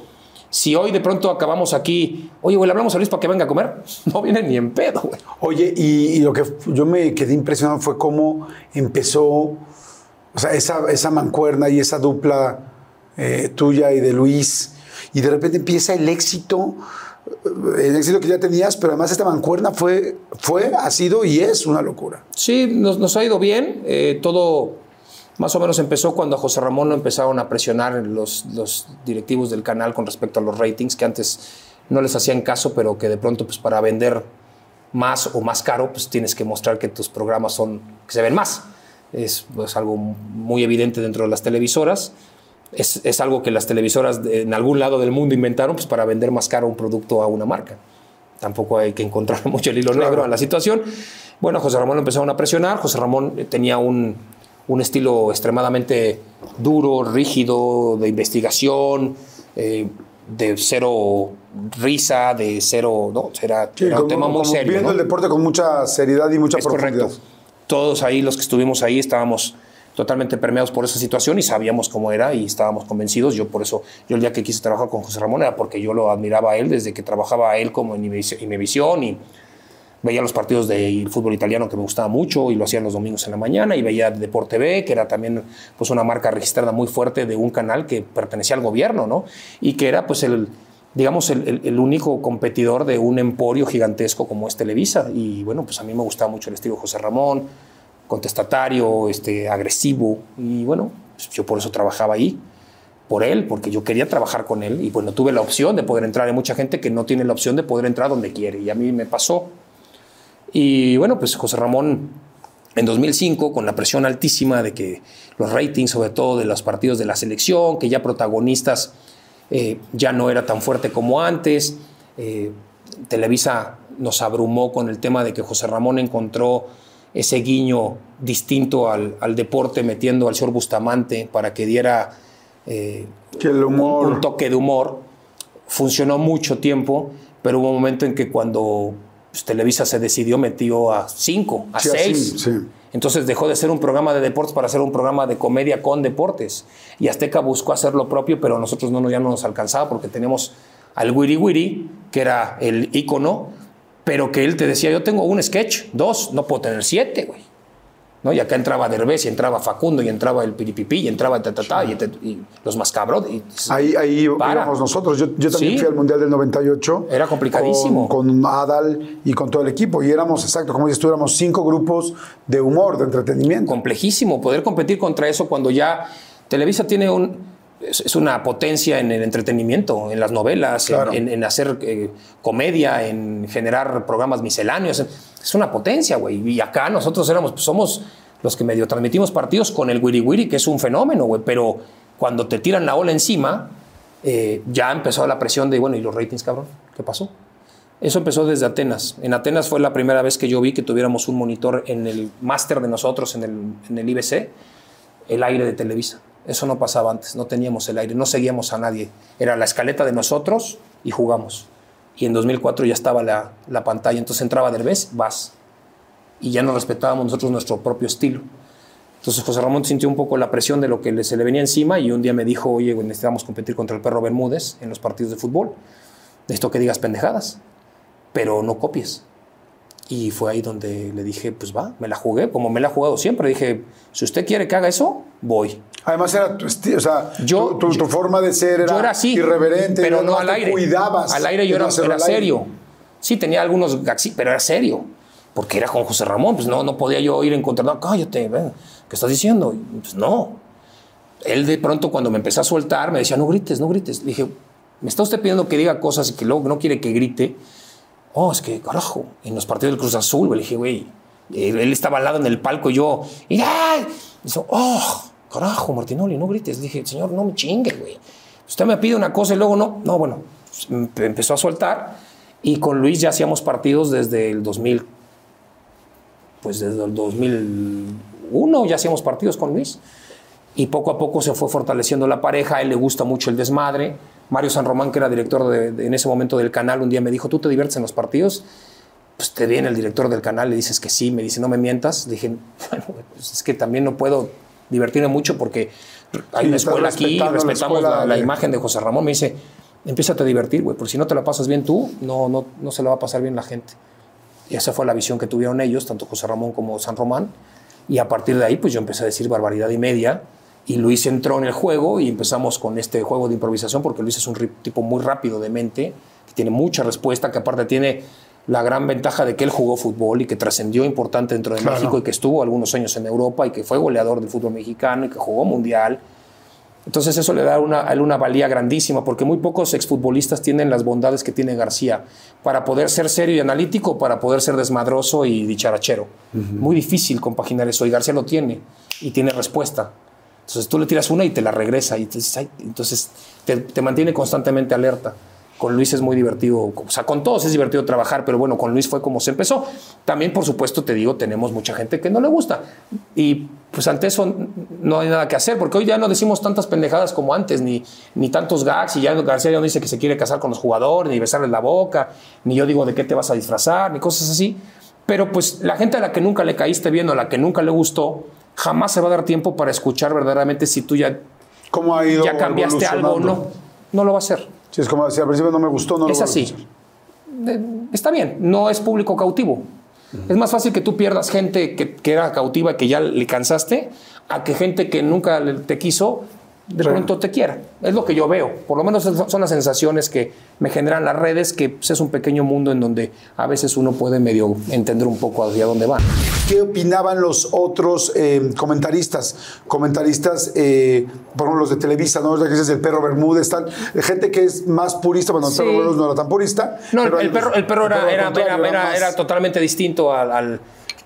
si hoy de pronto acabamos aquí, oye, güey, le hablamos a Luis para que venga a comer, no viene ni en pedo, güey. Oye, y, y lo que yo me quedé impresionado fue cómo empezó, o sea, esa, esa mancuerna y esa dupla eh, tuya y de Luis, y de repente empieza el éxito, el éxito que ya tenías, pero además esta mancuerna fue, fue ha sido y es una locura. Sí, nos, ha ido bien. eh, todo más o menos empezó cuando a José Ramón lo empezaron a presionar los, los directivos del canal con respecto a los ratings, que antes no les hacían caso, pero que de pronto, pues para vender más o más caro, pues tienes que mostrar que tus programas son, que se ven más. Es pues, algo muy evidente dentro de las televisoras. Es, es algo que las televisoras de- en algún lado del mundo inventaron pues, para vender más caro un producto a una marca. Tampoco hay que encontrar mucho el hilo negro en la situación. Bueno, José Ramón lo empezaron a presionar. José Ramón tenía un, un estilo extremadamente duro, rígido, de investigación, eh, de cero risa, de cero. No, era, Sí, era un como- tema muy serio. Viendo ¿no? el deporte con mucha seriedad y mucha Es profundidad. correcto. Todos ahí, los que estuvimos ahí, estábamos totalmente permeados por esa situación y sabíamos cómo era y estábamos convencidos. Yo por eso, yo el día que quise trabajar con José Ramón era porque yo lo admiraba a él desde que trabajaba a él como en Imevisi- Imevisión y veía los partidos del fútbol italiano que me gustaba mucho y lo hacían los domingos en la mañana y veía Deporte B, que era también pues una marca registrada muy fuerte de un canal que pertenecía al gobierno, ¿no? Y que era pues el digamos el, único competidor de un emporio gigantesco como es Televisa y bueno, pues a mí me gustaba mucho el estilo José Ramón, contestatario, este agresivo y bueno, pues yo por eso trabajaba ahí por él, porque yo quería trabajar con él y bueno, tuve la opción de poder entrar. Hay mucha gente que no tiene la opción de poder entrar donde quiere y a mí me pasó. Y bueno, pues José Ramón en 2005, con la presión altísima de que los ratings, sobre todo de los partidos de la selección, que ya protagonistas eh, ya no era tan fuerte como antes, eh, Televisa nos abrumó con el tema de que José Ramón encontró ese guiño distinto al, al deporte, metiendo al señor Bustamante para que diera eh, Que el humor. un, un toque de humor. Funcionó mucho tiempo, pero hubo un momento en que cuando pues, Televisa se decidió, metió a cinco, a Sí, seis. sí. Entonces dejó de ser un programa de deportes para ser un programa de comedia con deportes. Y Azteca buscó hacer lo propio, pero a nosotros no, ya no nos alcanzaba porque teníamos al Wiri Wiri, que era el ícono, pero que él te decía, yo tengo un sketch, dos, no puedo tener siete, güey. ¿No? Y acá entraba Derbez, y entraba Facundo, y entraba el Piripipi, y entraba ta, ta, ta, y, los mascabros. Y, Ahí, ahí íbamos nosotros. Yo, yo también Sí. fui al Mundial del 98. Era complicadísimo. Con, con Adal y con todo el equipo. Y éramos, exacto, como dices tú, éramos cinco grupos de humor, de entretenimiento. complejísimo poder competir contra eso cuando ya Televisa tiene un es es una potencia en el entretenimiento, en las novelas, en- Claro. en, en hacer eh, comedia, en generar programas misceláneos. Es una potencia, güey. Y acá nosotros éramos, pues, somos los que medio transmitimos partidos con el Wiri Wiri, que es un fenómeno, güey. Pero cuando te tiran la ola encima, eh, ya empezó la presión de, bueno, ¿y los ratings, cabrón? ¿Qué pasó? Eso empezó desde Atenas. En Atenas fue la primera vez que yo vi que tuviéramos un monitor en el máster de nosotros, en el, en el IBC, el aire de Televisa. Eso no pasaba antes, no teníamos el aire, no seguíamos a nadie. Era la escaleta de nosotros y jugamos. Y en 2004 ya estaba la, la pantalla, entonces entraba Derbez, vas. Y ya no respetábamos nosotros nuestro propio estilo. Entonces José Ramón sintió un poco la presión de lo que se le venía encima y un día me dijo, oye, necesitamos competir contra el perro Bermúdez en los partidos de fútbol. Necesito que digas pendejadas, pero no copies. Y fue ahí donde le dije, pues va, me la jugué, como me la he jugado siempre. Dije, si usted quiere que haga eso, voy. Además era tu estilo, o sea, Yo- tu, tu- tu yo- forma de ser era, yo era así, irreverente, pero no al aire. cuidabas. Al aire yo era, aire. serio. Sí, tenía algunos gaxi, pero era serio. Porque era con José Ramón, pues no, no podía yo ir en contra. No, cállate, ven, ¿qué estás diciendo? Y, Pues no. Él de pronto cuando me empezó a soltar me decía, no grites, no grites. Le dije, me está usted pidiendo que diga cosas y que luego no quiere que grite. Oh, es que, carajo, en los partidos del Cruz Azul, le dije, güey, él, él estaba al lado en el palco y yo, y ¡ay! Dice, oh, carajo, Martinoli, no grites. Dije, señor, no me chingue, güey. Usted me pide una cosa y luego no. No, bueno, em- empezó a soltar y con Luis ya hacíamos partidos desde el 2000, pues desde el 2001 ya hacíamos partidos con Luis y poco a poco se fue fortaleciendo la pareja, a él le gusta mucho el desmadre. Mario San Román, que era director de- de- en ese momento del canal, un día me dijo, ¿tú te diviertes en los partidos? Pues te viene el director del canal, le dices que sí, me dice, no me mientas. Dije, bueno, pues es que también no puedo divertirme mucho porque hay Sí, una escuela aquí, la respetamos la, imagen de José Ramón. Me dice, empieza a divertir, güey, porque si no te la pasas bien tú, no, no, no se la va a pasar bien la gente. Y esa fue la visión que tuvieron ellos, tanto José Ramón como San Román. Y a partir de ahí, pues yo empecé a decir barbaridad y media. Y Luis entró en el juego y empezamos con este juego de improvisación, porque Luis es un tipo muy rápido de mente, que tiene mucha respuesta, que aparte tiene la gran ventaja de que él jugó fútbol y que trascendió importante dentro de Claro. México y que estuvo algunos años en Europa y que fue goleador del fútbol mexicano y que jugó mundial. Entonces eso le da una, a él una valía grandísima, porque muy pocos exfutbolistas tienen las bondades que tiene García para poder ser serio y analítico, para poder ser desmadroso y dicharachero. Muy difícil compaginar eso, y García lo tiene, y tiene respuesta. Entonces tú le tiras una y te la regresa, y te dices, "Ay", entonces te, te mantiene constantemente alerta. Con Luis es muy divertido, o sea, con todos es divertido trabajar, pero bueno, con Luis fue como se empezó. También, por supuesto, te digo, tenemos mucha gente que no le gusta. Y pues ante eso no hay nada que hacer, porque hoy ya no decimos tantas pendejadas como antes, ni, ni tantos gags, y ya García ya no dice que se quiere casar con los jugadores, ni besarles la boca, ni yo digo de qué te vas a disfrazar, ni cosas así. Pero pues la gente a la que nunca le caíste bien o a la que nunca le gustó, jamás se va a dar tiempo para escuchar verdaderamente si tú ya, ¿Cómo ha ido ya cambiaste algo o no. No lo va a hacer. Sí, es como decía, al principio no me gustó, no lo Es a así. De- Está bien, no es público cautivo. Es más fácil que tú pierdas gente que, que era cautiva y que ya le cansaste, a que gente que nunca te quiso, de Sí. pronto te quiera. Es lo que yo veo. Por lo menos son las sensaciones que me generan las redes, que pues, es un pequeño mundo en donde a veces uno puede medio entender un poco hacia dónde van. ¿Qué opinaban los otros eh, comentaristas? Comentaristas, eh, por ejemplo, los de Televisa, ¿no? Que es el perro Bermúdez, tal. Gente que es más purista, bueno, el Sí. perro Bermúdez no era tan purista. No, pero el perro, el perro era, era, era- era- más- era totalmente distinto al, al-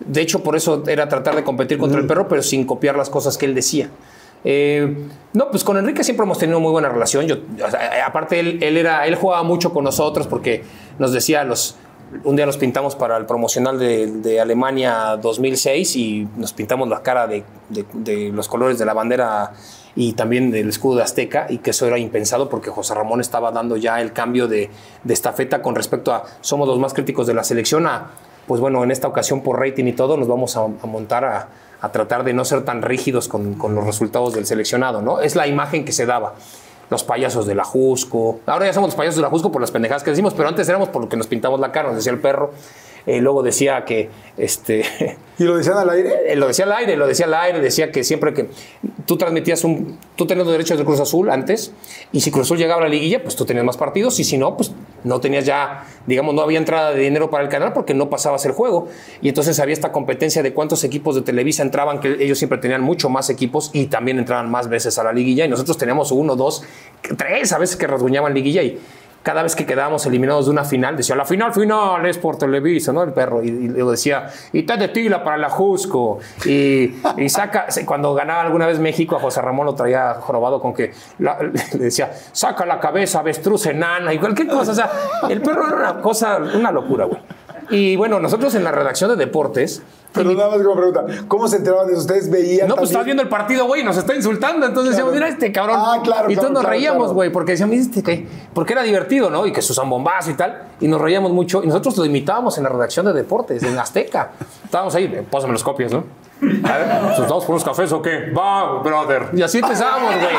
De hecho, por eso era tratar de competir contra el perro, pero sin copiar las cosas que él decía. Eh, no, pues con Enrique siempre hemos tenido muy buena relación. Yo, sea, aparte, él, era, él jugaba mucho con nosotros porque nos decía los. Un día nos pintamos para el promocional de, de Alemania 2006 y nos pintamos la cara de, los colores de la bandera y también del escudo de Azteca y que eso era impensado porque José Ramón estaba dando ya el cambio de, estafeta con respecto a somos los más críticos de la selección a pues bueno en esta ocasión por rating y todo nos vamos a montar a, a tratar de no ser tan rígidos con, con los resultados del seleccionado no es la imagen que se daba los payasos de la Jusco. Ahora ya somos los payasos de la Jusco por las pendejadas que decimos, pero antes éramos por lo que nos pintamos la cara, nos decía el perro. Eh, luego decía que este ¿Y lo decían al aire? Eh, lo decía al aire, lo decía al aire, decía que siempre que tú transmitías un. Tú tenías los derechos del Cruz Azul antes, y si Cruz Azul llegaba a la liguilla, pues tú tenías más partidos, y si no, pues no tenías ya, digamos, no había entrada de dinero para el canal porque no pasabas el juego. Y entonces había esta competencia de cuántos equipos de Televisa entraban, que ellos siempre tenían mucho más equipos y también entraban más veces a la liguilla, y nosotros teníamos uno, dos, tres a veces que rasguñaban liguilla y cada vez que quedábamos eliminados de una final, decía, la final final es por Televisa, ¿no? El perro. Y, y decía, y te de tila para la Jusco. Y, y saca, cuando ganaba alguna vez México, a José Ramón lo traía jorobado con que la- le decía, saca la cabeza, avestruz enana, y cualquier cosa. O sea, el perro era una cosa, una locura, güey. Y bueno, nosotros en la redacción de deportes, Pero nada más como pregunta, ¿cómo se enteraban de eso? ¿Ustedes veían no, pues estás viendo el partido, güey, y nos está insultando. Entonces Claro. decíamos, mira este cabrón. Ah, claro, y claro, entonces nos claro, reíamos, claro. güey, porque decíamos, "Mira este qué?". porque era divertido, ¿no? Y que Susan Bombazo y tal. Y nos reíamos mucho. Y nosotros lo imitábamos en la redacción de deportes, en Azteca. Estábamos ahí, pásame los copias, ¿no? ¿Nos vamos por unos cafés o qué? Va, brother. Y así empezábamos, güey.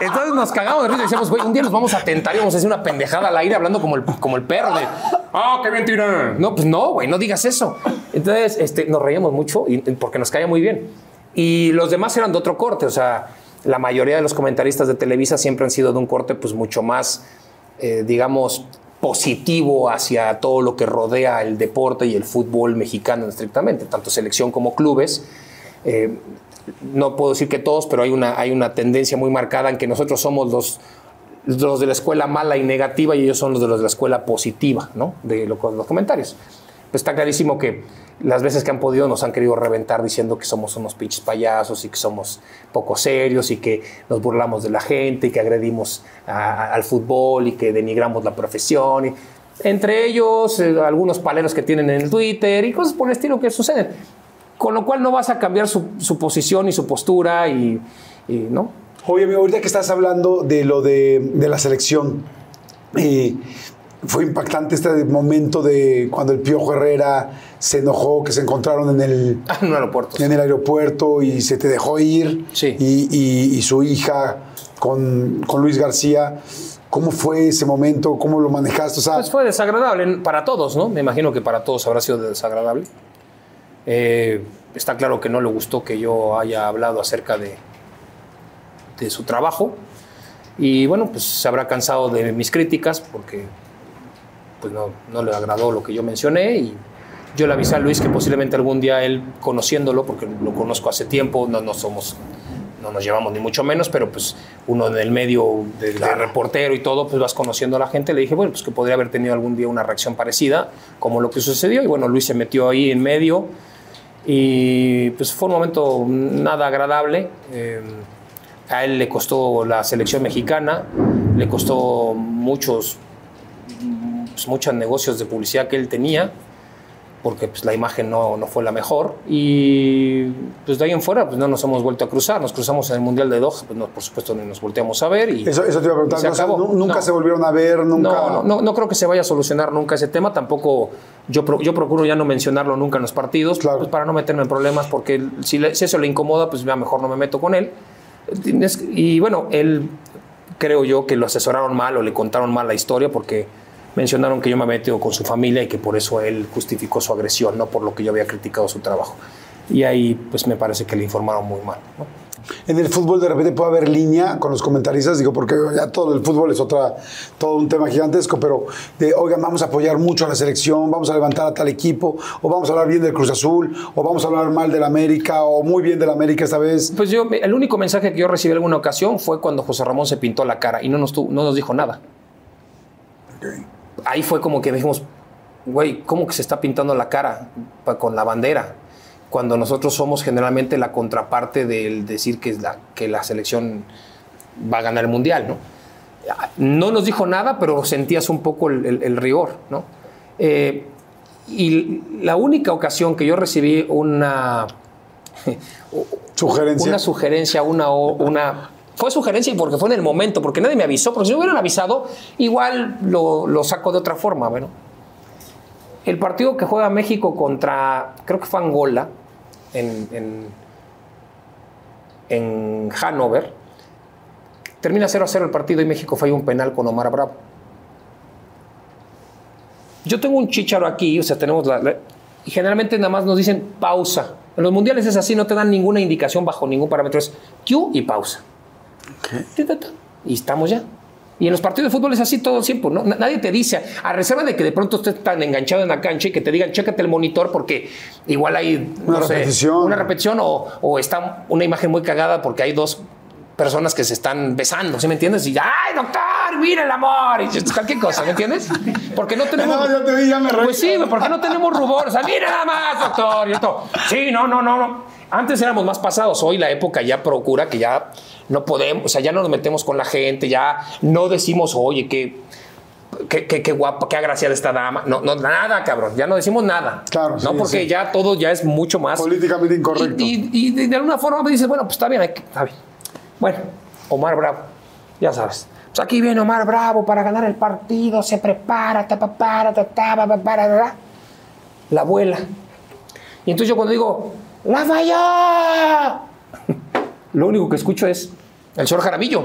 Entonces nos cagamos de risa y decíamos, güey, un día nos vamos a tentar y vamos a hacer una pendejada al aire hablando como el, como el perro de, ah, qué mentira. No, pues no, güey, no digas eso. Entonces, este, nos reíamos mucho y, porque nos caía muy bien. Y los demás eran de otro corte, o sea, la mayoría de los comentaristas de Televisa siempre han sido de un corte pues mucho más, eh, digamos, positivo hacia todo lo que rodea el deporte y el fútbol mexicano estrictamente, tanto selección como clubes. Eh, no puedo decir que todos, pero hay una, hay una tendencia muy marcada en que nosotros somos los, los de la escuela mala y negativa y ellos son los de los de la escuela positiva, ¿no? De lo- los comentarios. Pues está clarísimo que las veces que han podido nos han querido reventar diciendo que somos unos pinches payasos y que somos poco serios y que nos burlamos de la gente y que agredimos al fútbol y que denigramos la profesión. Y, entre ellos, eh, algunos paleros que tienen en el Twitter y cosas por el estilo que suceden. Con lo cual no vas a cambiar su, su posición y su postura y, y, ¿no? Oye, amigo, ahorita que estás hablando de lo de, de la selección, eh, fue impactante este momento de cuando el Piojo Herrera se enojó, que se encontraron en el, En aeropuerto. en el aeropuerto y se te dejó ir. Sí. Y, y- y su hija con, con Luis García. ¿Cómo fue ese momento? ¿Cómo lo manejaste? O sea, Pues fue desagradable para todos, ¿no? Me imagino que para todos habrá sido desagradable. Eh, está claro que no le gustó que yo haya hablado acerca de, de su trabajo. Y bueno, pues se habrá cansado de mis críticas porque pues no, no le agradó lo que yo mencioné y yo le avisé a Luis que posiblemente algún día él, conociéndolo, porque lo conozco hace tiempo, no, no somos, no nos llevamos ni mucho menos, pero pues uno en el medio de, de reportero y todo, pues vas conociendo a la gente. Le dije, bueno, pues que podría haber tenido algún día una reacción parecida, como lo que sucedió. Y bueno, Luis se metió ahí en medio y pues fue un momento nada agradable. Eh, a él le costó la selección mexicana, le costó muchos, pues, muchos negocios de publicidad que él tenía, porque pues, la imagen no, no fue la mejor. Y pues de ahí en fuera pues, no nos hemos vuelto a cruzar. Nos cruzamos en el Mundial de Doha, pues no, por supuesto ni nos volteamos a ver. Y, eso, eso te iba a preguntar. se nunca No. se volvieron a ver, nunca. No, no, no, creo que se vaya a solucionar nunca ese tema. Tampoco yo, pro- yo procuro ya no mencionarlo nunca en los partidos, Claro. pues, para no meterme en problemas, porque si, le- si eso le incomoda, pues ya mejor no me meto con él. Y bueno, él creo yo que lo asesoraron mal o le contaron mal la historia porque mencionaron que yo me había metido con su familia y que por eso él justificó su agresión, no por lo que yo había criticado su trabajo. Y ahí pues me parece que le informaron muy mal. ¿no? En el fútbol de repente puede haber línea con los comentaristas, digo, porque ya todo el fútbol es otra, todo un tema gigantesco, pero de, oigan, vamos a apoyar mucho a la selección, vamos a levantar a tal equipo, o vamos a hablar bien del Cruz Azul, o vamos a hablar mal del América, o muy bien del América esta vez. Pues yo, el único mensaje que yo recibí en alguna ocasión fue cuando José Ramón se pintó la cara y no nos, no nos dijo nada. Ahí fue como que dijimos, güey, ¿cómo que se está pintando la cara con la bandera? Cuando nosotros somos generalmente la contraparte del decir que, es la, que la selección va a ganar el mundial, ¿no? No nos dijo nada, pero sentías un poco el, el- el rigor, ¿no? Eh, y la única ocasión que yo recibí una Sugerencia. una sugerencia, una... Fue sugerencia y porque fue en el momento, porque nadie me avisó, porque si me hubieran avisado, igual lo, saco de otra forma, bueno. El partido que juega México contra, creo que fue Angola, en, en, Hannover, termina 0 a 0 el partido y México falla un penal con Omar Bravo. Yo tengo un chicharo aquí, o sea, tenemos la, la- y generalmente nada más nos dicen pausa. En los mundiales es así, no te dan ninguna indicación bajo ningún parámetro, es cue y pausa. Ta. Y estamos ya. Y en los partidos de fútbol es así todo el tiempo, ¿no? Na- Nadie te dice, a reserva de que de pronto estés tan enganchado en la cancha y que te digan, chécate el monitor porque igual hay Una no sé, repetición. una repetición o, o está una imagen muy cagada porque hay dos personas que se están besando, ¿sí me entiendes? Y ¡ay, doctor, mira el amor! Y cualquier cosa, ¿me entiendes? Porque no tenemos... No, ya te vi, ya me reí. Pues sí, porque no tenemos rubor. O sea, mira nada más, doctor. Y esto. Sí, no, no, no, no. Antes éramos más pasados. Hoy la época ya procura que ya no podemos, o sea, ya no nos metemos con la gente, ya no decimos, oye, qué, qué, qué, qué guapa, qué agraciada esta dama. No, no, nada, cabrón. Ya no decimos nada. Claro, No, sí, porque sí. ya todo ya es mucho más. Políticamente incorrecto. Y, y- y de, alguna forma me dices, bueno, pues está bien, hay que- está bien. Bueno, Omar Bravo, ya sabes. Pues aquí viene Omar Bravo para ganar el partido, se prepara, ta, pa, para, ta, ta, pa, pa, para, ra, ra. la abuela. Y entonces yo cuando digo, ¡la falló! Lo único que escucho es el señor Jaramillo,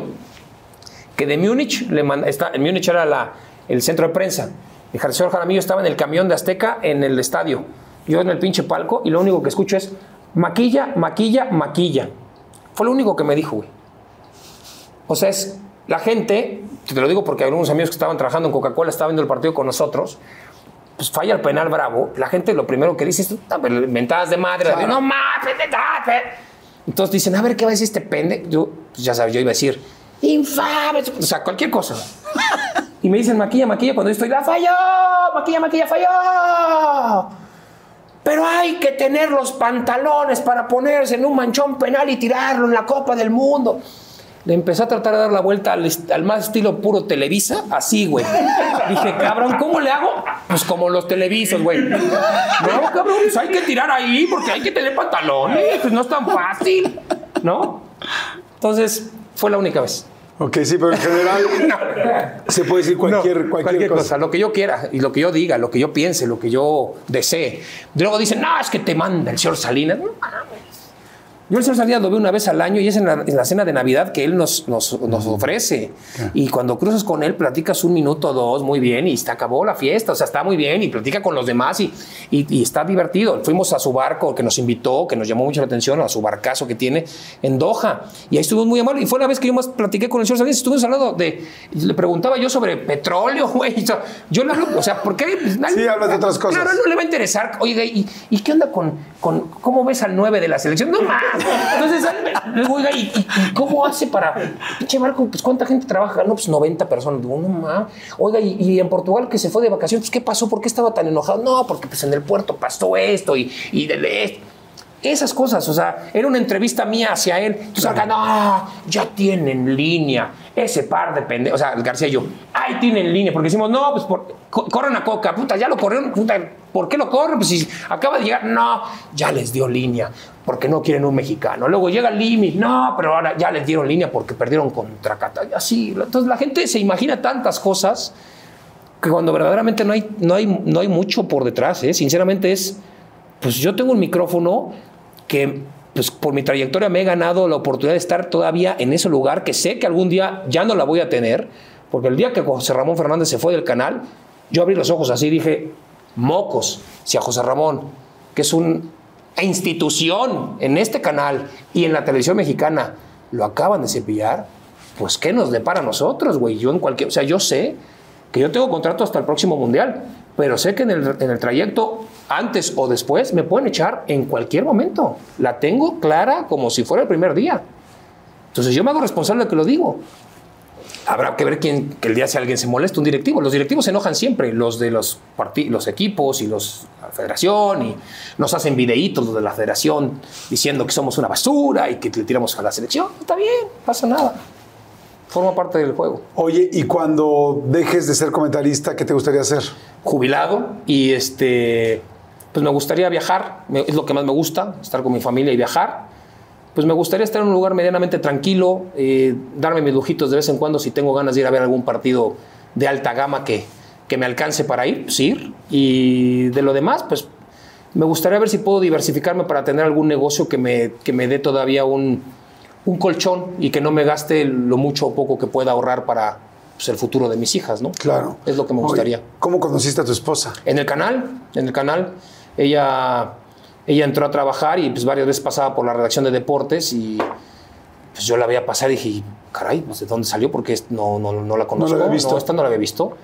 que de Múnich, le manda, está, en Múnich era la- el centro de prensa. El señor Jaramillo estaba en el camión de Azteca en el estadio. Yo en el pinche palco y lo único que escucho es maquilla, maquilla, maquilla. Fue lo único que me dijo, güey. O sea, es la gente, te lo digo porque algunos amigos que estaban trabajando en Coca-Cola estaban viendo el partido con nosotros, pues falla el penal bravo, la gente lo primero que dice es "Ah, pero mentadas de madre, Claro. no mames, entonces dicen, a ver qué va a decir este pende. Yo, pues ya sabes, yo iba a decir, infame, o sea, cualquier cosa. y me dicen maquilla, maquilla, cuando yo estoy, ¡la falló! Maquilla, maquilla, falló. Pero hay que tener los pantalones para ponerse en un manchón penal y tirarlo en la Copa del Mundo. Le empecé a tratar de dar la vuelta al, más estilo puro Televisa, así, güey. Dije, cabrón, ¿cómo le hago? Pues como los televisos, güey. No, cabrón, pues hay que tirar ahí porque hay que tener pantalones. Pues no es tan fácil, ¿no? Entonces, fue la única vez. Ok, sí, pero en general se puede decir cualquier, No, cualquier, cosa. lo que yo quiera y lo que yo diga, lo que yo piense, lo que yo desee. Luego dicen, no, es que te manda el señor Salinas. No. Yo el señor Salinas lo veo una vez al año y es en la, en la cena de Navidad que él nos, nos, nos ofrece. Y cuando cruzas con él, platicas un minuto o dos muy bien y se acabó la fiesta. O sea, está muy bien y platica con los demás y, y, y está divertido. Fuimos a su barco que nos invitó, que nos llamó mucho la atención, a su barcazo que tiene en Doha. Y ahí estuvimos muy amables. Y fue la vez que yo más platiqué con el señor Salinas. Estuvimos hablando de. Le preguntaba yo sobre petróleo, güey. Yo le hablo, o sea, ¿por qué? Pues, Sí, hablas de otras cosas. Claro, no le va a interesar. Oiga, ¿y, y qué onda con, con cómo ves al 9 de la selección? No más. Entonces, luego, oiga, ¿y, cómo hace para. Pinche Marco, pues ¿cuánta gente trabaja? No, pues 90 personas. Digo, no más. Oiga, y, y en Portugal que se fue de vacaciones, pues ¿qué pasó? ¿Por qué estaba tan enojado? No, porque pues en el puerto pasó esto y, y de esto. Esas cosas, o sea, era una entrevista mía hacia él. Entonces acá, no, ya tienen línea. Ese par de pendejos. O sea, el García y yo, ay, tienen línea. Porque decimos, no, pues por, co- corran a Coca, puta, ya lo corrieron, puta, ¿por qué lo corren? Pues si acaba de llegar, no, ya les dio línea, porque no quieren un mexicano. Luego llega Limi, no, pero ahora ya les dieron línea porque perdieron contra Qatar. Así, entonces la gente se imagina tantas cosas que cuando verdaderamente no hay, no hay, no hay mucho por detrás, ¿eh? sinceramente es, pues yo tengo un micrófono que pues por mi trayectoria me he ganado la oportunidad de estar todavía en ese lugar que sé que algún día ya no la voy a tener, porque el día que José Ramón Fernández se fue del canal, yo abrí los ojos así y dije, mocos, si a José Ramón, que es una institución en este canal y en la televisión mexicana, lo acaban de cepillar, pues ¿qué nos depara a nosotros, güey? Yo en cualquier, o sea, yo sé que yo tengo contrato hasta el próximo mundial, pero sé que en el, en el trayecto, antes o después, me pueden echar en cualquier momento. La tengo clara como si fuera el primer día. Entonces yo me hago responsable de que lo digo. Habrá que ver quién, que el día si alguien se molesta, un directivo. Los directivos se enojan siempre, los de los, los equipos y los, la federación, y nos hacen videitos los de la federación diciendo que somos una basura y que le tiramos a la selección. Está bien, pasa nada. Forma parte del juego. Oye, y cuando dejes de ser comentarista, ¿qué te gustaría hacer? jubilado y este pues me gustaría viajar, es lo que más me gusta, estar con mi familia y viajar. Pues me gustaría estar en un lugar medianamente tranquilo, eh, darme mis lujitos de vez en cuando si tengo ganas de ir a ver algún partido de alta gama que, que me alcance para ir, pues ir. Y de lo demás, pues me gustaría ver si puedo diversificarme para tener algún negocio que me, que me dé todavía un, un colchón y que no me gaste lo mucho o poco que pueda ahorrar para pues, el futuro de mis hijas, ¿no? Claro. Es lo que me gustaría. Oye, ¿Cómo conociste a tu esposa? En el canal, en el canal, ella, ella entró a trabajar y pues varias veces pasaba por la redacción de deportes y pues yo la veía pasar y dije, caray, pues, ¿de dónde salió? Porque no, no, no la conozco. había visto. esta no la había visto.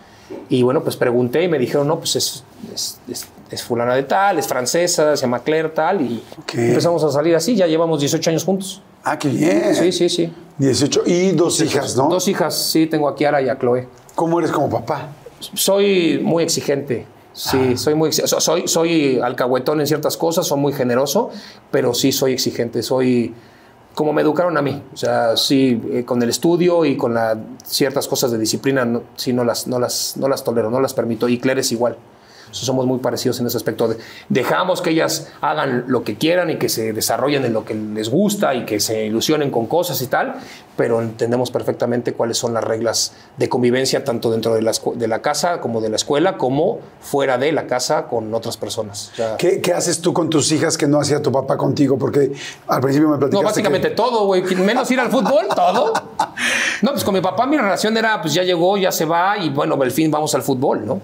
Y bueno, pues pregunté y me dijeron, no, pues es, es, es- es fulana de tal, es francesa, se llama Claire tal. Y empezamos a salir así, ya llevamos 18 años juntos. Ah, qué bien. Sí, sí, sí. 18 y dos hijas, ¿no? Dos hijas, sí, tengo a Kiara y a Chloe. ¿Cómo eres como papá? Soy muy exigente. Sí, soy muy soy soy alcahuetón en ciertas cosas, soy muy generoso, pero sí soy exigente, soy como me educaron a mí, o sea, sí eh, con el estudio y con la, ciertas cosas de disciplina, no, sí no las no las no las tolero, no las permito y Claire es igual. Somos muy parecidos en ese aspecto. de- dejamos que ellas hagan lo que quieran y que se desarrollen en lo que les gusta y que se ilusionen con cosas y tal, pero entendemos perfectamente cuáles son las reglas de convivencia tanto dentro de la, de la casa como de la escuela, como fuera de la casa con otras personas. O sea, ¿Qué, qué haces tú con tus hijas que no hacía tu papá contigo? Porque al principio me platicaste No, básicamente que- todo, güey. Menos ir al fútbol, todo. No, pues con mi papá mi relación era, pues ya llegó, ya se va y bueno, al fin vamos al fútbol, ¿no?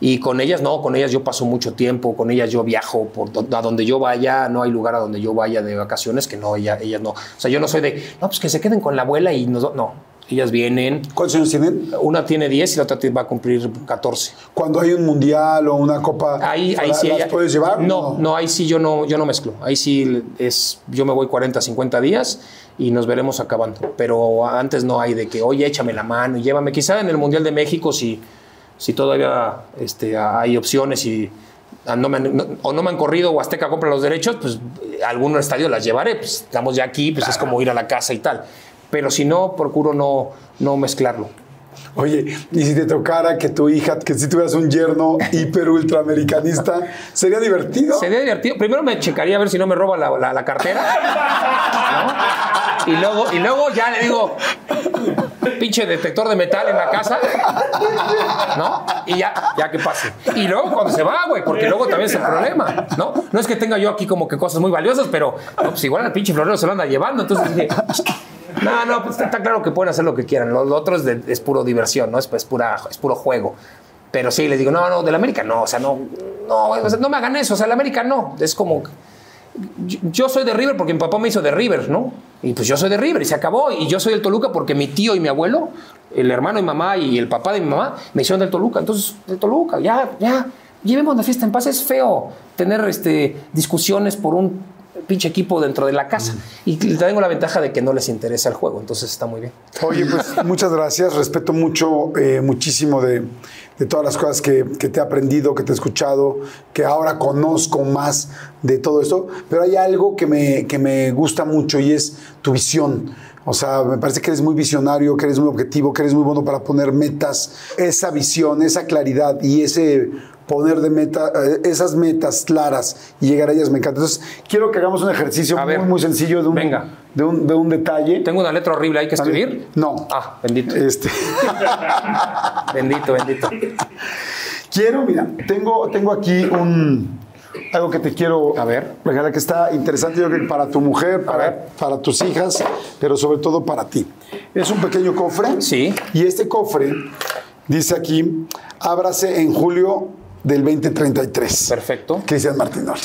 Y con ellas no, con ellas yo paso mucho tiempo, con ellas yo viajo por do- a donde yo vaya, no hay lugar a donde yo vaya de vacaciones que no, ella, ellas no. O sea, yo no soy de, no, pues que se queden con la abuela y nos, no. Ellas vienen. ¿Cuántos años tienen? Una tiene 10 y la otra va a cumplir 14. Cuando hay un mundial o una copa, Ahí, ahí ¿la- sí. ¿las ella- puedes llevar? No, no, ahí sí yo no, yo no mezclo. Ahí sí es, yo me voy 40, 50 días y nos veremos acabando. Pero antes no hay de que, oye, échame la mano y llévame. Quizá en el Mundial de México, si, si todavía este, hay opciones y ah, no me han- no- o no me han corrido o Azteca compra los derechos, pues algún estadio las llevaré. Pues estamos ya aquí, pues es como ir a la casa y tal. Pero si no, procuro no, no mezclarlo. Oye, y si te tocara que tu hija, que si tuvieras un yerno hiper ultraamericanista, ¿sería divertido? Sería divertido. Primero me checaría a ver si no me roba la, la- la cartera. ¿no? Y luego, y luego ya le digo, pinche detector de metal en la casa. ¿No? Y ya, ya que pase. Y luego cuando se va, güey, porque luego también es el problema. ¿No? No es que tenga yo aquí como que cosas muy valiosas, pero pues igual al pinche florero se lo anda llevando. Entonces dije, no, no, pues está, claro que pueden hacer lo que quieran. Lo, lo otro es, de- puro diversión, ¿no? Es, es, pura, es puro juego. Pero sí, les digo, no, no, del América no, o sea, no, no, no me hagan eso, o sea, el América no. Es como, yo, soy de River porque mi papá me hizo de River, ¿no? Y pues yo soy de River y se acabó. Y yo soy del Toluca porque mi tío y mi abuelo, el hermano y mamá y el papá de mi mamá, me hicieron del Toluca. Entonces, del Toluca, ya, ya, llevemos la fiesta en paz. Es feo tener este, discusiones por un pinche equipo dentro de la casa. Y tengo la ventaja de que no les interesa el juego, entonces está muy bien. Oye, pues muchas gracias. Respeto mucho, eh, muchísimo de, de todas las cosas que, que te he aprendido, que te he escuchado, que ahora conozco más de todo esto. Pero hay algo que me, que me gusta mucho y es tu visión. O sea, me parece que eres muy visionario, que eres muy objetivo, que eres muy bueno para poner metas. Esa visión, esa claridad y ese poner de meta, eh, esas metas claras y llegar a ellas me encanta. Entonces, quiero que hagamos un ejercicio A muy, ver. muy sencillo de un, Venga. de un, de un detalle. Tengo una letra horrible, ¿hay que escribir? No. Ah, bendito. Este. Bendito, bendito. Quiero, mira, tengo, tengo aquí un algo que te quiero A ver. regalar que está interesante, yo creo que para tu mujer, para, para tus hijas, pero sobre todo para ti. Es un pequeño cofre. Sí. Y este cofre dice aquí, ábrase en julio del 2033. Perfecto. Cristian Martinoli.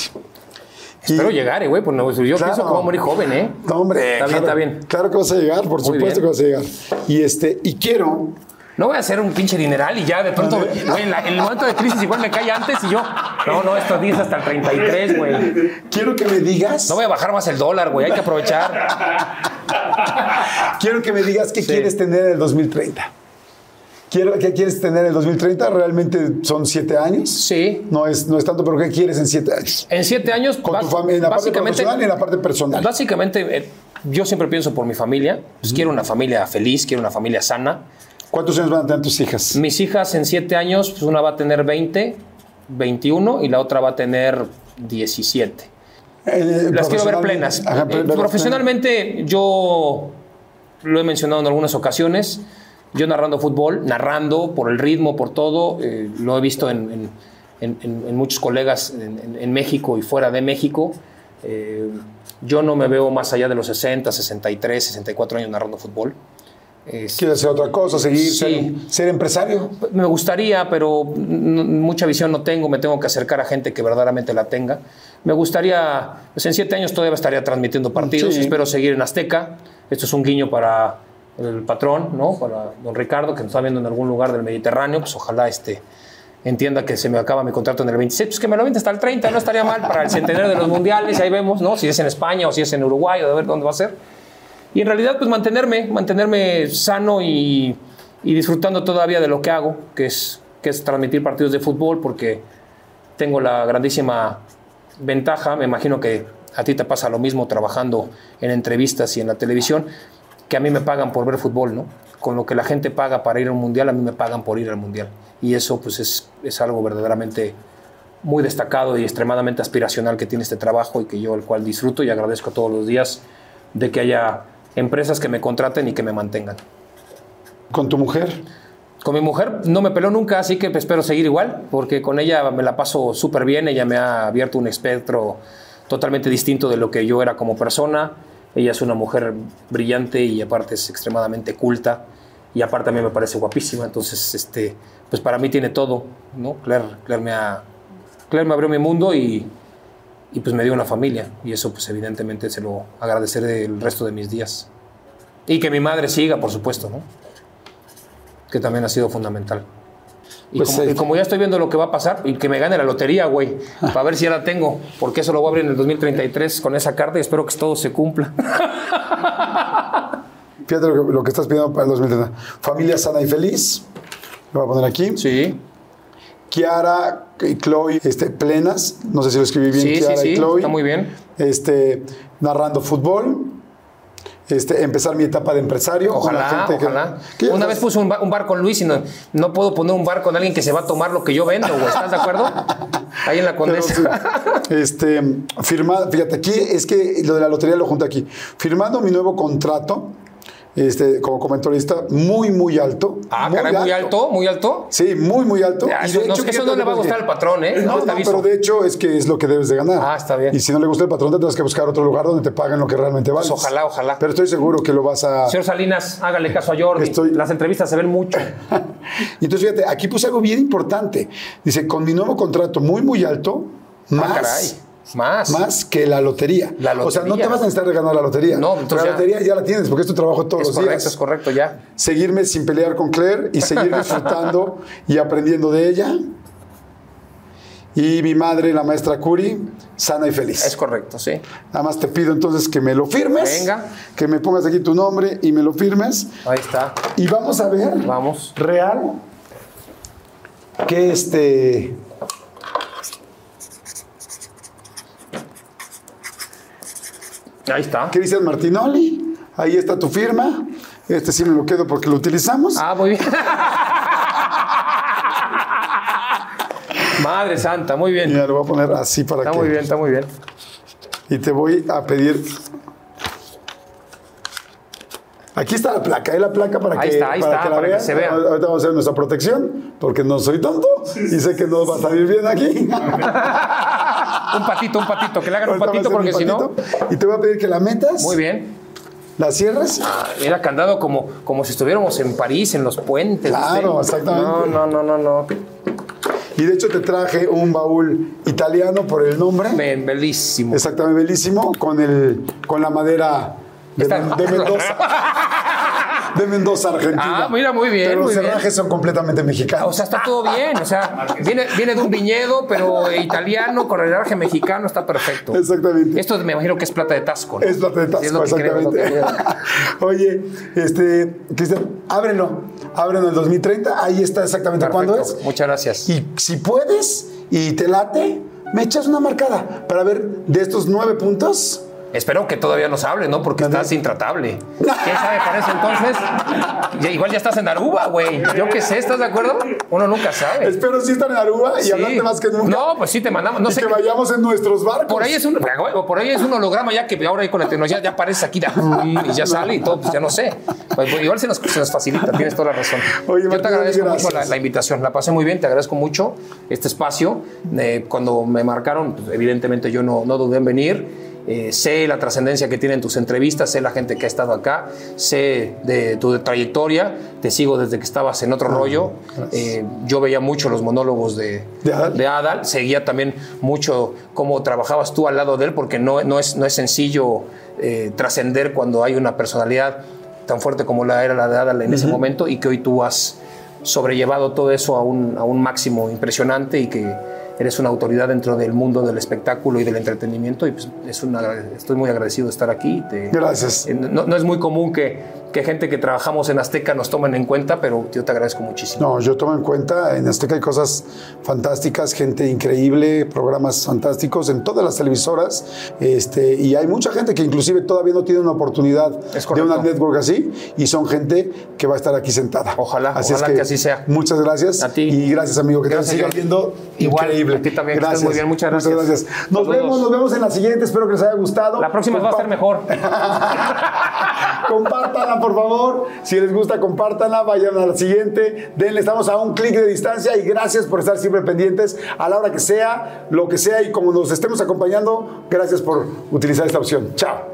Espero llegar, eh, güey, pues no, yo Claro. pienso que voy a morir joven, ¿eh? No, hombre, Está bien, está bien. Claro que vas a llegar, por Muy supuesto bien. que vas a llegar. Y este, y quiero No voy a hacer un pinche dineral y ya de pronto, güey, en, el momento de crisis igual me cae antes y yo, no, no, estos días hasta el 33, güey. Quiero que me digas, No voy a bajar más el dólar, güey, hay que aprovechar. quiero que me digas qué Sí. quieres tener en el 2030. ¿Qué quieres tener en el 2030? ¿Realmente son siete años? Sí. No es, no es tanto, pero ¿qué quieres en siete años? En siete años, Con tu familia, en la parte profesional y en la parte personal. básicamente, eh, yo siempre pienso por mi familia. Pues quiero una familia feliz, quiero una familia sana. ¿Cuántos años van a tener tus hijas? Mis hijas en siete años, pues una va a tener 20, 21 y la otra va a tener 17. Eh, Las quiero ver plenas. Ajá, Eh, profesionalmente, yo lo he mencionado en algunas ocasiones. Yo narrando fútbol, narrando por el ritmo, por todo, eh, lo he visto en, en- en- en- en muchos colegas en, México y fuera de México. Eh, yo no me veo más allá de los 60, 63, 64 años narrando fútbol. Es- ¿Quieres hacer otra cosa? ¿Seguir? Sí. Ser, ser empresario? me gustaría, pero mucha visión no tengo, me tengo que acercar a gente que verdaderamente la tenga. Me gustaría, pues en siete años todavía estaría transmitiendo partidos, Sí. espero seguir en Azteca. Esto es un guiño para el patrón, ¿no? Para don Ricardo, que nos está viendo en algún lugar del Mediterráneo, pues ojalá este, entienda que se me acaba mi contrato en el 26, pues que me lo vente hasta el 30, no estaría mal para el centenario de los mundiales, ahí vemos, ¿no? Si es en España o si es en Uruguay, o de ver dónde va a ser. Y en realidad, pues mantenerme, mantenerme sano y, y disfrutando todavía de lo que hago, que es, que es transmitir partidos de fútbol, porque tengo la grandísima ventaja, me imagino que a ti te pasa lo mismo trabajando en entrevistas y en la televisión, que a mí me pagan por ver fútbol, ¿no? Con lo que la gente paga para ir a un mundial, a mí me pagan por ir al mundial. Y eso, pues, es, es algo verdaderamente muy destacado y extremadamente aspiracional que tiene este trabajo y que yo el cual disfruto y agradezco todos los días de que haya empresas que me contraten y que me mantengan. ¿Con tu mujer? Con mi mujer no me peló nunca, así que espero seguir igual, porque con ella me la paso súper bien, ella me ha abierto un espectro totalmente distinto de lo que yo era como persona, ella es una mujer brillante y aparte es extremadamente culta y aparte a mí me parece guapísima, entonces este, pues para mí tiene todo, ¿no? Claire, Claire me, ha- Claire me abrió mi mundo y, y pues me dio una familia y eso pues evidentemente se lo agradeceré el resto de mis días. Y que mi madre siga, por supuesto, ¿no? Que también ha sido fundamental. Y, Pues, como, y como ya estoy viendo lo que va a pasar, y que me gane la lotería, güey, para ver si ya la tengo, porque eso lo voy a abrir en el 2033 con esa carta y espero que todo se cumpla. Fíjate lo que, lo que estás pidiendo para el 2030. Familia sana y feliz. Lo voy a poner aquí. Sí. Kiara y Chloe este, plenas. No sé si lo escribí bien. Sí, sí, Kiara sí, y Chloe. está muy bien. Este, narrando fútbol. Este, empezar mi etapa de empresario. con la Ojalá, gente que- ojalá. que Una vez puse un, ba- un bar con Luis y no, no puedo poner un bar con alguien que se va a tomar lo que yo vendo, güey. ¿Estás de acuerdo? Ahí en la Condesa. este, firmado, fíjate, aquí es que lo de la lotería lo junto aquí. Firmando mi nuevo contrato este, como comentarista, muy, muy alto. Ah, caray, muy alto, muy alto. Sí, muy, muy alto. Ya, Y eso de no- hecho, eso fíjate no le va a gustar al patrón, ¿eh? No, No no, pero de hecho es que es lo que debes de ganar. Ah, está bien. Y si no le gusta el patrón, te tendrás que buscar otro lugar donde te paguen lo que realmente vales. Pues ojalá, ojalá. Pero estoy seguro que lo vas a... Señor Salinas, hágale caso a Jordi. Estoy- Las entrevistas se ven mucho. Y entonces fíjate, aquí puse algo bien importante. Dice, con mi nuevo contrato muy, muy alto, más, Ah, caray. Más. más que la lotería. La O sea, no lotería. te vas a necesitar de ganar la lotería. No, entonces la lotería ya la tienes porque es tu trabajo todos Es los correcto, días. es correcto, ya. Seguirme sin pelear con Claire y seguir disfrutando y aprendiendo de ella. Y mi madre, la maestra Curi, sana y feliz. Es correcto, sí. Nada más te pido entonces que me lo firmes. Venga. Que me pongas aquí tu nombre y me lo firmes. Ahí está. Y vamos a ver. Vamos. Real. Que este. Ahí está. Cristian Martinoli. Ahí está tu firma. Este sí me lo quedo porque lo utilizamos. Ah, muy bien. Madre santa, muy bien. Mira, lo voy a poner así para Está que. muy bien, está muy bien. Y te voy a pedir. Aquí está la placa, ¿eh? la placa para Ahí que, está, ahí para está, que la para que vean. se vea. Ahorita vamos a hacer nuestra protección, porque no soy tonto y sé que no va a salir bien aquí. Un patito, un patito, que le hagan un patito porque si no. Y te voy a pedir que la metas, Muy bien. la cierres. Mira, candado como, como si estuviéramos en París, en los puentes. Claro, ¿viste? exactamente. No, no, no, no, no. Y de hecho te traje un baúl italiano por el nombre. Be- Bellísimo. Exactamente, bellísimo, con, el, con la madera de, de Mendoza. de Mendoza, Argentina. Ah, mira, muy bien, Pero los bien. cerrajes son completamente mexicanos. O sea, está todo bien. O sea, viene, viene de un viñedo, pero italiano, con herraje mexicano, está perfecto. Exactamente. Esto me imagino que es plata de Tasco. ¿no? Es plata de Sí, es lo Tasco, que creo, es lo que exactamente. creo. Oye, este, Cristian, ábrelo. Ábrelo en el 2030. Ahí está exactamente cuándo es. Muchas gracias. Y si puedes y te late, me echas una marcada para ver de estos nueve puntos. Espero que todavía nos hable, ¿no? Porque estás intratable. ¿Quién sabe para eso entonces? Igual ya estás en Aruba, güey. Yo qué sé, ¿estás de acuerdo? Uno nunca sabe. Espero sí estar en Aruba y Sí. hablarte más que nunca. No, pues sí te mandamos. No y sé. que vayamos en nuestros barcos. Por ahí es un, por ahí es un holograma ya que ahora con la tecnología ya aparece aquí ya, y ya sale y todo, pues ya no sé. Pues, pues, igual se nos, se nos facilita, tienes toda la razón. Oye, Yo te Martín, agradezco gracias. mucho la, la invitación, la pasé muy bien, te agradezco mucho este espacio. Eh, cuando me marcaron, pues, evidentemente yo no, no dudé en venir. Eh, sé la trascendencia que tienen tus entrevistas, sé la gente que ha estado acá, sé de tu trayectoria, te sigo desde que estabas en otro rollo. Eh, yo veía mucho los monólogos de, ¿De Adal? de Adal, seguía también mucho cómo trabajabas tú al lado de él, porque no, no, es, no es sencillo eh, trascender cuando hay una personalidad tan fuerte como la era la de Adal en ese momento y que hoy tú has sobrellevado todo eso a un, a un máximo impresionante y que eres una autoridad dentro del mundo del espectáculo y del entretenimiento y pues es una, estoy muy agradecido de estar aquí. Te- Gracias. eh, No, no es muy común que, que gente que trabajamos en Azteca nos tomen en cuenta, pero yo te agradezco muchísimo. No, yo tomo en cuenta, en Azteca hay cosas fantásticas, gente increíble, programas fantásticos en todas las televisoras, este, y hay mucha gente que inclusive todavía no tiene una oportunidad de una network así, y son gente que va a estar aquí sentada. Ojalá, Así ojalá que así sea. Muchas gracias. A ti. Y gracias, amigo, que Gracias, te siga viendo Igual, increíble. a ti también, que Gracias. muy bien, muchas gracias. Nos Saludos. vemos, nos vemos en la siguiente, espero que les haya gustado. La próxima va a ser mejor. compártanla, por favor. Si les gusta, compártanla. Vayan a la siguiente. Denle, estamos a un clic de distancia. Y gracias por estar siempre pendientes a la hora que sea, lo que sea. Y como nos estemos acompañando, gracias por utilizar esta opción. Chao.